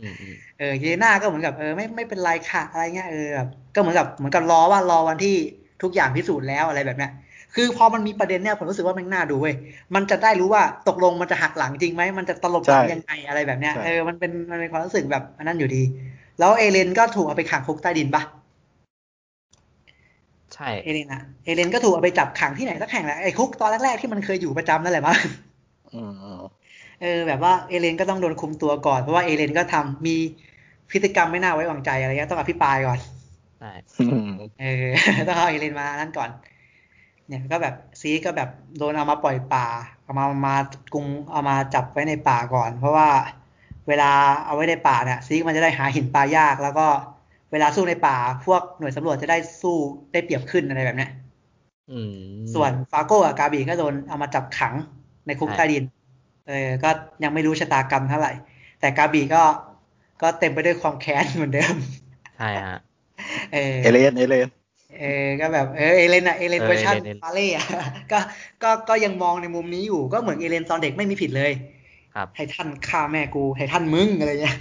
A: อืมอืม
B: เออเยเลน่าก็เหมือนกับเออไม่ไม่เป็นไรค่ะอะไรเงี้ยเออแบบก็เหมือนกับเหมือนกับรอว่ารอวันที่ทุกอย่างพิสูจน์แล้วอะไรแบบเนี้ยคือพอมันมีประเด็นเนี่ยผมรู้สึกว่ามันน่าดูเว้ย มันจะได้รู้ว่าตกลงมันจะหักหลังจริงไหม มันจะตลบหลัง
C: ใช่
B: ยังไงอะไรแบบเนี้ย
C: ใช่
B: เออ มันเป็นมันเป็นความรู้สึกแบบอันนั้นอยู่ดี แล้วเอเลนก็ถูกเอาไปขังคุกใต้ดินปะ
A: ใช่
B: เอเลนอะเอเลนก็ถูกเอาไปจับขังที่ไหนสักแห่งแหละไอ้คุกตอนแรกๆที่มันเคยอยู่ประจำนั่นแหละมั้ง
C: อืมอืม
B: เออแบบว่าเอเลนก็ต้องโดนคุมตัวก่อนเพราะว่าเอเลนก็ทำมีพฤติกรรมไม่น่าไว้วางใจอะไรเงี้ยต้องอภิปรายก่อน
A: ใช่
C: อืม
B: เออต้องเอาเอเลนมานั่นก่อน เนี่ยก็แบบซีก็แบบโดนเอามาปล่อยป่าเอามามากรุงเอามาจับไว้ในป่าก่อน เพราะว่าเวลาเอาไว้ในป่าเนี่ยซีมันจะได้หาหินปลายากแล้วก็ เวลาสู้ในป่า พวกหน่วยสำรวจจะได้สู้ได้เปรียบขึ้นอะไรแบบเนี้ย
A: อืม
B: ส่วนฟาโก้กับกาบีก็โดนเอามาจับขังในคุก
A: ใช่
B: ใต้ดิน เออ ก็ยังไม่รู้ชะตากรรมเท่าไหร่ แต่กาบีก็ก็เต็มไปด้วยความแค้นเหมือนเดิม
A: ใช่ฮะ
B: เออ
C: เอเลนเอเลน
B: เออ ก็แบบ เออ เอเลนอะเอเลน
A: เออ
B: เวอร์ชัน
A: เอเลน
B: ฟาเล่อะก็ ก็ ก็ยังมองในมุมนี้อยู่ ก็เหมือนเอเลนตอนเด็กไม่มีผิดเลย
A: ครับ
B: ให้ท่านฆ่าแม่กู ให้ท่านมึงอะไรเงี้ย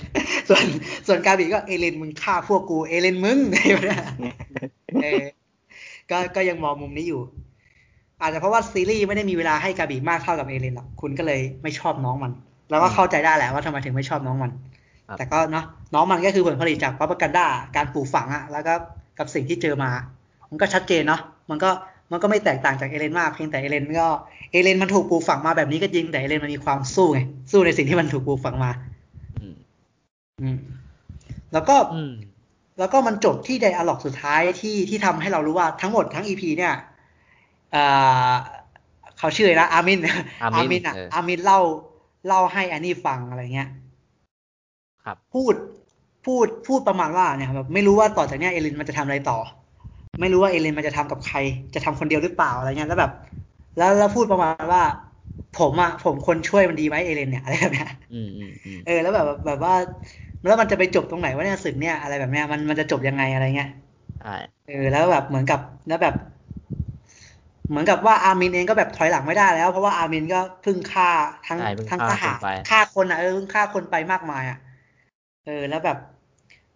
B: ส่วนส่วนกาบีก็เอเลนมึงฆ่าพวกกู เอเลนมึงอะไรแบบเนี้ยเออก็ก็ยังมองมุมนี้อยู่ อาจจะเพราะว่าซีรีส์ไม่ได้มีเวลาให้กาบีมากเท่ากับเอเลนหรอกคุณก็เลยไม่ชอบน้องมัน แล้วก็เข้าใจได้แหละว่าทำไมถึงไม่ชอบน้องมัน
A: ครับ
B: แต่ก็เนาะน้องมันก็คือผลผลิตจากป r o ปกันด้าการปลูกฝังอะแล้วก็กับสิ่งที่เจอมา มันก็ชัดเจนเนาะมันก็มันก็ไม่แตกต่างจากเอเลนมากเพียงแต่เอเลนก็ เอเลนมันถูกปลูกฝังมาแบบนี้ก็จริงแต่เอเลนมันมีความสู้ไงสู้ในสิ่งที่มันถูกปลูกฝังมา
A: อืม
B: อืมแล้วก็
A: อืม
B: แล้วก็มันจบที่ dialogue สุดท้ายที่ที่ทำให้เรารู้ว่าทั้งหมดทั้ง EP เนี่ยอ่าเขาชื่ออะไรนะอามิน
A: อามิน
B: อะ
A: เอออ
B: อามินเล่าเล่าให้แอนนี่ฟังอะไรเงี้ย
A: ครับ
B: พูดพูดพูดประมาณว่าเนี่ยแบบไม่รู้ว่าต่อจากเนี้ยเอลินมันจะทำอะไรต่อ ไม่รู้ว่าเอลินมันจะทำกับใคร จะทำคนเดียวหรือเปล่าอะไรเงี้ยแล้วแบบ แล้วแล้วพูดประมาณว่า ผมอะผมคนช่วยมันดีไหมเอเลนเนี่ยอะไรแบบเนี้ย
A: อืมอืมอืม
B: เออ แล้วแบบแบบว่า แล้วมันจะไปจบตรงไหนวะเนี่ยศึกเนี่ยอะไรแบบเนี้ยมันมันจะจบยังไงอะไรเงี้ย
A: ใช่
B: เออ แล้วแบบเหมือนกับแล้วแบบ เหมือนกับว่าอามินเองก็แบบถอยหลังไม่ได้แล้ว เพราะว่าอามินก็เพึ่งฆ่าทั้ง
A: ใช่เพิ่ง
B: ทั้ง
A: ฆ่า
B: ทหาร
A: คนไป
B: ฆ่าคนอะเออเพิ่งฆ่าคนไปมากมายอะเออ แล้วแบบ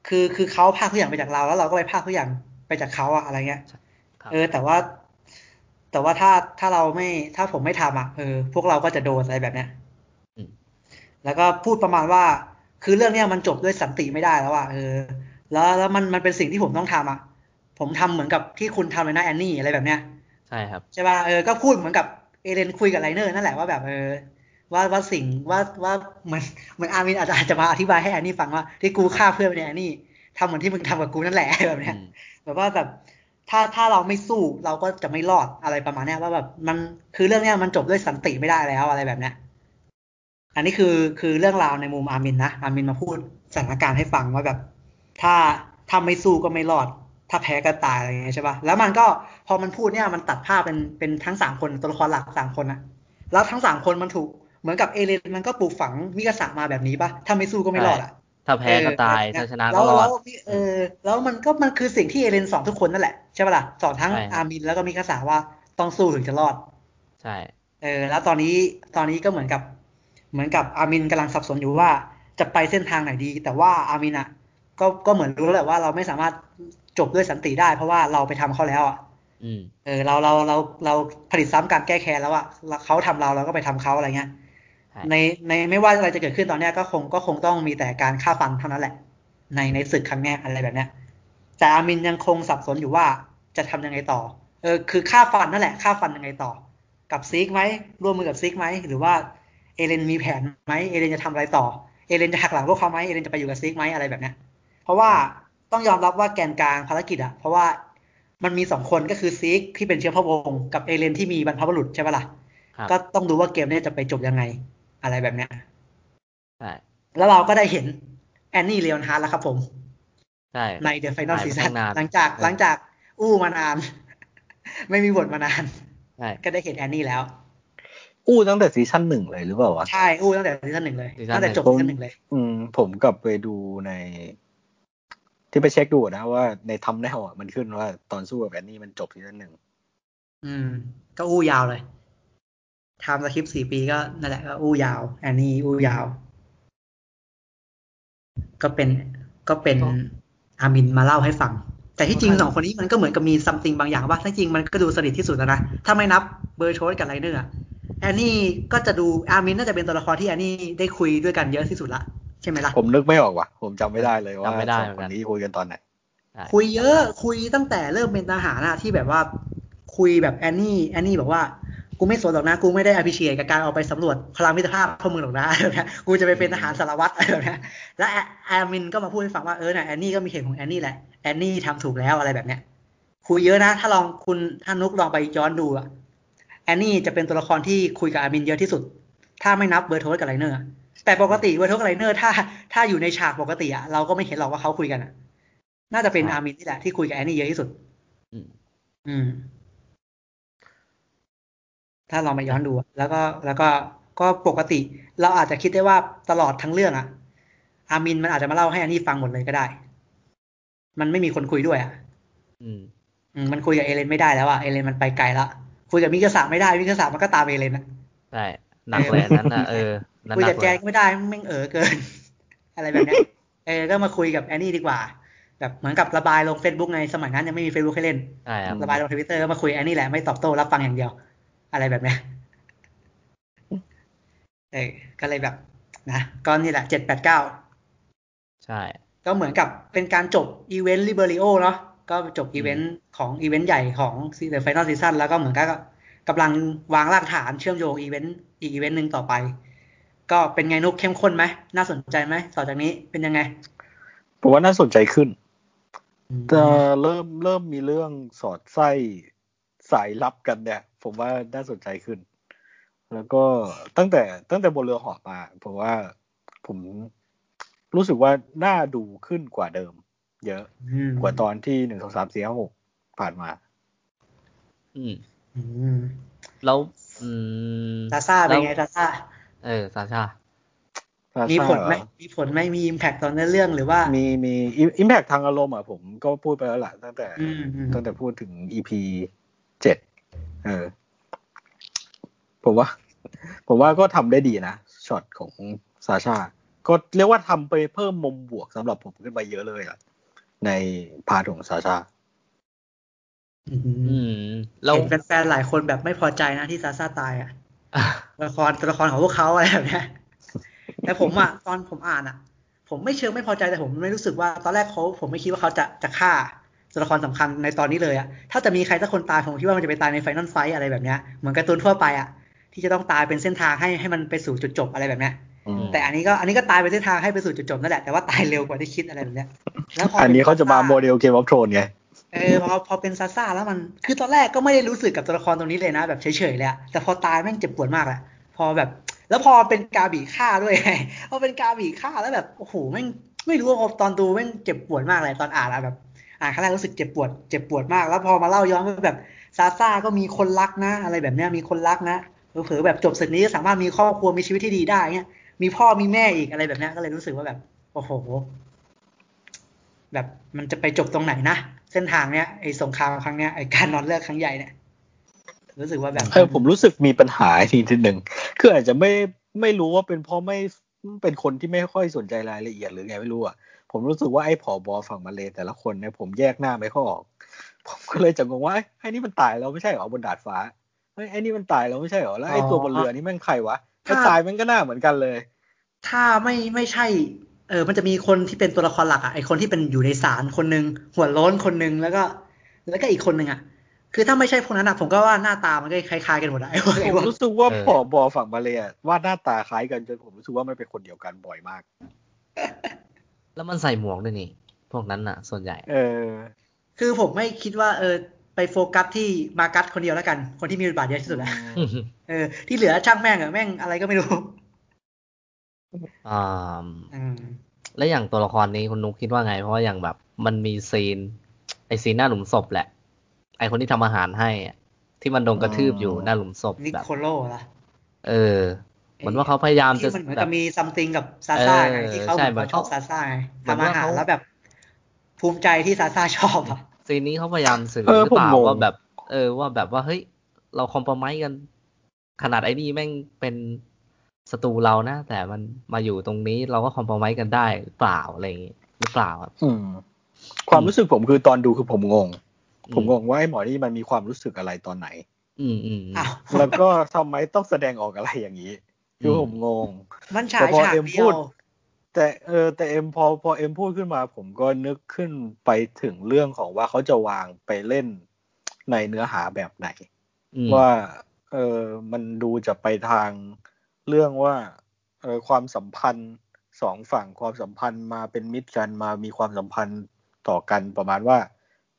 B: คือคือเขาพากทุกอย่างไปจากเราแล้วเราก็ไปพากทุกอย่างไปจากเขาอะอะไรเงี้ย
A: ครับ
B: เออ แต่ว่า แต่ว่าถ้าถ้าเราไม่ถ้าผมไม่ทำอะเออพวกเราก็จะโดนอะไรแบบเนี้ย
A: อืม
B: แล้วก็พูดประมาณว่า คือเรื่องเนี้ยมันจบด้วยสันติไม่ได้แล้วอะเออ แล้วแล้วมันมันเป็นสิ่งที่ผมต้องทำอะ ผมทำเหมือนกับที่คุณทำเลยนะแอนนี่อะไรแบบเนี้ย
A: ใช่ครับ
B: ใช่ป่ะเออก็พูดเหมือนกับเอเลนคุยกับไลเนอร์นั่นแหละว่าแบบเออว่าว่าสิ่งว่าว่าเหมือนเหมือนอาร์มินอาจจะอาจจะมาอธิบายให้แอนนี่ฟังว่าที่กูฆ่าเพื่อนเนี่ยแอนนี่ทำเหมือนที่มึงทำกับกูนั่นแหละแบบเนี้ย
A: อืม
B: แบบว่าแบบ ถ้าถ้าเราไม่สู้เราก็จะไม่รอดอะไรประมาณนี้ว่าแบบมันคือเรื่องเนี้ยมันจบด้วยสันติไม่ได้แล้วอะไรแบบเนี้ยอันนี้คือคือเรื่องราวในมุมอาร์มินนะอาร์มินมาพูดสถานการณ์ให้ฟังว่าแบบ ถ้าถ้าไม่สู้ก็ไม่รอด ถ้าแพ้ก็ตายอะไรอย่างเงี้ยใช่ป่ะแล้วมันก็พอมันพูดเนี่ยมันตัดภาพเป็นเป็นทั้งสามคนตัวละครหลักสามคนอะแล้วทั้งสามคนมันถูกเหมือนกับเอเลนมันก็ปลูกฝังมิกาสะมาแบบนี้ป่ะถ้าไม่สู้ก็ไม่รอดอะ
A: ถ้าแพ้ก็ตาย
B: เออ
A: ถ้าชนะก็รอด
B: แล้
A: วแล้
B: วเออ แล้วมันก็มันคือสิ่งที่เอเลนสอนทุกคนนั่นแหละ ใช่ป่ะล่ะสอนทั้ง
A: ใช่ครับ
B: อาร์มินแล้วก็มิกาสะว่าต้องสู้ถึงจะรอด
A: ใช่
B: เออ แล้วตอนนี้ตอนนี้ก็เหมือนกับ เหมือนกับอาร์มินกำลังสับสนอยู่ว่าจะไปเส้นทางไหนดี แต่ว่าอาร์มินอะ ก็ก็เหมือนรู้แล้วแหละว่าเราไม่สามารถจบด้วยสันติได้ เพราะว่าเราไปทำเขาแล้วอะ
A: อืม
B: เออเราเราเราเราผลิตซ้ำการแก้แค้นแล้วอะแล้วเขาทำเราเราก็ไปทำเขาอะไรเงี้ย
A: ใช่
B: ในในไม่ว่าอะไรจะเกิดขึ้นตอนเนี้ยก็คงก็คงต้องมีแต่การฆ่าฟันเท่านั้นแหละ ในในศึกครั้งเนี้ยอะไรแบบเนี้ยแต่อามินยังคงสับสนอยู่ว่าจะทำยังไงต่อเออคือฆ่าฟันนั่นแหละฆ่าฟันยังไงต่อ กับซิกไหมร่วมมือกับซิกไหมหรือว่าเอเลนมีแผนไหมเอเลนจะทำอะไรต่อเอเลนจะหักหลังพวกเขาไหมเอเลนจะไปอยู่กับซิกไหมอะไรแบบเนี้ยเพราะว่าต้องยอมรับว่าแกนกลางภารกิจอะเพราะว่ามันมีสองคนก็คือซิกที่เป็นเชื้อพระวงศ์กับเอเลนที่มีบรรพบุรุษใช่ปะล่ะ
A: ครับ
B: ก็ต้องดูว่าเกมเนี้จะไปจบยังไง อะไรแบบเนี้ย
A: ใช่
B: แล้วเราก็ได้เห็นแอนนี่เล o อนฮาร์ดแล้วครับผม
A: ใช่
B: ใน The Final
A: หายไป
B: ซีซั่น
A: ตั้งนาน
B: หลังจาก
A: เออ
B: หลังจาก อู้มานาน ไม่มีบทมานาน
A: ใช่
B: ก็ได้เห็นแอนนี่แล้ว
C: อู้ตั้งแต่ซีซั่นหนึ่งเลยหรือเปล่าวะ
B: ใช่อู้ตั้งแต่ซีซั่นหนึ่งเลย
A: ซีซั่น
B: ตั้งแต่จบ
C: หนึ่ง
B: ซีซั่นหนึ่งเลย
C: อืม ผมกลับไปดูใน ที่ไปเช็คดูนะว่าในทำแนวอะมันขึ้นว่าตอนสู้กับแอนนี่มันจบซีซั่นหนึ่ง
B: อืม ก็อู้ยาวเลย ทำสคริปต์สี่ปีก็นั่นแหละก็อู้ยาวแอนนี่อู้ยาว ก็เป็นก็เป็น
A: ก็
B: อามินมาเล่าให้ฟัง แต่ที่จริงสองคนนี้มันก็เหมือนกับมี something บางอย่างว่าถ้าจริงมันก็ดูสนิทที่สุดแล้วนะ ถ้าไม่นับเบอร์โทสกับไรเนอร์อะแอนนี่ก็จะดูอามินน่าจะเป็นตัวละครที่แอนนี่ได้คุยด้วยกันเยอะที่สุดละใช่ไหมล่ะ
C: ผมนึกไม่ออกว่ะ ผมจำไม่ได้เลยว่า
A: จำไม่ได้เหมือนกัน
C: คนนี้คุยกันตอนไหน
A: ใช่
B: คุยเยอะคุยตั้งแต่เริ่มเป็นทหารอะที่แบบว่าคุยแบบแอนนี่แอนนี่บอกว่า กูไม่สนหรอกนะ กูไม่ได้อภิเชษกับการออกไปสำรวจพลังมิตรภาพพวกมึงหรอกนะอะไรแบบเนี้ยกูจะไปเป็นทหารสารวัตรอะไรแบบเนี้ยและแอแอมินก็มาพูดให้ฟังว่าเออเนี่ยแอนนี่ก็มีเหตุของแอนนี่แหละแอนนี่ทำถูกแล้วอะไรแบบเนี้ยคุยเยอะนะ ถ้าลองคุณถ้านุกลองไปย้อนดูอะแอนนี่จะเป็นตัวละครที่คุยกับอามินเยอะที่สุด ถ้าไม่นับเบอร์โทสกับไลเนอร์อะแต่ปกติเบอร์โทสกับไลเนอร์ถ้าถ้าอยู่ในฉากปกติอะเราก็ไม่เห็นหรอกว่าเขาคุยกันอะน่าจะเป็นอามินนี่แหละที่คุยกับแอนนี่เยอะที่สุด
A: อืม
B: อืม ถ้าเรามาย้อนดูอะแล้วก็แล้วก็ก็ปกติ เราอาจจะคิดได้ว่าตลอดทั้งเรื่องอะอามินมันอาจจะมาเล่าให้อันนี้ฟังหมดเลยก็ได้ มันไม่มีคนคุยด้วยอะ
A: อืม
B: อืมมันคุยกับเอเลนไม่ได้แล้วอะเอเลนมันไปไกลละคุยกับมิกาสะไม่ได้มิกาสะมันก็ตามเอเลนนะ
A: ใช่หนักเลยอันนั้นน่ะเออนั่น
B: คุย
A: หนั
B: กับ
A: ก
B: แจ
A: เล
B: ง
A: ย
B: ก็ไม่ได้แม่งเออเกิน อะไรแบบเนี้ยเออก็มาคุยกับแอนนี่ดีกว่าแบบเหมือนกับระบายลงเฟซบุ๊กในสมัยนั้นยังไม่มีเฟซบุ๊กให้เล่น
A: ใช่ครับ
B: ระบายลงทวิตเตอร์ก็มาคุยแอนนี่แหละไม่ตอบโต้รับฟังอย่างเดียว อะไรแบบเนี้ยเออก็เลยแบบนะก็นี่แหละเจ็ดแปดเก้า
A: ใช่
B: ก็เหมือนกับเป็นการจบอีเวนต์ลิเบอริโอเนาะก็จบอีเวนต์ของอีเวนต์ใหญ่ของ The Final Season แล้วก็เหมือนกับกำลังวางรากฐานเชื่อมโยงอีเวนต์อีกอีเวนต์หนึ่งต่อไป ก็เป็นไงนุกเข้มข้นไหมน่าสนใจไหมต่อจากนี้เป็นยังไง
C: ผมว่าน่าสนใจขึ้น
B: อืม
C: จะเริ่มเริ่มมีเรื่องสอดไส้สายลับกันเนี่ย ผมว่าน่าสนใจขึ้น แล้วก็ตั้งแต่ตั้งแต่บนเรือเหอมาผมว่าผมรู้สึกว่าน่าดูขึ้นกว่าเดิม เยอะ
B: อืม
C: กว่าตอนที่หนึ่งสองสามสี่ห้าหกผ่านมา
A: อืม
B: อืม
A: แล้วอืม
B: ซาซ่าเป็นไง
A: แล้ว
B: ซาซ่า
A: เออซาชา
B: มีผลไหม
C: เหรอ
B: มีผลไหมมีอิมแพคตอนเนื้อเรื่องหรือว่า
C: มีมีอิมแพกทางอารมณ์อะผมก็พูดไปแล้วแหละตั้งแต่
B: อืมอืม
C: ตั้งแต่พูดถึง EP เจ็ด เออ ผมว่า ผมว่าก็ทำได้ดีนะช็อตของซาชา ก็เรียกว่าทำไปเพิ่มมุมบวกสำหรับผมขึ้นไปเยอะเลยอะใน part ของซาชา
B: อืม
A: อืมแล้ว
B: เห็นแฟนๆหลายคนแบบไม่พอใจนะที่ซาซ่าตายอะละครตัวละครของพวกเขาอะไรแบบเนี้ยแต่ผมอะตอนผมอ่านอะ ผมไม่เชิงไม่พอใจแต่ผมไม่รู้สึกว่าตอนแรกเขาผมไม่คิดว่าเขาจะจะฆ่า ตัวละครสำคัญในตอนนี้เลยอะถ้าจะมีใครสักคนตายผมคิดว่ามันจะไปตายใน Final Fight อะไรแบบเนี้ยเหมือนการ์ตูนทั่วไปอะที่จะต้องตายเป็นเส้นทางให้ให้มันไปสู่จุดจบอะไรแบบเนี้ย
C: อืม
B: แต่อันนี้ก็อันนี้ก็ตายเป็นเส้นทางให้ไปสู่จุดจบนั่นแหละแต่ว่าตายเร็วกว่าที่คิดอะไรแบบเนี้ยแล้วพอ
C: อั
B: อั
C: นนี้เขาจะมาโมเดลเกมออฟโทนไง
B: เออพอพอเป็นซาซ่าแล้วมันคือตอนแรกก็ไม่ได้รู้สึกกับตัวละครตรงนี้เลยนะ แบบเฉยๆเลยอะแต่พอตายแม่งเจ็บปวดมากแหละพอแบบ แล้วพอเป็นกาบีฆ่าด้วยพอเป็นกาบีฆ่าแล้วแบบโอ้โหแม่งไม่รู้ว่าพอตอนดูแม่งเจ็บปวดมากเลยตอนอ่านอะแบบ อ่านครั้งแรกรู้สึกเจ็บปวดเจ็บปวดมาก แล้วพอมาเล่าย้อนว่าแบบซาซ่าก็มีคนรักนะ อะไรแบบเนี้ยมีคนรักนะเผลอแบบจบศึกนี้สามารถมีครอบครัวมีชีวิตที่ดีได้เงี้ยมีพ่อมีแม่อีกอะไรแบบเนี้ยก็เลยรู้สึกว่าแบบ โอ้โห แบบมันจะไปจบตรงไหนนะเส้นทางเนี้ยไอ้สงครามครั้งเนี้ยไอ้การนอนเลือกครั้งใหญ่เนี่ยรู้สึกว่าแบบ
C: เออผมรู้สึกมีปัญหาทีนิดหนึ่งคืออาจจะไม่ไม่รู้ว่าเป็นเพราะไม่เป็นคนที่ไม่ค่อยสนใจรายละเอียดหรือไงไม่รู้อะ ผมรู้สึกว่าไอ้ผอบอฝั่งมาเลแต่ละคนเนี่ยผมแยกหน้าไม่ค่อยออก ผมก็เลยจะงงว่าเอ้ยไอ้นี่มันตายแล้วไม่ใช่เหรอบนดาดฟ้าเฮ้ยไอ้นี่มันตายแล้วไม่ใช่เหรอแล้วไอ้ตัวบนเรือนี่แม่งใครวะไอ้ตายมันก็หน้าเหมือนกันเลย
B: ถ้าไม่ไม่ใช่ เออ มันจะมีคนที่เป็นตัวละครหลักอะไอคนที่เป็นอยู่ในศาลคนหนึ่งหัวโล้นคนหนึ่งแล้วก็ แล้วก็อีกคนหนึ่งอะคือถ้าไม่ใช่พวกนั้นอะผมก็ว่าหน้าตามันก็คล้ายๆกันหมดอะไอ้พวก
C: ผ
B: ไอ้
C: ม
B: พวก
C: รู้สึกว่า
A: เออ
C: ผอบอฝั่งมาเลยอะวาดหน้าตาคล้ายกันจนผมรู้สึกว่ามันเป็นคนเดียวกันบ่อยมาก
A: แล้วมันใส่หมวกด้วยนี่ พวกนั้นน่ะ ส่วนใหญ่
C: เออ
B: คือผมไม่คิดว่า เออ ไปโฟกัสที่มากัสคนเดียวแล้วกัน คนที่มีบทบาทเยอะที่สุดแล้วเออ ที่เหลือช่างแม่งอะแม่งอะไรก็ไม่รู้
A: อ่า
B: อืม
A: แล้วอย่างตัวละครนี้คุณนุกคิดว่าไง เพราะว่าอย่างแบบ มันมีซีน ไอซีนหน้าหลุมศพแหละ ไอคนที่ทำอาหารให้อะที่มันโดนกระทืบอยู่หน้าหลุมศพ
B: นิ
A: แบบ
B: โคโลล่ะ
A: เออ เหมือนว่าเขาพยายามจะ
B: ที่มันเหมือน
A: แบ
B: กับบมีซัมติงกับซาซ่าไง
A: เออ
B: ที่เขา
A: ใช่
B: เหมือนเขาชอบ
A: เหมือน
B: ซาซ่าไง
A: เหมือน
B: ทำอา
A: ว่า
B: หาร
A: เขา
B: แล้วแบบ ภูมิใจที่ซาซ่าชอบอะ
A: ซีนนี้เขาพยายามสื่อ
C: เออ
A: หรือเปล่า
C: ผมงง
A: ว่าแบบ เออว่าแบบว่าเฮ้ยเราคอม p r o ไม e กัน ขนาดไอ้นี่แม่งเป็นศัตรูเรานะ แต่มันมาอยู่ตรงนี้เราก็คอม p r o ไม e กันได้หรือเปล่าอะไรอย่างงี้หรือเปล่าครับ
C: อืมความรู้สึกผมคือตอนดูคือผมงง
A: อืม
C: ผมงงว่าไอ้หมอนี่มันมีความรู้สึกอะไรตอนไหน
A: อืมอืมอืม
B: อ้าว
C: แล้วก็ทำไมต้องแสดงออกอะไรอย่างนี้ คือ
A: ม
C: ผมงง
B: มันฉาย
C: แต่พอ
B: ฉาก
C: เอ็ม
B: เดี
C: พู
B: ยว
C: ดแต่เออแต่เอ็มพอพอเอ็มพูดขึ้นมา ผมก็นึกขึ้นไปถึงเรื่องของว่าเขาจะวางไปเล่นในเนื้อหาแบบไหน
A: อืม
C: ว่าเออมันดูจะไปทางเรื่องว่าเออความสัมพันธ์สองฝั่งความสัมพันธ์มาเป็นมิตรกันมามีความสัมพันธ์ต่อกันประมาณว่า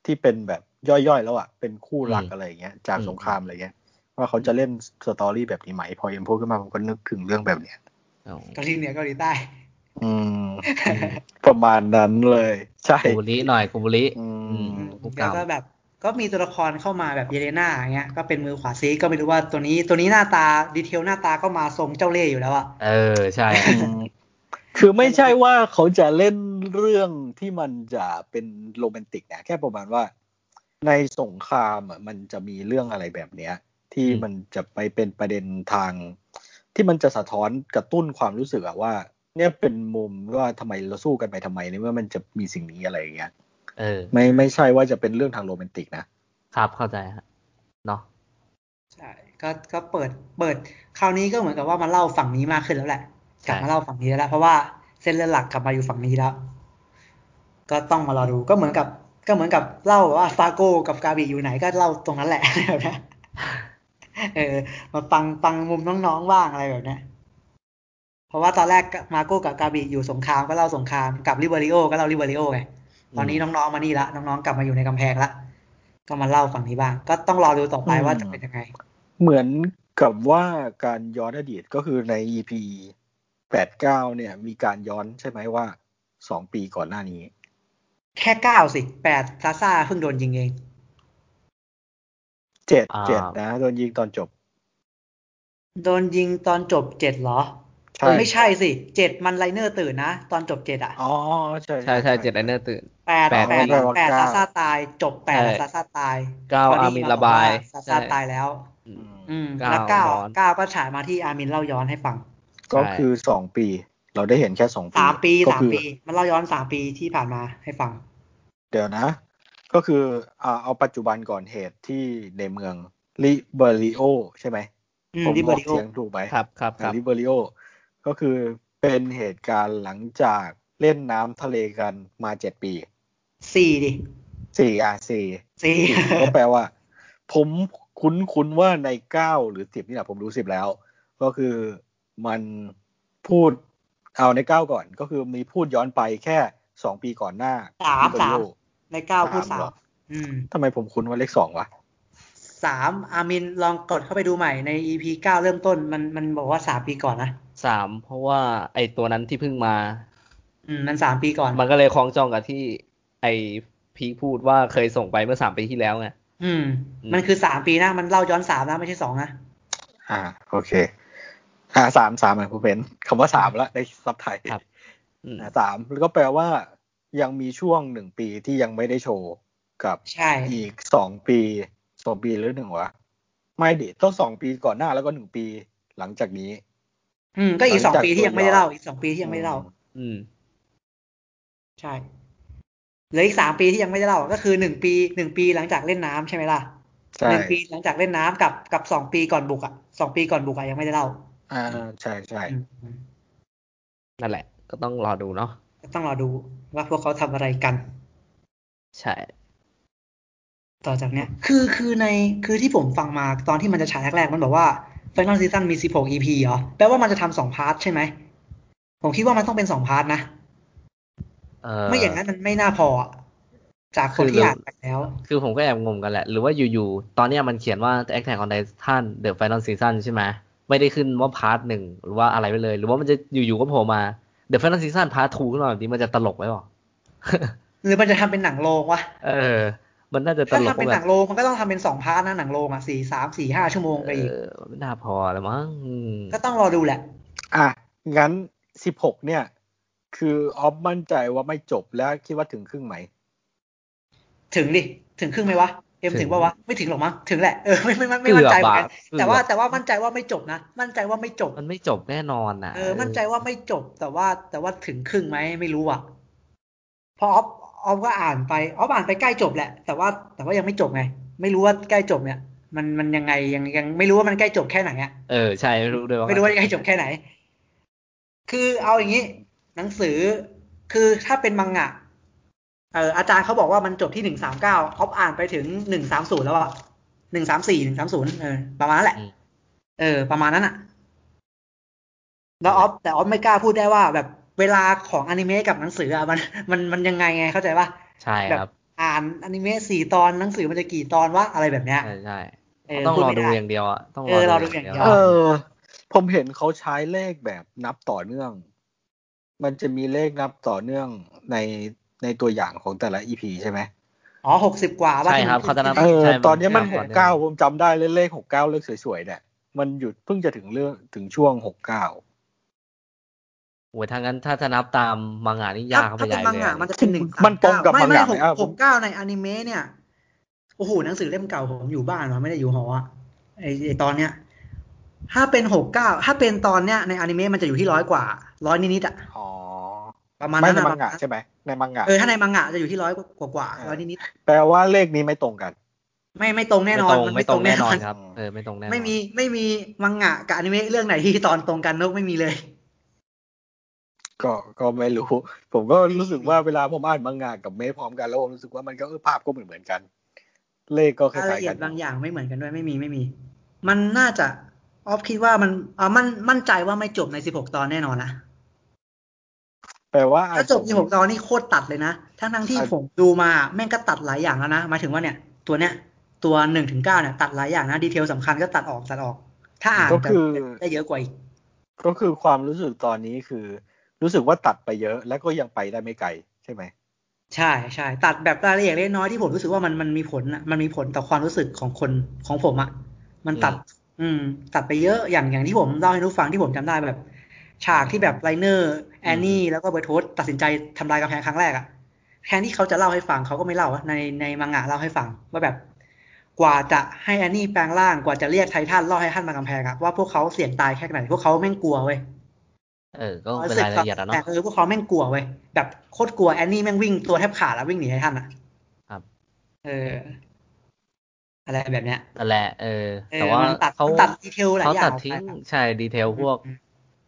C: ที่เป็นแบบย่อยๆแล้วอะเป็นคู่รัก
A: อืม
C: อะไรอย่างเงี้ยจาก
A: อืม
C: สงครามอะไรเงี้ย ว่าเขาจะเล่นสตอรี่แบบนี้ไหม พอเอ็มพูดขึ้นมาผมก็นึกถึงเรื่องแบบเนี้ย
A: อ๋อ
B: เกาหลีเหนือเกาหลีใต้
C: อืม
A: อืม
C: ประมาณนั้นเลย ใช่
A: กูบุริหน่อยกูบุริ
C: อืม
A: อืม
B: อืม
A: ผู้
B: แล้ว
A: กำ
B: ก็แบบ ก็มีตัวละครเข้ามาแบบเยเลนาอย่างเงี้ยก็เป็นมือขวาซีก็ไม่รู้ว่าตัวนี้ตัวนี้หน้าตาดีเทลหน้าตาก็มาทรงเจ้าเล่ห์อยู่แล้วอะ
A: เออใช่
C: อืมคือไม่ใช่ว่าเขาจะเล่นเรื่องที่มันจะเป็นโรแมนติกนะแค่ประมาณว่า ในสงครามอะมันจะมีเรื่องอะไรแบบเนี้ย ที่
A: อืม
C: มันจะไปเป็นประเด็นทาง ที่มันจะสะท้อนกระตุ้นความรู้สึกอะว่า เนี่ยเป็นมุมว่าทำไมเราสู้กันไปทำไมในเมื่อมันจะมีสิ่งนี้อะไรอย่างเงี้ย
A: เออ
C: ไม่ไม่ใช่ว่าจะเป็นเรื่องทางโรแมนติกนะ
A: ครับเข้าใจฮะเนาะ
B: ใช่ก็ก็เปิดเปิด คราวนี้ก็เหมือนกับว่ามาเล่าฝั่งนี้มากขึ้นแล้วแหละกลับมาเล่าฝั่งนี้แล้ว เพราะว่าเส้นเรื่องหลักกลับมาอยู่ฝั่งนี้แล้ว ก็ต้องมารอดูก็เหมือนกับ ก็เหมือนกับเล่าว่าฟาโก้กับกาบีอยู่ไหนก็เล่าตรงนั้นแหละแบบเนี้ย เออ มาฟังฟังมุมน้องๆบ้างอะไรแบบเนี้ยเพราะว่าตอนแรกมาโก้กับกาบีอยู่สงครามก็เล่าสงครามกับริเบริโอก็เล่าริเบริโอไงตอนนี้น้องๆมานี่ละน้องๆกลับมาอยู่ในกำแพงละก็มาเล่าฝั่งนี้บ้าง ก็ต้องรอดูต่อไปว่าจะเป็นยังไง
C: เหมือนกับว่าการย้อนอดีตก็คือใน EP แปดเก้าเนี่ย มีการย้อนใช่ไหมว่าสองปีก่อนหน้านี้
B: แค่เก้าสิแปดซาซ่าเพิ่งโดนยิงเอง
C: เจ็ด
A: อ่า
C: เจ็ดนะ โดนยิงตอนจบ
B: โดนยิงตอนจบเจ็ดเหรอ
C: ใช่
B: เออไม่ใช่สิเจ็ดมันไลเนอร์ตื่นนะ ตอนจบเจ็ดอะ
C: อ๋อ ใช่
A: ใช่ใช่เจ็ดไลเนอร์ตื่น
B: แปด
A: แปด
B: แปด
C: แปลว่า
B: แปด
C: เก้า
B: ซาซ่าตาย จบแปด
A: ใช่
B: ซาซ่าตาย
A: เก้า
B: ครวนี้
A: อามิน
B: บก
A: ระบาย
B: ว่ซาซ่า
A: ใช่
B: ตายแล้ว
C: อืม
B: อืม
A: เก้า
B: แล้วเก้า
A: ย้อน
B: เก้าก็ฉายมาที่อามินเล่าย้อนให้ฟัง
C: ก็คือสองปี เราได้เห็นแค่สองปี
B: สามปี
C: ก็
B: สาม
C: คือ
B: ปี มันเล่าย้อนสามปีที่ผ่านมาให้ฟัง
C: เดี๋ยวนะ ก็คืออ่าเอาปัจจุบันก่อนเหตุที่ในเมืองลิเบอริโอใช่ไหม
B: อืม
C: ผม
B: ลิ
C: บ
B: เบ
C: อ
B: อกริโอ
C: เสียงถูกไหม
A: ครับครับครับ
C: ลิเบอริโอก็คือเป็นเหตุการณ์หลังจากเล่นน้ำทะเลกันมาเจ็ดปี
B: สี่ดิ
C: สี่อะสี่
B: สี่
C: สี่ก็แปลว่า ผมคุ้นคุ้นว่าในเก้าหรือสิบนี่แหละผมรู้สิบแล้ว ก็คือมันพูดเอาในเก้าก่อน ก็คือมีพูดย้อนไปแค่สองปีก่อนหน้า
B: สาม
C: ลิเบอริ
B: สาม
C: โอ
B: ในเก้าพูด
C: สา
B: สามม
C: เหรอ
B: อืม
C: ทำไมผมคุ้นว่าเลขสองวะ
B: สามอามินลองกดเข้าไปดูใหม่ใน EP เก้าเริ่มต้น มันมันบอกว่าสามปีก่อนนะ
A: สามเพราะว่าไอตัวนั้นที่เพิ่งมา
B: อืมมันสามปีก่อน
A: มันก็เลยคล้องจองกับที่ ไอพีคพูดว่าเคยส่งไปเมื่อสามปีที่แล้วไง
B: อืม
A: อืม
B: มันคือสามปีนะ มันเล่าย้อนสามนะไม่ใช่สองนะ
C: อ่า โอเค อ่าสามสามอะผมเป็นคำว่าสามแล้วในซับไทย
A: ครับอืม
C: อ่าสามแล้วก็แปลว่า ยังมีช่วงหนึ่งปีที่ยังไม่ได้โชว์กับ
B: ใช่
C: อีกสองปีสองปีหรือหนึ่งวะ ไม่ดิต้องสองปีก่อนหน้าแล้วก็หนึ่งปีหลังจากนี้
B: อืม ก็อีกสอง
C: หลังจาก
B: ปีที่ยังไม่ได้
C: ตัวย้อน
B: เล่า อีกสองปีที่ยังไม่ได้เล่า
A: อืม
B: ใช่เหลืออีกสามปีที่ยังไม่ได้เล่า ก็คือหนึ่งปีหนึ่งปีหลังจากเล่นน้ำใช่ไหมล่ะ
C: ใช่
B: หนึ่งปีหลังจากเล่นน้ำกับกับสองปีก่อนบุกอะสองปีก่อนบุกอะยังไม่ได้เล่า
C: อ่าใช่ใช่
B: อืมอืม
A: นั่นแหละ ก็ต้องรอดูเนาะ
B: ก็ต้องรอดู ว่าพวกเขาทำอะไรกัน
A: ใช่
B: ต่อจากเนี้ย คือคือในคือที่ผมฟังมาตอนที่มันจะฉายแรกๆมันบอกว่า Final Season มี 16 EP เหรอ แปลว่ามันจะทำสอง part ใช่ไหม ผมคิดว่ามันต้องเป็นสอง part นะ
A: เออ
B: ไม่อย่างนั้นมันไม่น่าพออะจากคน
A: คือ
B: ที่
A: เรา
B: อ่านไปแล้ว
A: คือผมก็แอบงงกันแหละ หรือว่าอยู่ๆ ตอนเนี้ยมันเขียนว่า Attack on Titan The Final Season ใช่ไหม ไม่ได้ขึ้นว่า part หนึ่งหรือว่าอะไรไปเลย หรือว่ามันจะอยู่ๆ ก็โผล่มา The Final Season Part Two ขึ้นมาแบบนี้มันจะตลกไหมวะ
B: หรือมันจะทำเป็นหนังโรงวะ
A: เออ มันน่าจะต
B: ลกว่า
A: แบบ ถ้า
B: ทำเป็นหนังโรงมันก็ต้องทำเป็นสอง part นะหนังโรงอะสี่สามสี่ห้าชั่วโมงไป
A: เอ
B: อีก
A: อไม่น่าพอแล้วมั้งอืม
B: ก็ต้องรอดูแหละ
C: อะงั้นสิบหกเนี่ย คือออฟมั่นใจว่าไม่จบแล้วคิดว่าถึงครึ่งไหม
B: ถึงดิ ถึงครึ่งไหมวะ เอ็มถึงปะวะไม่ถึงหรอกมั้งถึงแหละเออไม่ไม่ไม่ไม่มั่นใจเหมือนกัน
A: เกือบอะ
B: แต่ว่า
A: เกือบ
B: แต่ว่ามั่นใจว่าไม่จบนะ มั่นใจว่าไม่จบ
A: มันไม่จบแน่นอนนะ
B: เออมั่นใจว่าไม่จบแต่ว่าแต่ว่าถึงครึ่งไหมไม่รู้อะเพอออฟออฟก็อ่านไปออฟอ่านไปใกล้จบแหละ แต่ว่าแต่ว่ายังไม่จบไง ไม่รู้ว่าใกล้จบเนี่ย มันมันยังไงยังยังไม่รู้ว่ามันใกล้จบแค่ไหนอะ
A: เออใช่ไม่รู้ด้วยว่า
B: ไม่รู้ว่าใกล้จบแค่ไหน คือเอาอย่างนี้ หนังสือคือถ้าเป็นมังงะ เอออาจารย์เขาบอกว่ามันจบที่หนึ่งสามเก้าออฟอ่านไปถึงหนึ่งสามศูนย์แล้วอะหนึ่งสามสี่หนึ่งสามศูนย์เออประมาณนั้นแหละ
A: อืม
B: เออ ประมาณนั้นอะแล้วออฟแต่ออฟไม่กล้าพูดได้ว่า แบบเวลาของอนิเมะกับหนังสืออะมันมันมันยังไงไงเข้าใจปะ
A: ใช่ครับ
B: อ่านอนิเมะสี่ตอนหนังสือมันจะกี่ตอนวะอะไรแบบเนี้ย
A: ใช่ใช่
B: เออ
A: ต้อง
B: พูด
A: รอ
B: ไม่
A: ดู
B: ได้
A: อย่างเดียวอะต้อง
B: เออรอดูอย่างเดียว
C: เออ ผมเห็นเขาใช้เลขแบบนับต่อเนื่อง มันจะมีเลขนับต่อเนื่องใน ในตัวอย่างของแต่ละอีพีใช่ไหม
B: อ๋อหกสิบกว่าว่า
A: ใช่
B: ที่
A: ครับ
B: มัน
A: เขาจะนับ
C: เออ
A: ใช่
C: ตอนนี้มัน
A: ใช่
C: หกเก้าผมจำได้เลยเลขหกเก้าเลขสวยๆเนี่ยมันหยุดเพิ่งจะถึงเรื่องถึงช่วงหกเก้า
A: โอ้ยถ้างั้นถ้าจะนับตามมังงะนี่ยากเข้าไป
B: ถ้า
A: ให
B: เป็
A: ญ่
B: นมัง
A: เลย
B: งะ
A: อะ
B: มันจะเป็นหนึ่ง
C: มันตรงกับ
B: ไม่
C: มัง
B: ไม่
C: งะ
B: ห
C: ไหม
B: ก
C: อะ
B: หกเก้าในอนิเมะเนี่ยโอ้โหหนังสือเล่มเก่าผมอยู่บ้านมาไม่ได้อยู่หออะไอไอตอนเนี้ย ถ้าเป็นหกเก้าถ้าเป็นตอนเนี้ยในอนิเมะมันจะอยู่ที่ร้อยกว่าร้อยนิดๆอะ
C: อ๋อ
B: ประมาณ
C: ไม่
B: นั้น
C: ใน
B: อะ
C: มังงะใช่ไหมในมังงะ
B: เออถ้าในมังงะจะอยู่ที่ร้อยกว่ากว่าร้อยนิด
C: แปลว่าเลขนี้ไม่ตรงกัน
B: ๆไม่ไม่ตรงแน่นอน
A: ไม่
B: มัน
A: ตรงไม่ตรงแน่นอน
B: แค
A: รับเออไม่ตรงแน่นอน
B: ไม่มีไม่มีมังงะกับอนิเมะเรื่องไหนที่ตอนตรงกันนกไม่มีเลย
C: ก็ก็ไม่รู้ ผมก็รู้สึกว่าเวลาผมอ่านมังงะกับเมสพร้อมกันแล้วผมรู้สึกว่ามันก็เออภาพก็เหมือนเหมือนกัน เลขก็ค
B: ราย
C: ล้า
B: ละ
C: ย
B: เอี
C: ๆ
B: ย
C: กั
B: ด
C: น
B: บางอย่างไม่เหมือนกันด้วยไม่มีไม่มี มันน่าจะออฟคิดว่ามันอ่ามันมั่นใจว่าไม่จบในสิบหกตอนแน่นอนนะ
C: แปลว่า
B: ถ้าจบยี่หกตอนนี่โคตรตัดเลยนะ ทั้งทั้งๆที่
C: อะ
B: ผมดูมาแม่งก็ตัดหลายอย่างแล้วนะหมายถึงว่าเนี่ย ตัวเนี้ยตัวหนึ่งถึงเก้าเนี่ยตัดหลายอย่างนะดีเทลสำคัญก็ตัดออกตัดออก ถ้าอ่าน
C: ก็
B: จะ
C: คือ
B: ได้เยอะกว่าอีก
C: ก็คือความรู้สึกตอนนี้คือ รู้สึกว่าตัดไปเยอะแล้วก็ยังไปได้ไม่ไกลใช่ไหม
B: ใช่ใช่ตัดแบบรายละเอียดเล็กน้อยที่ผมรู้สึกว่ามันมันมีผลนะมันมีผลต่อความรู้สึกของคนของผมอะมันตัด อืม ตัดไปเยอะอย่างอย่างที่ผมเล่าให้นุกฟังที่ผมจำได้แบบ ฉากที่แบบไลเนอร์ แอนนี่แล้วก็เบอร์โทลท์ตัดสินใจทำลายกำแพงครั้งแรกอะแทนที่เขาจะเล่าให้ฟังเขาก็ไม่เล่าอะในในมังงะเล่าให้ฟังว่าแบบ กว่าจะให้แอนนี่แปลงร่างกว่าจะเรียกไททันล่อให้ท่านมากำแพงอะว่าพวกเขาเสี่ยงตายแค่ไหน พวกเขาแม่งกลัวเว้ย
A: เออ ก็เป็นรายละเอียดอะเนาะ
B: แต่เออพวกเขาแม่งกลัวเว้ยแบบโคตรกลัวแอนนี่แม่งวิ่งตัวแทบขาดแล้ววิ่งหนีไททันอะ
A: ครับ
B: เออ อะไรแบบเนี้ย
A: นั่นแหละเออ
B: เออ
A: แต่ว่า
B: มันตัด
A: เขา
B: มันตัด detail หลาย
A: เขา
B: อย่าง
A: ตัด
B: ออกไป
A: ทิ้ง
B: ครับ
A: ใช่ detail พวก
B: อืม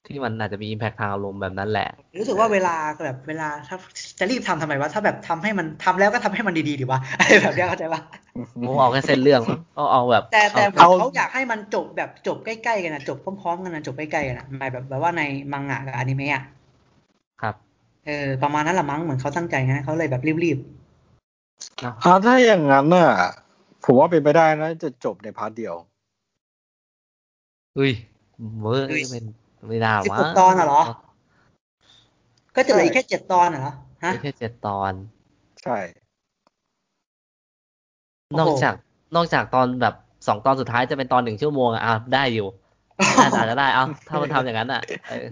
A: ที่มันอาจจะมี impact ทางอารมณ์แบบนั้นแหละ
B: รู้สึกว่าเวลาแบบเวลาถ้าจะรีบทำทำไมวะถ้าแบบทำให้มันทำแล้วก็ทำให้มันดีๆดีวะอะไรแบบเนี้ยเข้าใจปะ
A: ผมเอาแค่เส้นเรื่องมั้งก็เอาแบบ
B: แต่แต่
A: เอา
B: เขาอยากให้มันจบแบบจบใกล้ๆกันนะจบพร้อมๆกันนะจบใกล้ๆกันนะหมายแบบแบบว่าในมังงะกับอนิเมะอะ
A: ครับ
B: เออประมาณนั้นละมั้งเหมือนเขาตั้งใจนะเขาเลยแบบรีบ
A: เนาะ
C: อ่าถ้าอย่างนั้นน่ะผมว่าเป็นไปได้นะจะจบใน part เดียว
A: อุ้ยเมื่อเป็น ไม่น่า
B: ๆสิบ
A: วะ
B: หกตอนน่ะเหรอ ก็จะเหลืออีกแค่เจ็ดตอนน่ะเหรอฮะ
A: ไม่แค่เจ็ดตอน
C: ใช่
B: โอ้โห
A: นอกจากนอกจากตอนแบบสองตอนสุดท้ายจะเป็นตอนหนึ่งชั่วโมงอะอะได้อยู่น่าจะอาจจะได้ เอาถ้ามันทำอย่างนั้นอะเออ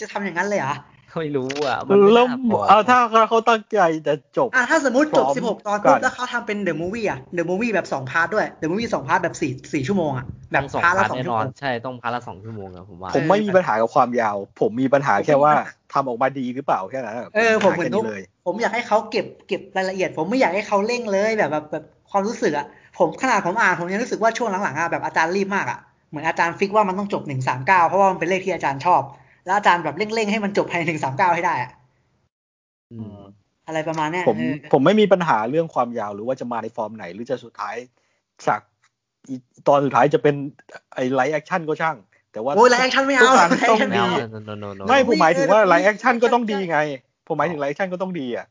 B: จะทำอย่างนั้นเลยเหรอ
A: ไม่รู้อะ มันไม่
C: แล้ว
A: น่าพอ
C: เอาถ้าเขาตั้งใจจะจบ
B: อะถ้าสมมติจบ
C: พร้อม
B: สิบหกตอน
C: กั
B: ปุ๊บ
C: น
B: แล้วเขาทำเป็น the movie อะ the movie แบบสอง part ด้วย the movie สอง part แบบสี่สี่ชั่วโมงอะ แบ
A: ต้
B: บ
A: องสอง
B: พาร์ท
A: พา
B: ละ
A: ร์ท
B: สอง
A: แน่
B: ชั่วนโม
A: อน
B: ง
A: ใช่ต้องพาร์ทละสองชั่วโมงอะผมว่า
C: ผมไม่มีปัญหากับความยาว ผมมีปัญหาแค่ว่าทำออกมาดีหรือเปล่าแค่นั้นอะ
B: เออผมเหมือน
C: แค่
B: นุก
C: นี้เลย
B: ผมอยากให้เขาเก็บเก็บรายละเอียด ผมไม่อยากให้เขาเร่งเลยแบบแบบแบบความรู้สึกอะผมขนาดผมอ่านผมยังรู้สึกว่าช่วงหลังๆอะแบบอาจารย์รีบมากอะเหมือนอาจารย์ฟิกว่ามันต้องจบหนึ่งสามเก้าเพราะว่ามันเป็นเลขที่อาจารย์ชอบ แล้วอาจารย์แบบเร่งๆให้มันจบภายในหนึ่งสามเก้าให้ได้อะ
A: อืม
B: อะไรประมาณเนี้ย
C: ผม
B: เออ
C: ผมไม่มีปัญหาเรื่องความยาวหรือว่าจะมาในฟอร์มไหน หรือจะสุดท้ายจากอีตอนสุดท้ายจะเป็นไอ้ live action ก็ช่าง แต่ว่า
B: โอ้ย live action ไม่เอา
C: ต้องการ
B: live action
A: ไม่
B: ไม่
A: เอา
B: เอา
A: no no no
C: ไม่ผมหมายถึงว่า
B: เออ
C: live action ก็ต้องดี
B: ใช่
C: ไง ผมหมายถึง live action ก็ต้องดีอะ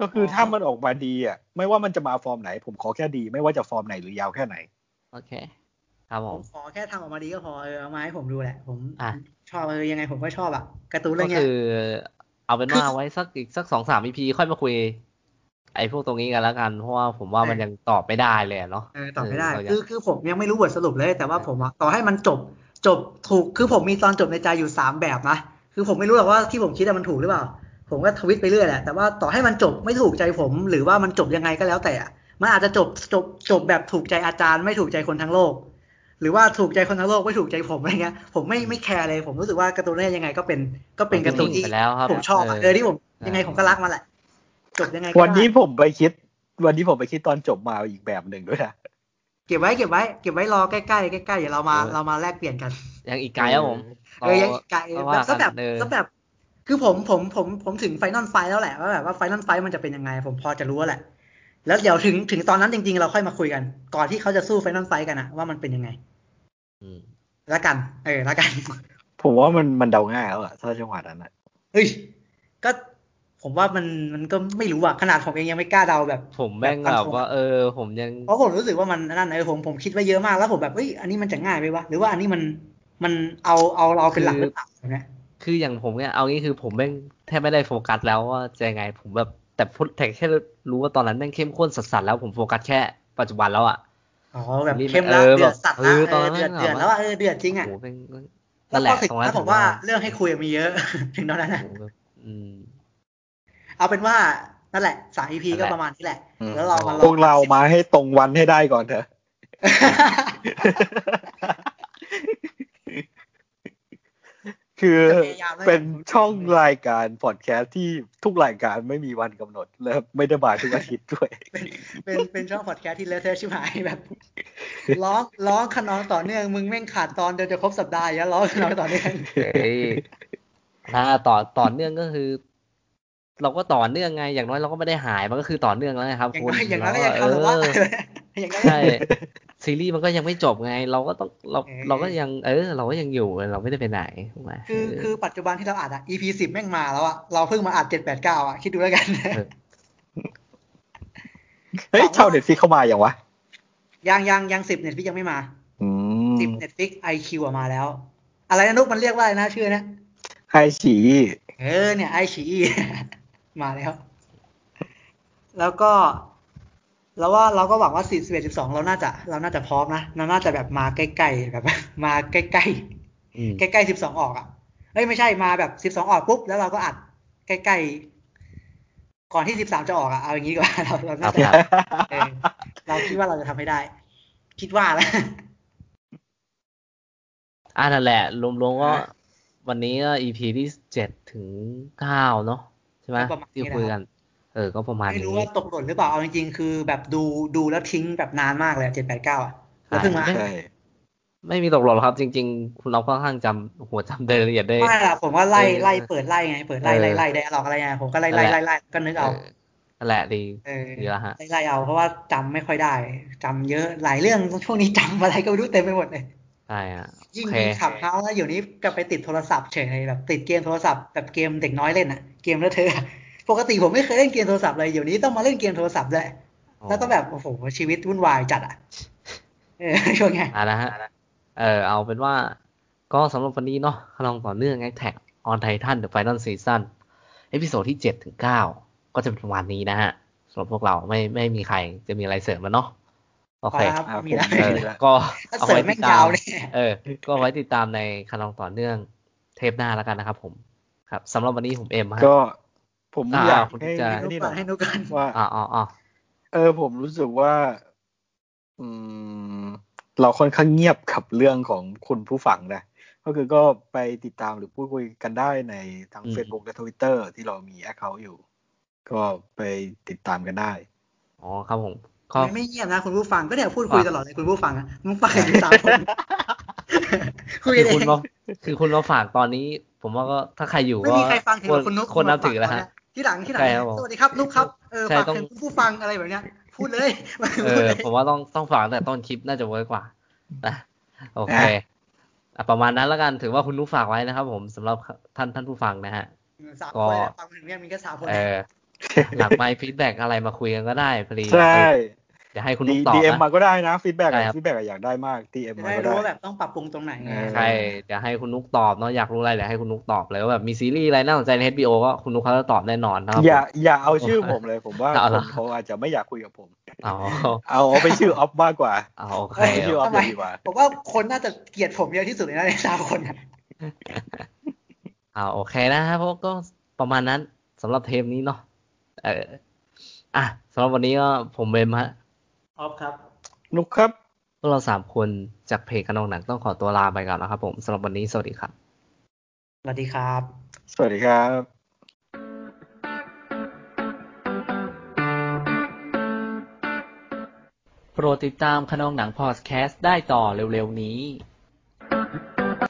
C: ก็คือเอ
B: อ
C: ถ้ามันออกมาดีอะ ไม่ว่ามันจะมาฟอร์มไหน ผมขอแค่ดี ไม่ว่าจะฟอร์มไหนหรือยาวแค่ไหน
A: โอเค ครับผ
B: ผมมขอแค่ทำออกมาดีก็พอเออเอามาให้ผมดูแหละ ผม
A: อะ
B: ชอบเออยังไงผมก็ชอบอะก็การ์ตูนเรื่องเนี้ย
A: คือ เอาเป็น
B: คือ
A: ว่าไว้สักอีกสักสองสาม EP ค่อยมาคุย ไอ้พวกตรงนี้กันแล้วกัน เพราะว่าผมว่ามันยังตอบไม่ได้เลยอะเนาะ
B: เออตอบไม่ได้
A: เออเรายัง
B: คือคือผมยังไม่รู้บทสรุปเลย แต่ว่าผมอะต่อให้มันจบจบถูกคือผมมีตอนจบในใจอยู่สามแบบนะคือผมไม่รู้หรอกว่าที่ผมคิดอะมันถูกหรือเปล่า ผมก็ทวิตไปเรื่อยแหละแต่ว่าต่อให้มันจบไม่ถูกใจผม หรือว่ามันจบยังไงก็แล้วแต่อะมันอาจจะจบจบจบแบบถูกใจอาจารย์ไม่ถูกใจคนทั้งโลก หรือว่าถูกใจคนทั้งโลกไม่ถูกใจผมอะไรเงี้ยผมไม่ไม่แคร์เลย ผมรู้สึกว่าการ์ตูนเรื่องยังไงก็เป็นก็เป็นการ์ตูนที่
A: ไปแล้วครับ
B: ผมชอบอะ
A: เออ
B: เออที่ผมยังไงผมก็รักมันแหละจบยังไงก็
C: วันนี้
B: ได้
C: ผมไปคิด วันนี้ผมไปคิดตอนจบมาอีกแบบหนึ่งด้วยนะ
B: เก็บไว้เก็บไว้เก็บไว้รอใกล้ๆใกล้ๆเดี๋ยวเรามาเรามาแลกเปลี่ยนกัน
A: ยังอีกไกลครับผม
B: เออยังอีกไกล
A: ก็
B: แบ
A: ว่า
B: ก็แบบ
A: กันเออ
B: ก็แบบ คือผมผมผมผมถึง final fight แล้วแหละว่าแบบว่า final fight มันจะเป็นยังไง ผมพอจะรู้แล้วแหละ แล้วเดี๋ยวถึงถึงตอนนั้นจริง ๆ เราค่อยมาคุยกัน ก่อนที่เขาจะสู้ final fight กันอะว่ามันเป็นยังไง
A: อืม
B: แล้วกัน เออแล้วกัน
C: ผมว่ามันมันเดาง่ายแล้วอะถ้าจังหวะนั้นอะ
B: เฮ้ย ก็ผมว่ามันมันก็ไม่รู้อะขนาดผมเองยังไม่กล้าเดาแบบ
A: ผมแม่ง
B: แบบ
A: แบบ
B: ฟันธง
A: ว่า เออ ผมยัง
B: เพราะผมรู้สึกว่ามันนั่นเออผมผมคิดไว้เยอะมากแล้วผมแบบเอ้ยอันนี้มันจะง่ายไปวะหรือว่าอันนี้มันมันเอาเอาเราเป็นหลักหรือเปล่าเนี่ย
A: คืออย่างผมเนี่ยเอางี้คือผมแม่งแทบไม่ได้โฟกัสแล้วว่าจะยังไงผมแบบ แต่พูดแต่แค่รู้ว่าตอนนั้นแม่งเข้มข้นสัสๆแล้วผมโฟกัสแค่ปัจจุบันแล้วอะ
B: อ๋อแบบ
A: รีบ
B: เข้มแล้ว
A: เออ
B: เดือดสัตว์แล้ว
A: เออ
B: เอ
A: ตอน
B: อ
A: นั้น
B: เดือด
A: แม่ง
B: เดือด
A: แบบ
B: แล้วอะเออเดือดจริง
A: โอ้
B: อะ
A: โหแม่ง
B: แล้
A: นั่
B: วน
A: แหละ
B: ก็ถึง
A: ตรงนั้น
B: แล้วผมว่าเรื่องให้คุยมีเยอะ ถึงตอนนั้นนะ
A: โอ้โหแบบอืม
B: เอาเป็นว่านั่นแหละสาม EP
A: นั่นแห
B: ก็
A: ละ
B: ประมาณนี้แหละ แล้วเรามาล
C: พ
B: อ
C: ว
B: ง
C: กเรามาให้ตรงวันให้ได้ก่อนเถอะ คือ
B: จะพยายามแล้วกัน
C: เป็นช่องรายการพอดแคสต์ที่ทุกรายการไม่มีวันกำหนด และไม่ได้มาทุกอาทิตย์ด้วย
B: เป็นเป็นเป็นช่องพอดแคสต์ที่เลอะเทอะชิบหายแบบร้องร้องขนองต่อเนื่องมึงแม่งขาดตอนเดียวจะครบสัปดาห์อย่างเงี้ยร้องขนองต่อเนื่อง
A: เฮ้ยถ้าต่อต่อเนื่องก็คือ เราก็ต่อเนื่องไงอย่างน้อยเราก็ไม่ได้หายมันก็คือต่อเนื่องแล้วนะครับ
B: อย่าง
A: คุณ
B: น้อยอย่างน้อยก็
A: เร
B: ยังทำแบบว่า
A: เออ
B: อ ย่างน้อย
A: ใช่ซีรีส์มันก็ยังไม่จบไง เราก็ต้องเรา
B: เออ
A: เราก็ยังเออ เราก็ยังอยู่เราไม่ได้ไปไหนถูกไหม
B: คือ
A: เคื
B: อปัจจุบันที่เราอัดอะ EP สิบแม่งมาแล้วอะเราเพิ่งมาอัดเจ็ดแปดเก้าอะคิดดูแล้วกัน
A: เออ
C: เฮ้ยเช่าเน็ตฟลิกเข้ามาอย่างวะ
B: ยังยังยังสิบเน็ตฟิกยังไม่มา
C: อืม
B: สิบเน็ตฟิกไอคิวอะมาแล้ว อะไรนะนุกมันเรียกว่าอะไรนะชื่อนะ
C: ไฮฉี
B: เออเนี่ยไอชีมาแล้ว แล้วก็ แล้วว่าเราก็หวังว่าสี่สิบเอ็ดสิบสองเราน่าจะ เราน่าจะพร้อมนะเราน่าจะแบบมาใกล้ๆแบบ มาใกล้ๆ
A: อืม
B: ใกล้ๆสิบสองออกอะเอ้ยไม่ใช่มาแบบสิบสองออกปุ๊บแล้วเราก็อัดใกล้ๆก่อนที่สิบสามจะออกอะเอาอย่างนี้ดีกว่าเราเรา
A: ครั
B: น่า
A: บ
B: จะ
A: ครับ
B: เออเราคิดว่าเราจะทำให้ได้ คิดว่าแล้ว
A: อ่านั่นแหละรวมๆก็
B: อะ
A: วันนี้ก็ EP ที่เจ็ดถึงเก้าเนาะใช่ไหม
B: ก็ประมาณนี้
A: ที่คุยกัน เออ ก็ประมาณ
B: ไม่รู้
A: นี้
B: ว่าตกหล่นหรือเปล่า เอาจริงๆ คือแบบดูดูแล้วทิ้งแบบนานมากเลยเจ็ดแปดเก้าอะแล้วเพิ่งมา
A: ใช่
C: ใช่
A: ไม่มีตกหล่นหรอกครับ จริง ๆ คุณเราค่อนข้างจำหัวจำรายละเอียดได้
B: ไม่ละผมว่าไล่
A: เออ
B: ไล่เปิดไล่ไง เปิดไล่
A: เออ
B: ไล่ไล่ไดอะล็อกอะไรไงผมก็ไล่ไล่
A: นั่นแห
B: ไล่
A: ละ
B: ไล่ก็นึกเอา
A: เออนั่นแหละดี
B: เออ
A: ดีแล้วฮะ
B: ไล่ไล่เอาเพราะว่าจำไม่ค่อยได้จำเยอะหลายเรื่องช่วงนี้จำอะไรก็ไม่รู้เต็มไปหมดเลย
A: ใช่อะโอ
B: ยิ่ง
A: เค
B: ยิ่งขับเฮาส์แล้วอยู่นี้ก็ไปติดโทรศัพท์เฉยแบบติดเกมโทรศัพท์แบบเกมเด็กน้อยเล่นอะ เกมแล้วเธอะ ปกติผมไม่เคยเล่นเกมโทรศัพท์เลยเดี๋ยวนี้ต้องมาเล่นเกมโทรศัพท์ด้วยแล้วก็แบบโอ้โหชีวิตวุ่นวายจัดอะเออช่วงเนี้ย
A: อ่านะฮะเออเอาเป็นว่าก็สำหรับวันนี้เนาะคะนองต่อเนื่อง Attack on Titan The Final Season episode ที่เจ็ดถึงเก้าก็จะเป็นประมาณนี้นะฮะสำหรับพวกเราไม่ไม่มีใครจะมีอะไรเสริมแล้วเนาะโอเค
B: ครับ
C: อะ
B: มีแล้ว
C: ผม
A: เออก็
B: ถ้า
A: เอา
B: เสริ
A: ไว้
B: มแม่
A: ติ
B: ง
A: ดตายา
B: มวเลย
A: เออ ก็ไว้ติดตามในคะนองต่อเนื่องเทปหน้าแล้วกันนะครับผม ครับสำหรับวันนี้ผมเอ็มฮะ
C: ก็ ผม
A: อ่า
C: อยาก
A: คุณ
C: ให้
A: จะ
C: ให้
B: นุก
C: นี่ห
B: ก่
C: น่
B: อ
C: อนย
B: ให้นุกก่อน
C: ว่า
A: อ่าอ๋ออ๋อ
C: เออ ผมรู้สึกว่า อืม เราค่อนข้างเงียบกับเรื่องของคุณผู้ฟังนะก็คือก็ไปติดตามหรือพูดคุยกันได้ในทั้ง Facebook และ Twitter ที่เรามีแอคเคาท์อยู่ ก็ไปติดตามกันได้
A: อ๋อครับผมก็
B: ไม่ไม่เงียบนะคุณผู้ฟังก็เนี่ยพูดคุยตลอดเลยคุณผู้ฟังอะมึงฟังกันอยู่สามคนคุย
A: คื
B: กั
A: อน
B: เอ
A: คุณ
B: ง
A: มาคือคุณมาฝากตอนนี้ ผมว่าก็ถ้าใครอยู่
B: ไม่
A: ก็
B: มีใครฟังถึง
A: ควร
B: กับคุณนุก
A: ควรนับ
B: มาฝาก
A: ถือแล้วฮะ
B: ตนเนี้ย ที่หลังที่หลัง
A: ใช่ครับผม
B: สวัสดีครับนุกครับ เออ
A: ใช่
B: ฝาก
A: ต้อง
B: ถึงคุณผู้ฟังอะไรแบบเนี้ย พูดเลย
A: เอ
B: พูด
A: อ
B: เลย
A: ผมว่าต้องต้องฝากตั้งแต่ต้นคลิปน่าจะเวิร์กกว่านะโอเค
C: อะ
A: อะประมาณนั้นแล้วกันถือว่าคุณนุกฝากไว้นะครับผมสำหรับท่านท่านผู้ฟังนะฮะ
B: สาม
A: ก็
B: คนเลยฟังถึงเนี่ยมีแค่สามคน
A: เออหลังไมค์ฟีดแบ็กอะไรมาคุยกันก็ได้พอดี
C: ใช่
A: เดี๋ยวให้คุณนุ
C: ดี
A: กตอบ
C: ดีเอ็ม
A: นะ
C: มาก็ได้นะ feedback
A: ได้ครับ
C: feedback อยากได้มาก DM
B: จะ
C: มา
B: ได้
C: ก็
B: รู้
C: ได้
B: ว่าแบบต้องปรับปรุงตรงไหนไง
C: เออ
A: ใช่เดี๋ยวให้คุณนุกตอบเนาะอยากรู้อะไรเดี๋ยวให้คุณนุกตอบเลยว่าแบบมีซีรีส์อะไรน่าสนใจใน HBO ก็คุณนุกเขาจะตอบแน่นอนนะครับ
C: อย่าอย่าเอาชื่อผมเลยผมว่า
A: เอาเหรอค
C: นเขาอาจจะไม่อยากคุยกับผม
A: อ๋อ
C: เอาเอาไปชื่อออฟมากกว่า
A: เอาโอเค
B: เอ้ย
C: ชื่อออฟ
B: ทำไม
C: เลยดีกว่า
B: ผมว่าคนน่าจะเกลียดผมเยอะที่สุดเลยนะในสามคนอะ
A: เอาโอเคนะครับพวกก็ประมาณนั้นสำหรับเทปนี้เนาะเอออะสำหรับวันนี้ก็ผมเบมฮะ
B: ออฟครับ
C: นุกครับ
A: พวกเราสามคนจากเพจกระนองหนังต้องขอตัวลาไปก่อนนะครับผมสำหรับวันนี้สวัสดีครับ
B: สวัสดีครับ
C: สวัสดีครับ
D: โปรดติดตามขนองหนังพอดแคสต์ได้ต่อเร็วๆนี้